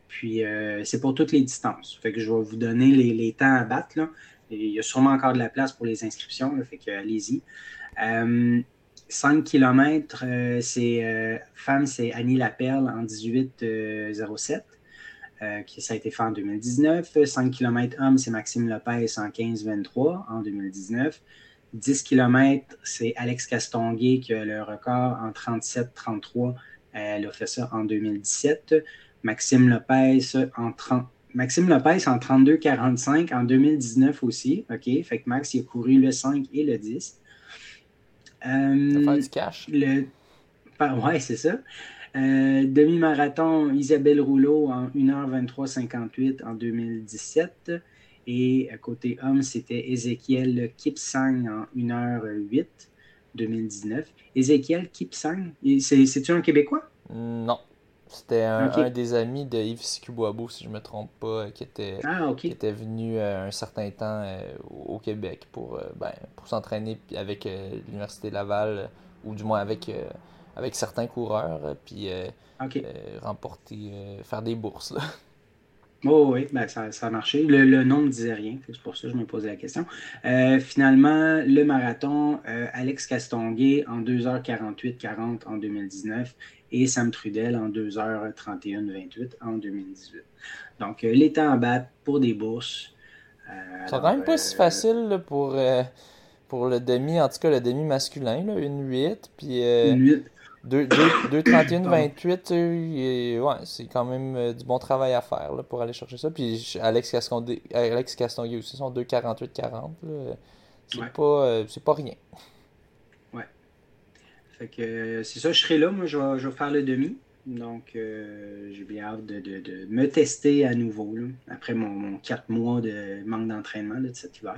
Puis, c'est pour toutes les distances. Je vais vous donner les, temps à battre. Il y a sûrement encore de la place pour les inscriptions. fait que allez-y. 5 km, c'est euh, femme, c'est Annie Laperle en 18,07. qui, ça a été fait en 2019. 5 km homme, c'est Maxime Lopez en 15-23 en 2019. 10 km, c'est Alex Castonguay qui a le record en 37-33. Elle a fait ça en 2017. Maxime Lopez en 30. Maxime Lopez en 32-45 en 2019 aussi. OK? Fait que Max, il a couru le 5 et le 10. Euh, du cash. Le... Ouais, c'est ça. Euh, demi-marathon, Isabelle Rouleau en 1h23-58 en 2017. Et à côté homme, c'était Ézéchiel Kipsang en 1h08 2019. Ézéchiel Kipsang, c'est-tu un Québécois? Non. C'était un, des amis de Yves Sikuboabo, si je ne me trompe pas, qui était, ah, qui était venu euh, un certain temps euh, au Québec pour, ben, pour s'entraîner avec l'Université Laval, ou du moins avec, avec certains coureurs, puis remporter, faire des bourses. Oh, oui, ben, ça, a marché. Le, nom ne disait rien, c'est pour ça que je me posais la question. Euh, finalement, le marathon, euh, Alex Castonguay en 2h48-40 en 2019 et Sam Trudel en 2h31-28 en 2018. Donc, euh, les temps à battre pour des bourses. c'est quand même pas si facile pour, pour le demi, en tout cas le demi masculin, là, une 8. Puis, une 8. 2-31-28, euh, ouais, c'est quand même euh, du bon travail à faire pour aller chercher ça. Puis Alex, Castonguay, Alex Castonguay aussi, son 2-48-40. C'est pas, euh, pas rien. Fait que c'est ça, je serai là. Moi, je vais, je vais faire le demi. Donc, j'ai bien hâte de, de, de, me tester à nouveau là, après mon, mon 4 mois de manque d'entraînement de cet hiver.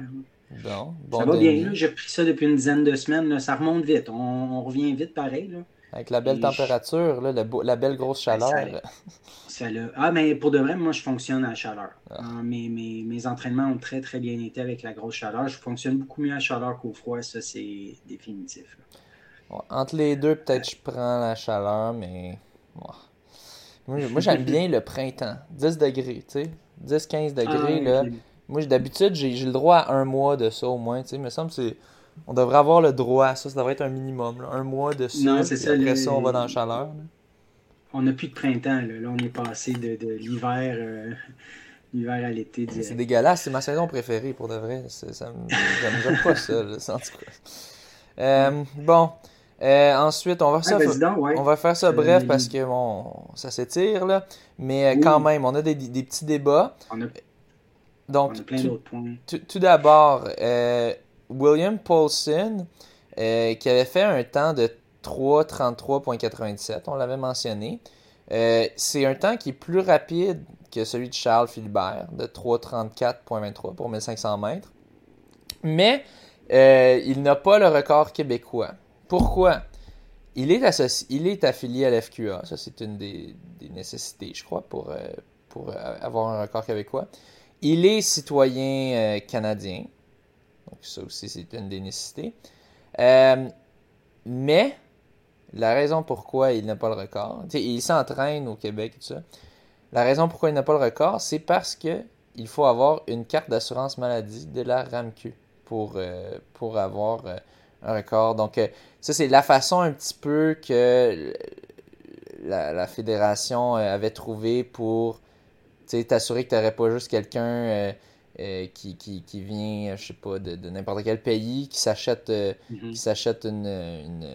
Bon, ça va bien. J'ai pris ça depuis une dizaine de semaines. Ça remonte vite. On, on revient vite pareil. Là. Avec la belle température, là, la, belle grosse chaleur. Ça, Ah, mais pour de vrai, moi, je fonctionne à la chaleur. Ah. Ah, mes, mes, entraînements ont très, très bien été avec la grosse chaleur. Je fonctionne beaucoup mieux à la chaleur qu'au froid. Ça, c'est définitif. Entre les deux, peut-être je prends la chaleur, mais... Moi, j'aime bien le printemps. 10 degrés, tu sais. 10-15 degrés, ah, là. Moi, d'habitude, j'ai le droit à un mois de ça au moins, tu sais. Il me semble que c'est on devrait avoir le droit à ça. Ça devrait être un minimum. Un mois de ça. Non, c'est ça. Après ça, on va dans la chaleur. On n'a plus de printemps. Là, on est passé de, l'hiver euh, l'hiver à l'été. C'est dégueulasse. C'est ma saison préférée pour de vrai. Ça J'aime pas ça, en tout cas. Euh, bon. Euh, ensuite, on va, faire ça, on va faire ça bref parce que bon, ça s'étire, là. Mais quand même, on a des, petits débats. On a, Donc, plein d'autres points. Tout, d'abord, William Paulson, euh, qui avait fait un temps de 3.33.97, on l'avait mentionné. Euh, c'est un temps qui est plus rapide que celui de Charles Philibert, de 3.34.23 pour 1500 mètres. Mais euh, il n'a pas le record québécois. Pourquoi? Il est, il est affilié à l'FQA, ça c'est une des, nécessités, je crois, pour, pour avoir un record québécois. Il est citoyen canadien, donc ça aussi, c'est une des nécessités. Euh, mais la raison pourquoi il n'a pas le record, il s'entraîne au Québec et tout ça. La raison pourquoi il n'a pas le record, c'est parce que il faut avoir une carte d'assurance maladie de la RAMQ pour, euh, pour avoir euh, un record. Donc, ça, c'est la façon un petit peu que la, la fédération avait trouvé pour t'assurer que tu n'aurais pas juste quelqu'un euh, qui, qui, qui, vient, je sais pas, de, de n'importe quel pays, qui s'achète euh, mhm. qui s'achète une, une,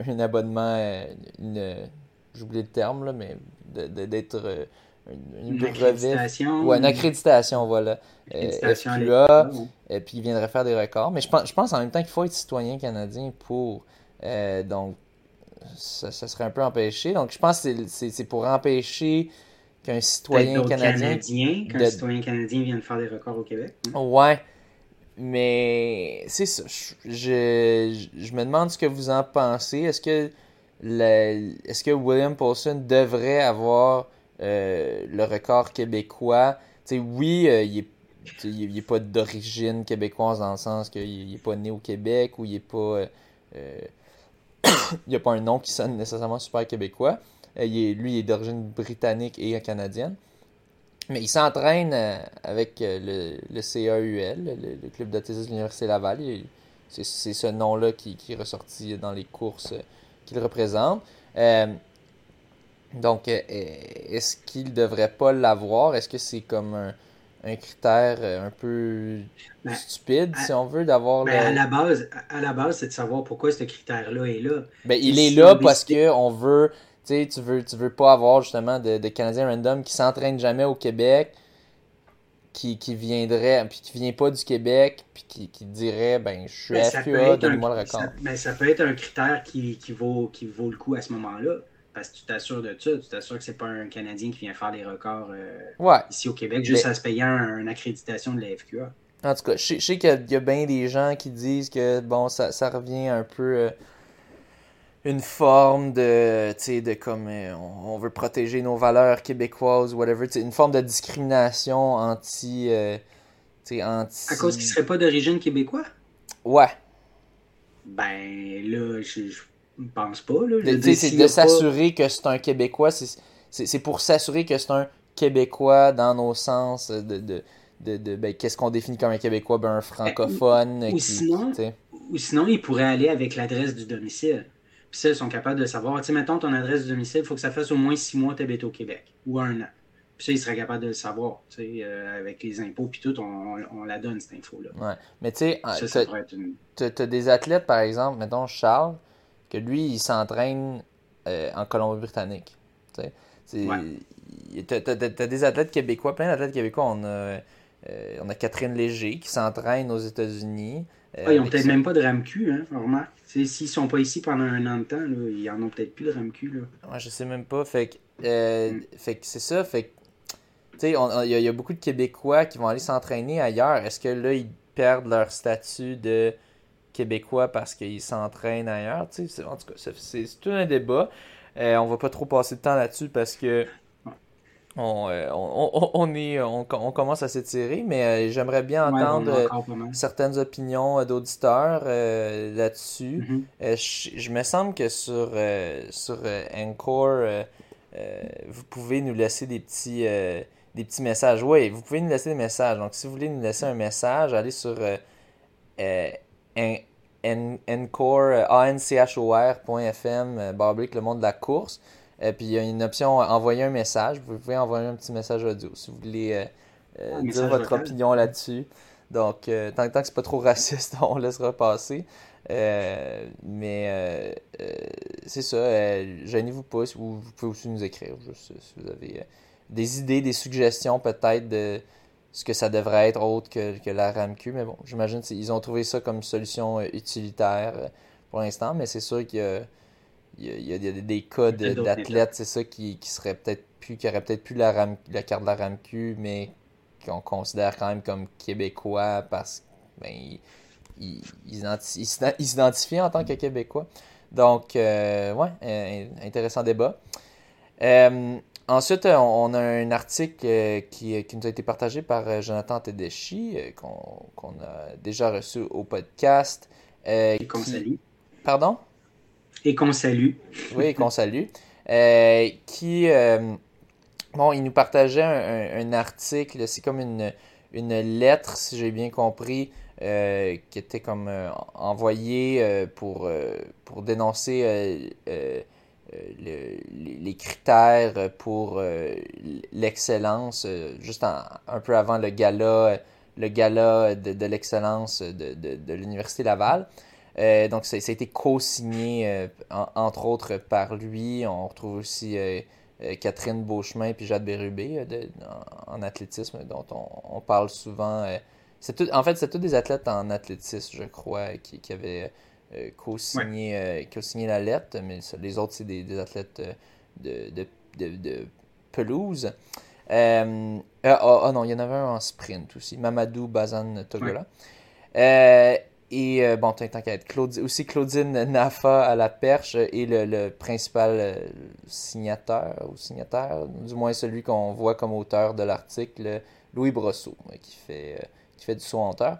un abonnement, euh, une, j'oublie le terme, là, mais d'être une, une, accréditation. Ouais, une accréditation, voilà. Accréditation FQA, et puis il viendrait faire des records. Mais je pense, je pense en même temps qu'il faut être citoyen canadien pour. donc, ça, ça, serait un peu empêché. Donc, je pense que c'est pour empêcher qu'un citoyen canadien. qu'un citoyen canadien vienne faire des records au Québec. Hein? Ouais. Mais c'est ça. Je, je, me demande ce que vous en pensez. Est-ce que, est-ce que William Paulson devrait avoir euh, le record québécois? sais oui, euh, il est n'est pas d'origine québécoise dans le sens qu'il n'est pas né au Québec ou il n'est pas. Euh, il n'a pas un nom qui sonne nécessairement super québécois. Euh, lui, il est d'origine britannique et canadienne. Mais il s'entraîne euh, avec euh, le, le CAUL, le, club d'athlétisme de l'Université Laval. C'est ce nom-là qui, est ressorti dans les courses qu'il représente. Donc, est-ce qu'il ne devrait pas l'avoir? Est-ce que c'est comme un, un critère un peu ben, stupide, si on veut, d'avoir ben, à la base, à la base, c'est de savoir pourquoi ce critère-là est là. Ben, il est là parce que on veut, tu sais, tu veux, tu veux pas avoir justement de, de Canadiens random qui s'entraînent jamais au Québec, qui, qui viendrait, puis qui vient pas du Québec, puis qui, qui dirait, ben, je suis ben, FQA, donne-moi le record. Ça, ben, ça peut être un critère qui, qui, vaut, qui vaut le coup à ce moment-là. Parce que tu t'assures de ça, tu t'assures que c'est pas un Canadien qui vient faire les records euh, ici au Québec juste à se payer une accréditation de la FQA. En tout cas, je sais, qu'il y, a bien des gens qui disent que bon, ça, ça revient un peu euh, une forme de, tu sais, de comme euh, on, veut protéger nos valeurs québécoises, whatever, une forme de discrimination anti, euh, anti. À cause qu'il serait pas d'origine québécois. Ouais. Ben là, je, je pense pas là. C'est de s'assurer que c'est un Québécois, c'est pour s'assurer que c'est un Québécois dans nos sens de de, ben, qu'est-ce qu'on définit comme un Québécois, ben, un francophone. Ou, sinon, ou sinon, il pourrait aller avec l'adresse du domicile. Puis ça, ils sont capables de savoir, tu sais, mettons ton adresse du domicile, il faut que ça fasse au moins six mois que au Québec, ou un an. Puis ça, ils seraient capables de le savoir, tu sais, euh, avec les impôts, puis tout, on, on, la donne, cette info-là. Ouais, mais tu sais, tu as, des athlètes, par exemple, mettons Charles, que lui, il s'entraîne euh, en Colombie-Britannique, tu as, des athlètes québécois, plein d'athlètes québécois. On a euh, on a Catherine Léger qui s'entraîne aux États-Unis. Euh, ah, ils n'ont peut-être même pas de RAMQ, hein, remarque. S'ils sont pas ici pendant un an de temps, ils en ont peut-être plus de RAMQ. Là. Ouais, je sais même pas. Fait que, euh, mm. fait c'est ça. Fait il y, a beaucoup de Québécois qui vont aller s'entraîner ailleurs. Est-ce que là, ils perdent leur statut de Québécois parce qu'ils s'entraînent ailleurs? en tout cas, c'est tout un débat. On on va pas trop passer de temps là-dessus parce que euh, on, on, est, on, commence à s'étirer, mais euh, j'aimerais bien entendre euh, certaines opinions d'auditeurs là-dessus. Mm-hmm. je, me semble que sur, sur Encore, vous pouvez nous laisser des petits, des petits messages. Oui, vous pouvez nous laisser des messages. Donc, si vous voulez nous laisser un message, allez sur anchor.fm, barbrick, le monde de la course. Et euh, puis il y a une option envoyer un message. Vous pouvez envoyer un petit message audio si vous voulez euh, euh, dire votre opinion là-dessus. Donc, tant, tant, que c'est pas trop raciste, on laissera passer. mais c'est ça, gênez-vous pas. Vous, vous pouvez aussi nous écrire juste si vous avez des idées, des suggestions peut-être de ce que ça devrait être autre que, que la RAMQ. Mais bon, j'imagine qu'ils ont trouvé ça comme solution utilitaire pour l'instant, mais c'est sûr que il y, a, des cas d'athlètes, c'est ça, qui, qui seraient peut-être plus, qui auraient peut-être plus la, la carte de la RAMQ, mais qu'on considère quand même comme québécois parce qu'ils ben, s'identifient en tant que québécois. Donc, euh, ouais, euh, intéressant débat. Euh, ensuite, on, a un article qui, qui, nous a été partagé par Jonathan Tedeschi, qu'on a déjà reçu au podcast. Et qu'on salue. Pardon? Et qu'on salue. oui, qu'on salue. Euh, qui, euh, bon, il nous partageait un, article, c'est comme une, une lettre, si j'ai bien compris, euh, qui était comme envoyée pour, pour dénoncer les critères pour l'excellence, juste un peu avant le gala, le gala de, l'excellence de, de, l'Université Laval. Euh, donc, ça, a été co-signé, euh, entre autres, par lui. On retrouve aussi euh, Catherine Beauchemin et Jade Bérubé en, athlétisme, dont on, parle souvent. Tout, en fait, c'est tous des athlètes en athlétisme, je crois, qui, qui avaient co-signé la lettre, mais les autres, c'est des, athlètes de, de, pelouse. ah, non, il y en avait un en sprint aussi, Mamadou Bazan Togola. Et euh, bon, tant qu'à être aussi Claudine Nafa à la perche et le, principal euh, signateur ou signataire, du moins celui qu'on voit comme auteur de l'article, Louis Brosseau, euh, qui fait, qui fait du saut en hauteur.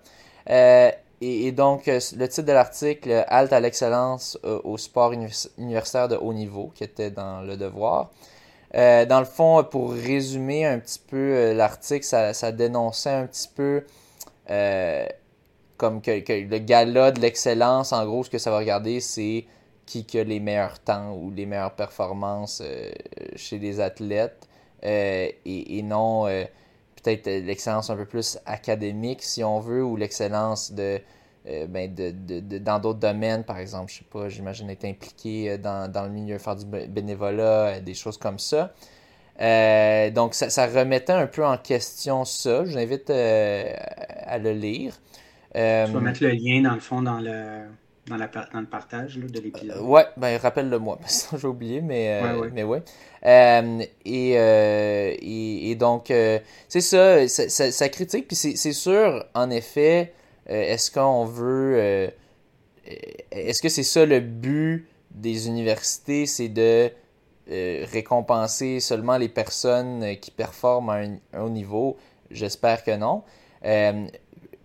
Et, donc, le titre de l'article, Halte à l'excellence au sport universitaire de haut niveau, qui était dans le devoir. dans le fond, pour résumer un petit peu l'article, ça, ça, dénonçait un petit peu comme que, le gala de l'excellence, en gros, ce que ça va regarder, c'est qui, qui a les meilleurs temps ou les meilleures performances chez les athlètes et, non peut-être l'excellence un peu plus académique, si on veut, ou l'excellence de, ben de, de, dans d'autres domaines, par exemple, je sais pas, j'imagine être impliqué dans, dans, le milieu, faire du bénévolat, des choses comme ça. Euh, donc, ça, remettait un peu en question ça. Je vous invite euh, à le lire. Euh, tu vas mettre le lien, dans le fond, dans le, dans, la, dans le partage de l'épisode? ouais, ben rappelle-le moi, parce que j'ai oublié, mais, ouais, mais ouais. Et, et, donc, c'est ça, ça, critique, puis c'est sûr, en effet, est-ce qu'on veut... est-ce que c'est ça le but des universités, c'est de euh, récompenser seulement les personnes euh, qui performent à un, haut niveau? J'espère que non. Euh,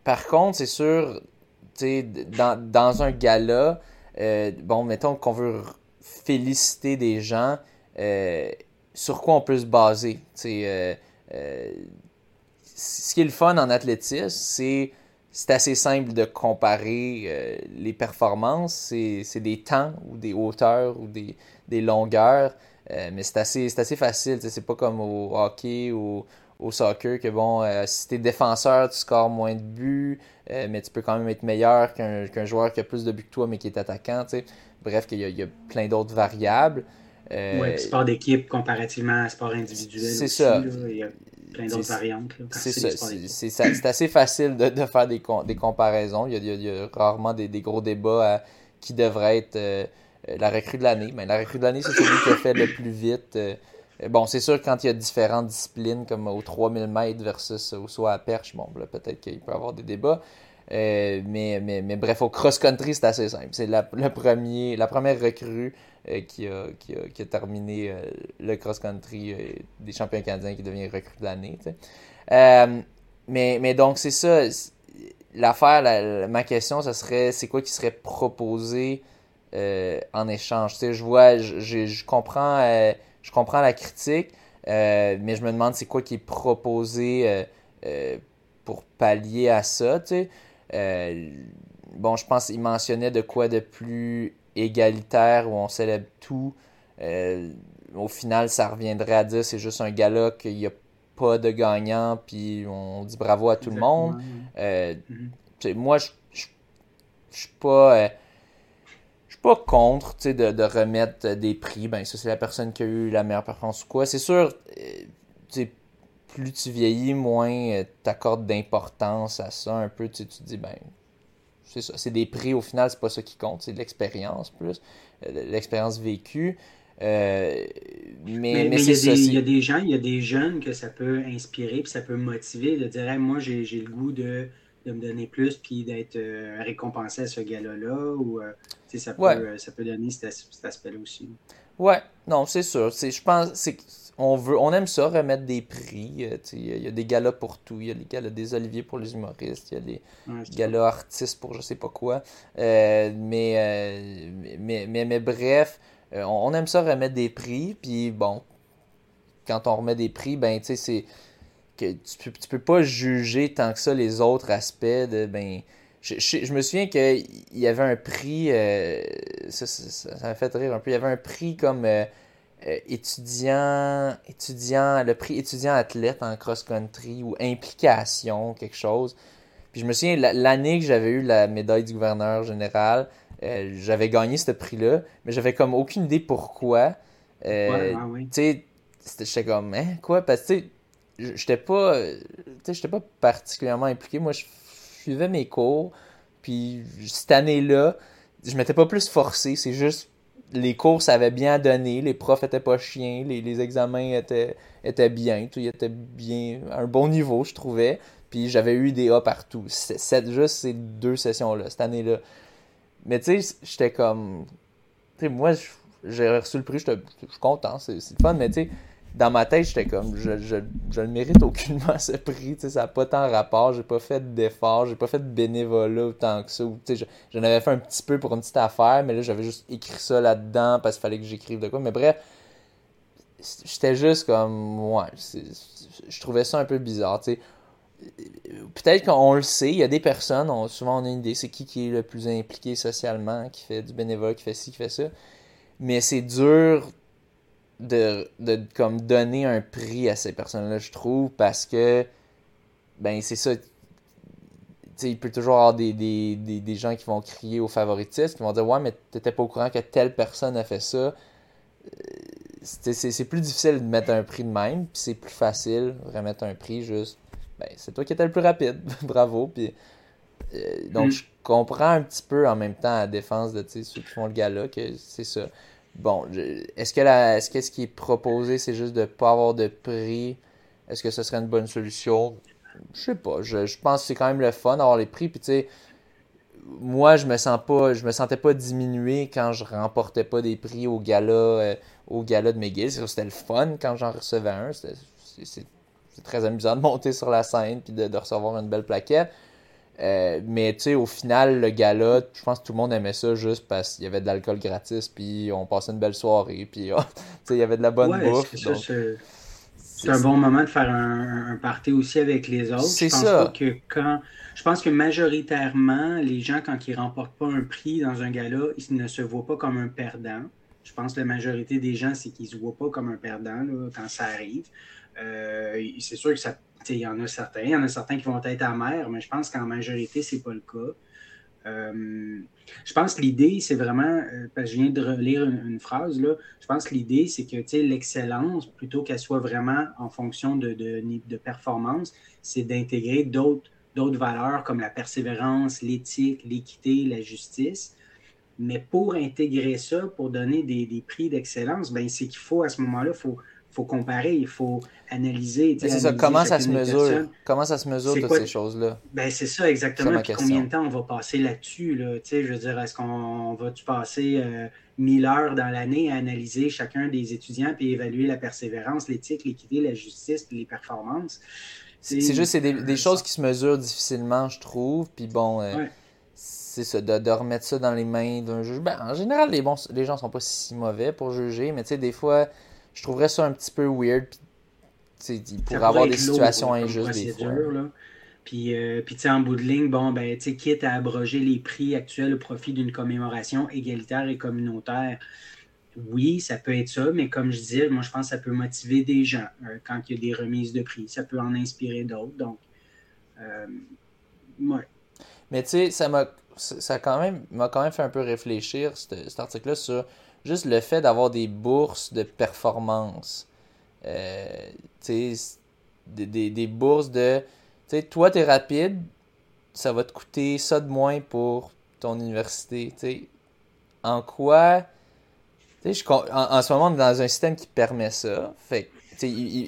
par contre, c'est sûr, dans, dans un gala, bon, mettons qu'on veut féliciter des gens, sur quoi on peut se baser? ce qui est le fun en athlétisme, c'est c'est assez simple de comparer les performances. C'est des temps ou des hauteurs ou des, des longueurs. Euh, mais c'est assez, assez facile. C'est pas comme au hockey ou au soccer que bon, euh, si t'es défenseur, tu scores moins de buts, euh, mais tu peux quand même être meilleur qu'un joueur qui a plus de buts que toi mais qui est attaquant. Bref, il y, a plein d'autres variables. oui, sport d'équipe comparativement à sport individuel. C'est ça. il y a plein d'autres variantes. C'est ça. C'est assez facile de, de faire des, des comparaisons. Il y, a, rarement des, des, gros débats qui devraient être euh, la recrue de l'année. Mais la recrue de l'année, c'est celui qui a fait le plus vite. Euh, bon, c'est sûr, quand il y a différentes disciplines, comme au 3000 mètres versus au soit à perche, bon, peut-être qu'il peut y avoir des débats. Euh, mais, mais, bref, au cross-country, c'est assez simple. C'est la, le premier, la première recrue qui, a, qui, a, qui, a, terminé le cross-country des champions canadiens qui devient recrue de l'année. mais, mais donc, c'est ça. L'affaire, ma question, ce serait c'est quoi qui serait proposé euh, en échange? Je vois, je, je, comprends, euh, je comprends la critique, euh, mais je me demande c'est quoi qui est proposé pour pallier à ça. Tu sais. bon, je pense qu'il mentionnait de quoi de plus égalitaire où on célèbre tout. au final, ça reviendrait à dire c'est juste un gala qu'il n'y a pas de gagnant, puis on dit bravo à tout le monde. Mm-hmm. Moi, je ne suis pas pas contre de, de remettre des prix. Ben, ça, c'est la personne qui a eu la meilleure performance ou quoi. C'est sûr, euh, plus tu vieillis, moins euh, tu accordes d'importance à ça un peu. Tu te dis, ben, c'est ça. C'est des prix, au final, c'est pas ça qui compte. C'est de l'expérience plus, euh, l'expérience vécue. mais, mais, mais, il, y a des gens, il y a des jeunes que ça peut inspirer, puis ça peut motiver de dire moi j'ai le goût de de me donner plus puis d'être euh, récompensé à ce gars-là. Ou euh, ça, peut, euh, ça peut donner cet, aspect-là aussi. Ouais, non, c'est sûr. Je pense c'est on veut on aime ça, remettre des prix. Il y a des galas pour tout. Il y a des galas des oliviers pour les humoristes. Il y a des galas artistes pour je sais pas quoi. mais, mais, mais, mais, bref, on, aime ça remettre des prix. Puis bon, quand on remet des prix, ben tu sais, c'est tu, peux, peux pas juger tant que ça les autres aspects de ben je, me souviens qu'il y avait un prix euh, ça, m'a fait rire un peu. Il y avait un prix comme euh, euh, étudiant étudiant le prix étudiant athlète en cross country ou implication quelque chose. Puis je me souviens l'année que j'avais eu la médaille du gouverneur général j'avais gagné ce prix là mais j'avais comme aucune idée pourquoi. Ouais, tu sais j'étais comme hein quoi? Parce que j'étais pas j'étais pas particulièrement impliqué. Moi je suivais mes cours puis cette année-là je m'étais pas plus forcé. C'est juste les cours ça avait bien donné les profs étaient pas chiens. Les, les examens étaient étaient bien. Tout était bien un bon niveau je trouvais. Puis j'avais eu des A partout. C'est juste ces deux sessions là cette année-là. Mais tu sais j'étais comme tu sais moi j'ai reçu le prix je suis content c'est fun. Mais tu sais dans ma tête, j'étais comme, je, je, je ne mérite aucunement ce prix, tu sais, ça n'a pas tant rapport, j'ai pas fait d'efforts, j'ai pas fait de bénévolat autant que ça, tu sais, j'en avais fait un petit peu pour une petite affaire, mais là, j'avais juste écrit ça là-dedans parce qu'il fallait que j'écrive de quoi, mais bref, j'étais juste comme, ouais, je trouvais ça un peu bizarre, tu sais. peut-être qu'on le sait, il y a des personnes, on, souvent on a une idée, c'est qui qui est le plus impliqué socialement, qui fait du bénévolat, qui fait ci, qui fait ça. Mais c'est dur de, de comme donner un prix à ces personnes-là, je trouve, parce que ben c'est ça. il peut toujours y avoir des, des, des, gens qui vont crier au favoritisme, qui vont dire Ouais, mais t'étais pas au courant que telle personne a fait ça. Euh, c'est plus difficile de mettre un prix de même, puis c'est plus facile de remettre un prix juste ben, c'est toi qui étais le plus rapide. Bravo. Puis, euh, donc, mm. je comprends un petit peu en même temps la défense de ceux qui font le gala que c'est ça. Bon, est-ce que, la, est-ce que ce qui est proposé, c'est juste de ne pas avoir de prix? Est-ce que ce serait une bonne solution? Je sais pas. Je, pense que c'est quand même le fun d'avoir les prix. Puis, tu sais, moi, je me sens pas, je me sentais pas diminué quand je remportais pas des prix au gala, euh, au gala de McGill. C'était le fun quand j'en recevais un. c'est, c'est très amusant de monter sur la scène puis de, recevoir une belle plaquette. Euh, mais tu sais, au final, le gala, je pense que tout le monde aimait ça juste parce qu'il y avait de l'alcool gratis, puis on passait une belle soirée, puis il y avait de la bonne bouffe. C'est un bon moment de faire un, party aussi avec les autres. C'est ça. que quand, je pense que majoritairement, les gens, quand ils remportent pas un prix dans un gala, ils ne se voient pas comme un perdant. Je pense que la majorité des gens, c'est qu'ils ne se voient pas comme un perdant quand ça arrive. Euh, c'est sûr que ça. Il y en a certains. Il y en a certains qui vont être amers, mais je pense qu'en majorité, ce n'est pas le cas. Euh, je pense que l'idée, c'est vraiment, euh, parce que je viens de relire une, phrase, là, je pense que l'idée, c'est que l'excellence, plutôt qu'elle soit vraiment en fonction de, de, de performance, c'est d'intégrer d'autres valeurs comme la persévérance, l'éthique, l'équité, la justice. Mais pour intégrer ça, pour donner des, des prix d'excellence, ben, c'est qu'il faut, à ce moment-là, il faut, faut comparer, il faut analyser. C'est ça, comment ça se mesure? Comment ça se mesure toutes ces choses-là? Ben, c'est ça, exactement. combien de temps on va passer là-dessus? Là? Je veux dire, est-ce qu'on va-tu passer 1000 euh, heures dans l'année à analyser chacun des étudiants puis évaluer la persévérance, l'éthique, l'équité, la justice les performances? C'est juste c'est des, des, choses qui se mesurent difficilement, je trouve. Puis bon, euh, c'est ça, de, de, remettre ça dans les mains d'un juge. Ben, en général, les, bons, les gens sont pas si mauvais pour juger, mais tu sais, des fois je trouverais ça un petit peu weird. Pour avoir des situations injustes des fois. Puis, euh, puis en bout de ligne, bon, ben, quitte à abroger les prix actuels au profit d'une commémoration égalitaire et communautaire, oui, ça peut être ça, mais comme je disais, moi, je pense que ça peut motiver des gens euh, quand il y a des remises de prix. Ça peut en inspirer d'autres. Donc, euh, ouais. Mais tu sais, ça m'a ça quand même m'a quand même fait un peu réfléchir, cet article-là, sur juste le fait d'avoir des bourses de performance. Euh, des, des, des, bourses de. Tu sais, toi, t'es rapide, ça va te coûter ça de moins pour ton université. sais En quoi. En, en, ce moment, on est dans un système qui permet ça. Fait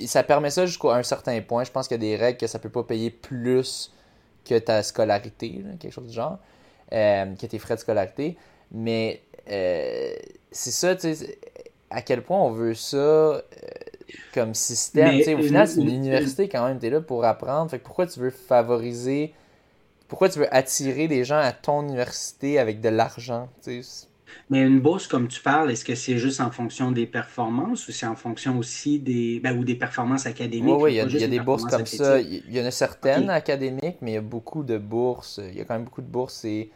ça permet ça jusqu'à un certain point. Je pense qu'il y a des règles que ça peut pas payer plus que ta scolarité, quelque chose du genre, euh, que tes frais de scolarité. Mais euh, c'est ça, tu sais, à quel point on veut ça euh, comme système. au final, c'est une université quand même, tu es là pour apprendre. Fait pourquoi tu veux favoriser, pourquoi tu veux attirer des gens à ton université avec de l'argent, mais une bourse, comme tu parles, est-ce que c'est juste en fonction des performances ou c'est en fonction aussi des, ben, ou des performances académiques? Oui, il y a, des bourses comme ça. Il y en a certaines académiques, mais il y a beaucoup de bourses. Il y a quand même beaucoup de bourses et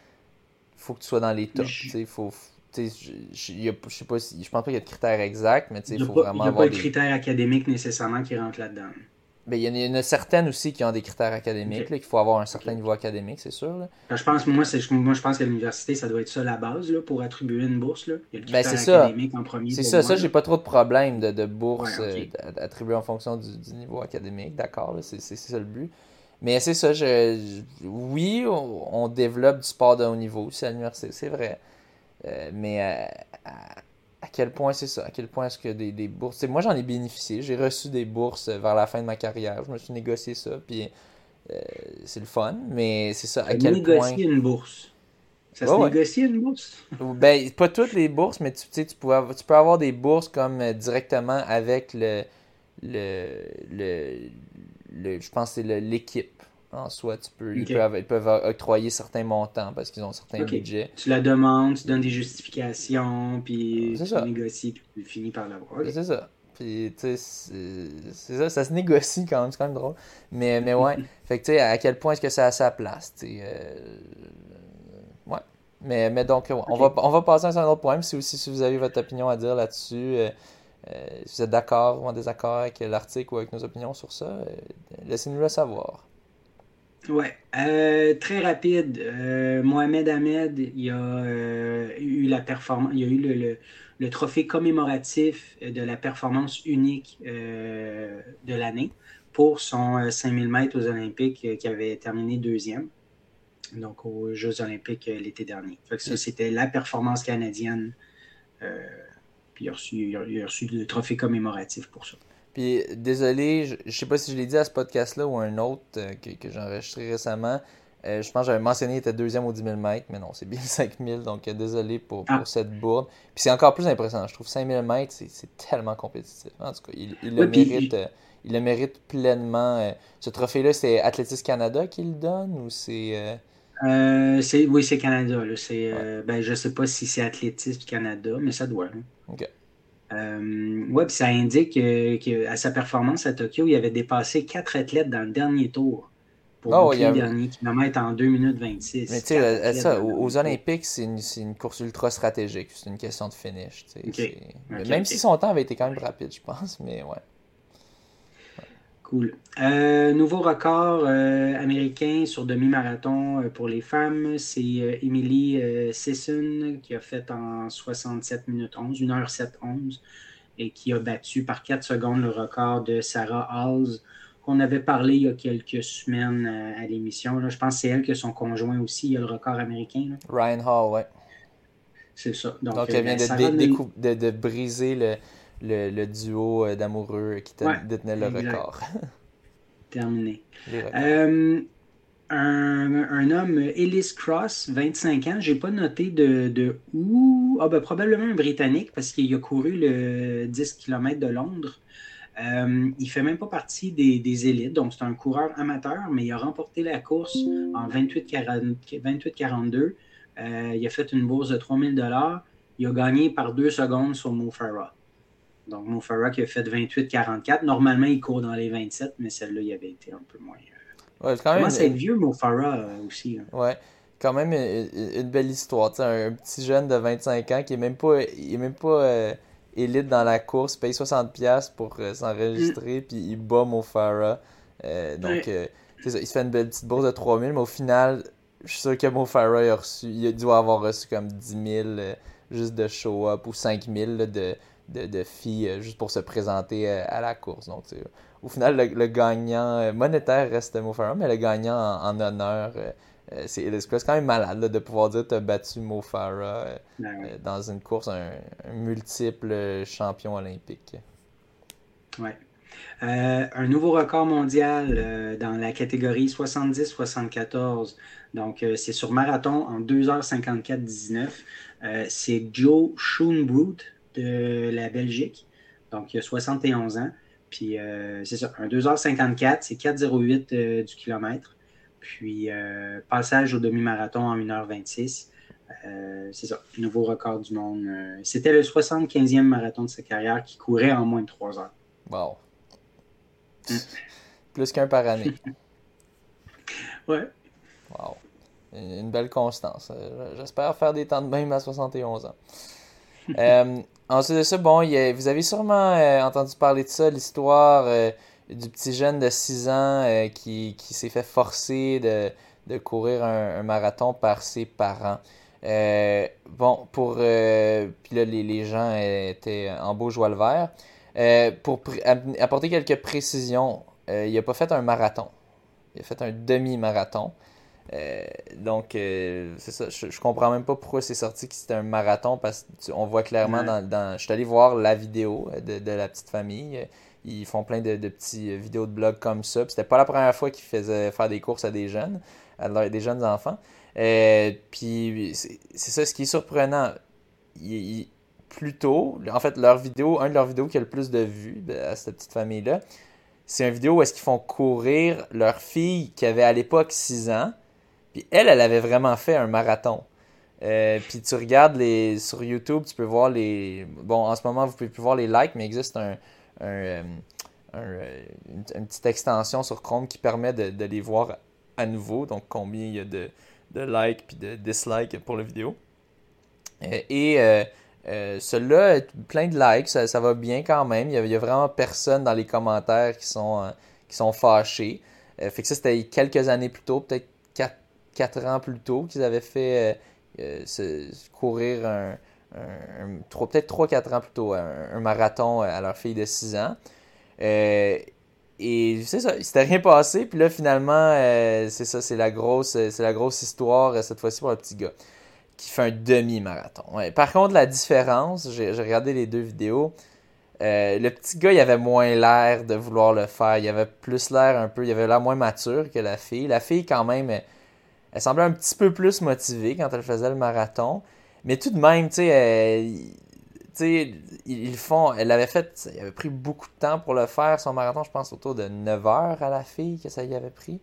faut que tu sois dans les tops. Il faut, je, je, sais pas si, je pense pas qu'il y a de critères exacts, mais il faut vraiment Il n'y a pas de critères académiques nécessairement qui rentrent là-dedans. Ben, il, y en a, certaines aussi qui ont des critères académiques, qu'il faut avoir un certain niveau académique, c'est sûr. Ben, je pense, moi, moi, je pense que l'université, ça doit être ça la base là, pour attribuer une bourse. Là. Il y a le ben, critère académique en premier. C'est ça, ça, j'ai pas trop de problème de, de bourse euh, attribuée en fonction du, niveau académique, d'accord, c'est ça le but. Mais c'est ça, je, oui, on, on, développe du sport de haut niveau aussi à l'université, c'est vrai. Euh, mais euh, à, quel point c'est ça? À quel point est-ce que des, des bourses? moi, j'en ai bénéficié. J'ai reçu des bourses vers la fin de ma carrière. Je me suis négocié ça. Puis euh, c'est le fun. Mais c'est ça. À quel négocier une bourse. Ça se négocie une bourse? ben, pas toutes les bourses, mais tu, tu, peux avoir, tu peux avoir des bourses comme directement avec le, le, le, le je pense que c'est l'équipe en soi, tu peux, ils, peuvent, octroyer certains montants parce qu'ils ont certains budgets. Tu la demandes, tu donnes des justifications, puis tu négocies, puis tu finis par l'avoir. C'est ça. Puis, tu sais, c'est ça, ça se négocie quand même, c'est quand même drôle. Mais, mais ouais, fait que, tu sais, à quel point est-ce que ça a sa place, tu sais. Euh, ouais. Mais, mais donc, on, va, on va passer à un autre point. Si aussi, si vous avez votre opinion à dire là-dessus, euh, si vous êtes d'accord ou en désaccord avec l'article ou avec nos opinions sur ça, laissez-nous le savoir. Ouais, très rapide. Mohamed Ahmed, il a eu la performance, il a eu le le trophée commémoratif de la performance unique euh, de l'année pour son 5000 euh, mètres aux Olympiques euh, qui avait terminé deuxième, donc aux Jeux Olympiques l'été dernier. ça, c'était la performance canadienne. Puis il a, reçu, le trophée commémoratif pour ça. Puis désolé, je ne sais pas si je l'ai dit à ce podcast-là ou à un autre que, que j'ai enregistré récemment. Euh, je pense que j'avais mentionné qu'il était deuxième au 10 000 mètres, mais non, c'est bien 5 000, donc euh, désolé pour, ah. cette bourde. Puis c'est encore plus impressionnant. Je trouve 5 000 mètres, c'est tellement compétitif. En tout cas, il, le, mérite, euh, il le mérite pleinement. ce trophée-là, c'est Athlétisme Canada qui le donne ou c'est. oui, c'est Canada. Là. ben, je ne sais pas si c'est Athlétisme Canada, mais ça doit. Hein. OK. oui, puis ça indique qu'à sa performance à Tokyo, il avait dépassé quatre athlètes dans le dernier tour pour oh, le dernier kilomètre en 2 minutes 26. Mais tu sais, ça, aux, Olympiques, c'est une, une, course ultra stratégique. C'est une question de finish. même si son temps avait été quand même rapide, je pense, mais ouais. Cool. Euh, nouveau record euh, américain sur demi-marathon euh, pour les femmes, c'est Emily Sisson qui a fait en 67 minutes 11, 1h07 11, et qui a battu par 4 secondes le record de Sarah Halls on avait parlé il y a quelques semaines à, l'émission. Je pense que c'est elle que son conjoint aussi, il a le record américain. Ryan Hall, ouais. C'est ça. Donc, elle vient de, de, briser le, le, duo euh, d'amoureux qui détenait le record. Terminé. Euh, un, homme, Ellis Cross, 25 ans, j'ai pas noté de, de où. Ah, ben, probablement un Britannique parce qu'il a couru le 10 km de Londres. Euh, il ne fait même pas partie des, élites, donc c'est un coureur amateur, mais il a remporté la course en 28-42. Euh, il a fait une bourse de 3000 Il a gagné par deux secondes sur Mo Farah. Donc Mo Farah qui a fait 28-44. Normalement, il court dans les 27, mais celle-là, il avait été un peu moins. Euh, ouais, quand même, commence à être vieux, Mo Farah aussi. Ouais quand même une, belle histoire. Un, un, petit jeune de 25 ans qui est même pas, il est même pas élite dans la course, paye 60$ pour euh, s'enregistrer, puis il bat Mo Farah. Euh, donc, euh, ça, il se fait une belle petite bourse de 3000, mais au final, je suis sûr que Mo Farah a reçu, il doit avoir reçu comme 10 000 juste de show-up ou 5000 de, de, de, filles juste pour se présenter à la course. Donc, au final, le, gagnant monétaire reste Mo Farah, mais le gagnant en honneur euh, c'est quand même malade de pouvoir dire que tu as battu Mo Farah euh, euh, dans une course, un, multiple champion olympique. Ouais. un nouveau record mondial dans la catégorie 70-74. Donc, c'est sur marathon en 2h54-19. c'est Joe Schoenbrut de la Belgique. Donc, il a 71 ans. Puis, c'est ça, un 2h54, c'est 4,08 du kilomètre. Puis, euh, passage au demi-marathon en 1h26. Euh, c'est ça, nouveau record du monde. Euh, c'était le 75e marathon de sa carrière qui courait en moins de 3 heures. Wow. Mm. Plus qu'un par année. ouais. Wow. Une belle constance. J'espère faire des temps de même à 71 ans. Ensuite de ça, bon, vous avez sûrement entendu parler de ça, l'histoire du petit jeune de 6 ans euh, qui, s'est fait forcer de, courir un, marathon par ses parents. Euh, bon, pour. Euh, puis là, les, gens étaient en beau joie le vert. pour apporter quelques précisions, il n'a pas fait un marathon. Il a fait un demi-marathon. Donc, c'est ça. Je, je, comprends même pas pourquoi c'est sorti que c'était un marathon parce qu'on voit clairement dans, Je suis allé voir la vidéo de, de la petite famille. Ils font plein de, de petits euh, vidéos de blog comme ça. C'était pas la première fois qu'ils faisaient faire des courses à des jeunes, à des jeunes enfants. Euh, puis c'est ça, ce qui est surprenant. plutôt, en fait, leur vidéo, un de leurs vidéos qui a le plus de vues à cette petite famille-là, c'est une vidéo où est-ce qu'ils font courir leur fille qui avait à l'époque 6 ans. Puis elle, elle avait vraiment fait un marathon. Euh, puis tu regardes les sur YouTube, tu peux voir les. Bon, en ce moment, vous pouvez plus voir les likes, mais il existe un, une, petite extension sur Chrome qui permet de, les voir à nouveau. Donc, combien il y a de, de likes puis de dislikes pour la vidéo. et euh, celui-là, plein de likes, ça, va bien quand même. Il n'y a, vraiment personne dans les commentaires qui sont, euh, qui sont fâchés. Euh, fait que ça, c'était quelques années plus tôt, peut-être 4, ans plus tôt, qu'ils avaient fait courir un, peut-être 3-4 ans plus tôt, un, marathon à leur fille de 6 ans. et c'est ça, il s'était rien passé. Puis là, finalement, c'est ça, c'est la grosse, c'est la grosse histoire cette fois-ci pour le petit gars qui fait un demi-marathon. Par contre, la différence, j'ai regardé les deux vidéos, euh, le petit gars, il avait moins l'air de vouloir le faire. Il avait plus l'air un peu, il avait l'air moins mature que la fille. La fille, quand même, elle, semblait un petit peu plus motivée quand elle faisait le marathon. Mais tout de même, tu sais, ils, font. Elle avait fait. Il avait pris beaucoup de temps pour le faire, son marathon, je pense autour de 9 heures à la fille que ça y avait pris.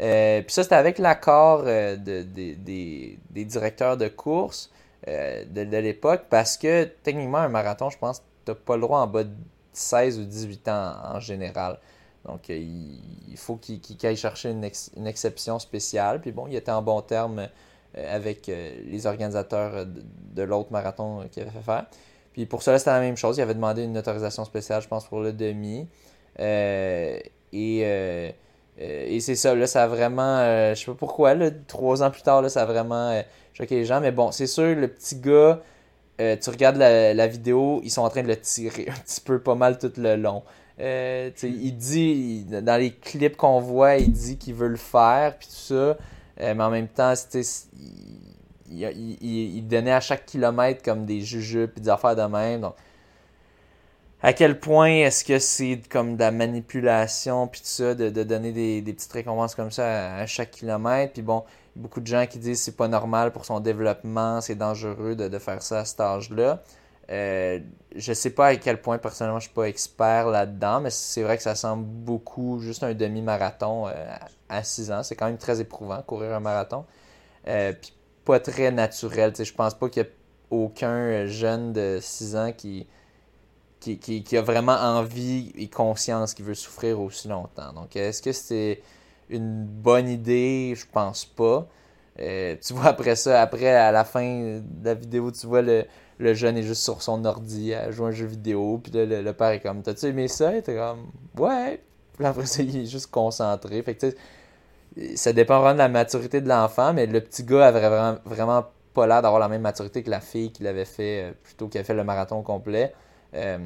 Euh, puis ça, c'était avec l'accord euh, de, des, directeurs de course euh, de, l'époque, parce que techniquement, un marathon, je pense, tu n'as pas le droit en bas de 16 ou 18 ans en général. Donc, il, faut qu'il aille chercher une, exception spéciale. Puis bon, il était en bon terme avec les organisateurs de, l'autre marathon qu'il avait fait faire. Puis pour cela, c'était la même chose. Il avait demandé une autorisation spéciale, je pense, pour le demi. et euh, c'est ça, là, ça a vraiment. Euh, je sais pas pourquoi, là, trois ans plus tard, là, ça a vraiment euh, choqué les gens. Mais bon, c'est sûr, le petit gars, tu regardes la, vidéo, ils sont en train de le tirer un petit peu, pas mal tout le long. Il dit, dans les clips qu'on voit, il dit qu'il veut le faire, puis tout ça. mais en même temps, il, il, donnait à chaque kilomètre comme des jujubes, puis des affaires de même. Donc, à quel point est-ce que c'est comme de la manipulation puis tout ça de, donner des, petites récompenses comme ça à, chaque kilomètre? Puis bon beaucoup de gens qui disent c'est pas normal pour son développement c'est dangereux de, faire ça à cet âge-là euh, je sais pas à quel point personnellement je suis pas expert là-dedans mais c'est vrai que ça semble beaucoup juste un demi-marathon euh, à 6 ans c'est quand même très éprouvant courir un marathon euh, puis pas très naturel je pense pas qu'il y a aucun jeune de 6 ans qui qui, a vraiment envie et conscience qu'il veut souffrir aussi longtemps. Donc, est-ce que c'est une bonne idée? Je pense pas. Tu vois, après ça, après, à la fin de la vidéo, tu vois le, jeune est juste sur son ordi à jouer un jeu vidéo, puis le, père est comme, t'as-tu aimé ça? Et t'es comme, ouais. Puis après il est juste concentré. Fait que, ça dépend vraiment de la maturité de l'enfant, mais le petit gars avait vraiment, vraiment pas l'air d'avoir la même maturité que la fille qui l'avait fait, euh, plutôt qui a fait le marathon complet. Euh,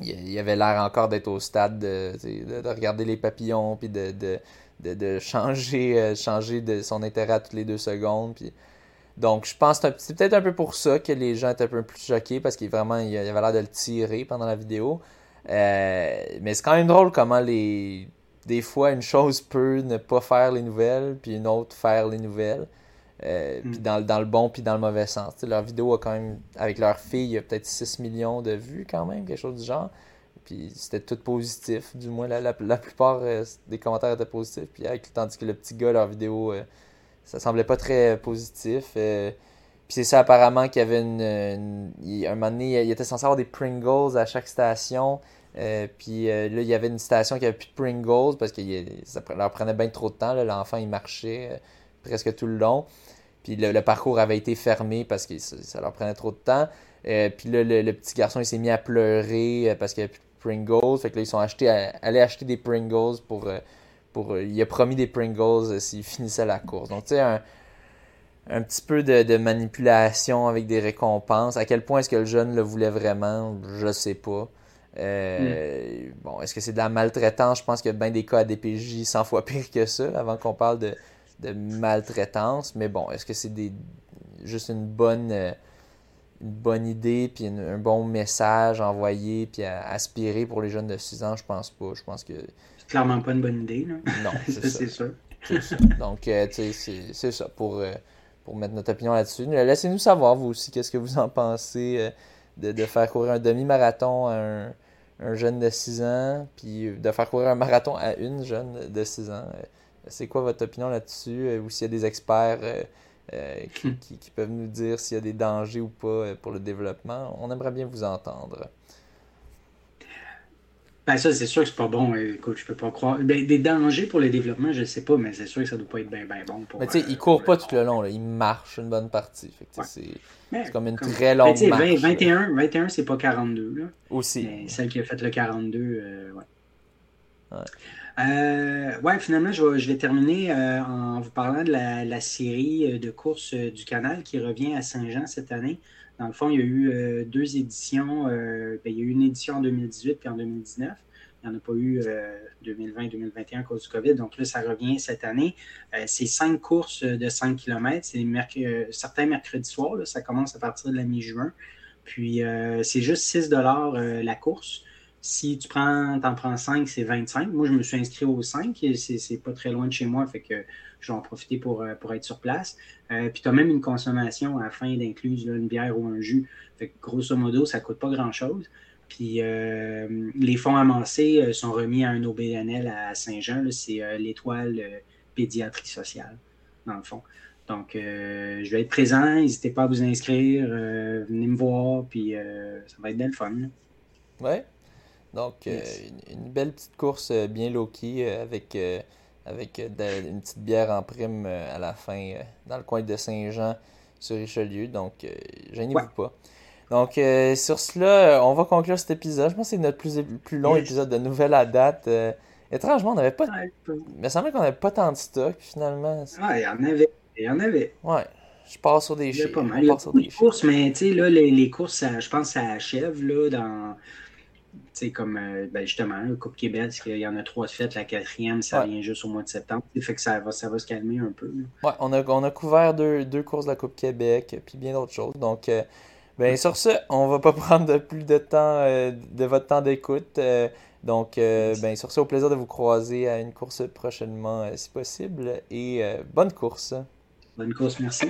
il avait l'air encore d'être au stade de, regarder les papillons, puis de, de, changer, euh, changer de son intérêt à toutes les deux secondes. Puis... Donc, je pense que c'est peut-être un peu pour ça que les gens étaient un peu plus choqués, parce qu'il vraiment il avait l'air de le tirer pendant la vidéo. Euh, mais c'est quand même drôle comment les des fois une chose peut ne pas faire les nouvelles, puis une autre faire les nouvelles. Euh, puis mm. dans, dans, le bon puis dans le mauvais sens. leur vidéo a quand même, avec leur fille, il y a peut-être 6 millions de vues quand même, quelque chose du genre. Puis c'était tout positif, du moins la, la, plupart euh, des commentaires étaient positifs. Puis avec, tandis que le petit gars, leur vidéo, ça semblait pas très positif. puis c'est ça apparemment qu'il y avait une, un moment donné, il était censé avoir des Pringles à chaque station. puis là, il y avait une station qui avait plus de Pringles parce que ça leur prenait bien trop de temps. L'enfant, il marchait presque tout le long. Puis le, parcours avait été fermé parce que ça, leur prenait trop de temps. Euh, puis là, le, petit garçon, il s'est mis à pleurer euh, parce qu'il n'y avait plus de Pringles. Fait que là, ils sont achetés allés acheter des Pringles pour. Euh, pour il a promis des Pringles s'il finissait la course. Donc, tu sais, un, un, petit peu de, manipulation avec des récompenses. À quel point est-ce que le jeune le voulait vraiment Je sais pas. Mm. Bon, est-ce que c'est de la maltraitance? Je pense qu'il y a bien des cas à DPJ 100 fois pire que ça avant qu'on parle de de maltraitance. Mais bon, est-ce que c'est des juste une bonne, euh, une bonne idée, puis un bon message envoyé, puis aspiré pour les jeunes de 6 ans? Je pense pas. Je pense que. C'est clairement pas une bonne idée, là. Non, c'est ça. c'est sûr. Donc, euh, tu sais, c'est ça. Pour, euh, pour mettre notre opinion là-dessus. Laissez-nous savoir, vous aussi, qu'est-ce que vous en pensez de, de, faire courir un demi-marathon à un, un, jeune de 6 ans, puis de faire courir un marathon à une jeune de 6 ans. C'est quoi votre opinion là-dessus? Euh, ou s'il y a des experts euh, euh, hmm. qui, peuvent nous dire s'il y a des dangers ou pas pour le développement? On aimerait bien vous entendre. Ben ça, c'est sûr que c'est pas bon. Écoute, je peux pas croire. Ben, des dangers pour le développement, je sais pas, mais c'est sûr que ça doit pas être bien ben bon. Pour, mais tu sais, il court pas tout le long, là. il marche une bonne partie. C'est comme une très ben, longue ben, marche. 21, 21 c'est pas 42. Là. Aussi. Mais celle qui a fait le 42, euh, ouais. Ouais. Euh, ouais, finalement, je vais, je vais terminer euh, en vous parlant de la, la série de courses du canal qui revient à Saint-Jean cette année. Dans le fond, il y a eu euh, deux éditions. Euh, ben, il y a eu une édition en 2018 puis en 2019. Il n'y en a pas eu 2020 euh, 2021 à cause du COVID. Donc là, ça revient cette année. c'est cinq courses de 5 km. C'est certains mercredis soirs. ça commence à partir de la mi-juin. Puis c'est juste 6 la course. Si tu prends, en prends 5, c'est 25. Moi, je me suis inscrit aux 5. C'est pas très loin de chez moi. Fait que je vais en profiter pour, euh, pour être sur place. Euh, puis tu as même une consommation à la fin une bière ou un jus. Fait que grosso modo, ça coûte pas grand-chose. Puis euh, les fonds amassés sont remis à un OBNL à Saint-Jean. C'est l'étoile pédiatrie sociale, dans le fond. Donc, je vais être présent. N'hésitez pas à vous inscrire. venez me voir. Puis ça va être belle fun. Ouais. Donc, une, belle petite course bien low-key avec avec euh, une petite bière en prime euh, à la fin euh, dans le coin de Saint-Jean sur Richelieu. Donc, gênez-vous pas. Donc, sur cela, on va conclure cet épisode. Je pense que c'est notre plus, plus long épisode de nouvelle à date. étrangement, on n'avait pas. Mais ça semble qu'on n'avait pas tant de stock, finalement. Ah, il y en avait. Il y en avait. Ouais. Je pars sur des chiffres. Il y a pas mal. courses, mais tu sais, là, les, les courses, je pense que ça achève, là, dans c'est comme euh, ben justement, le Coupe Québec, il y en a trois fêtes, la quatrième, ça vient juste au mois de septembre. Fait que ça va, ça va se calmer un peu. Ouais, on a, on a couvert deux, deux courses de la Coupe Québec, puis bien d'autres choses. Donc, euh, ben, sur ce, on va pas prendre plus de temps, euh, de votre temps d'écoute. donc, ben, sur ce, au plaisir de vous croiser à une course prochainement, si possible. Et bonne course. Bonne course, merci.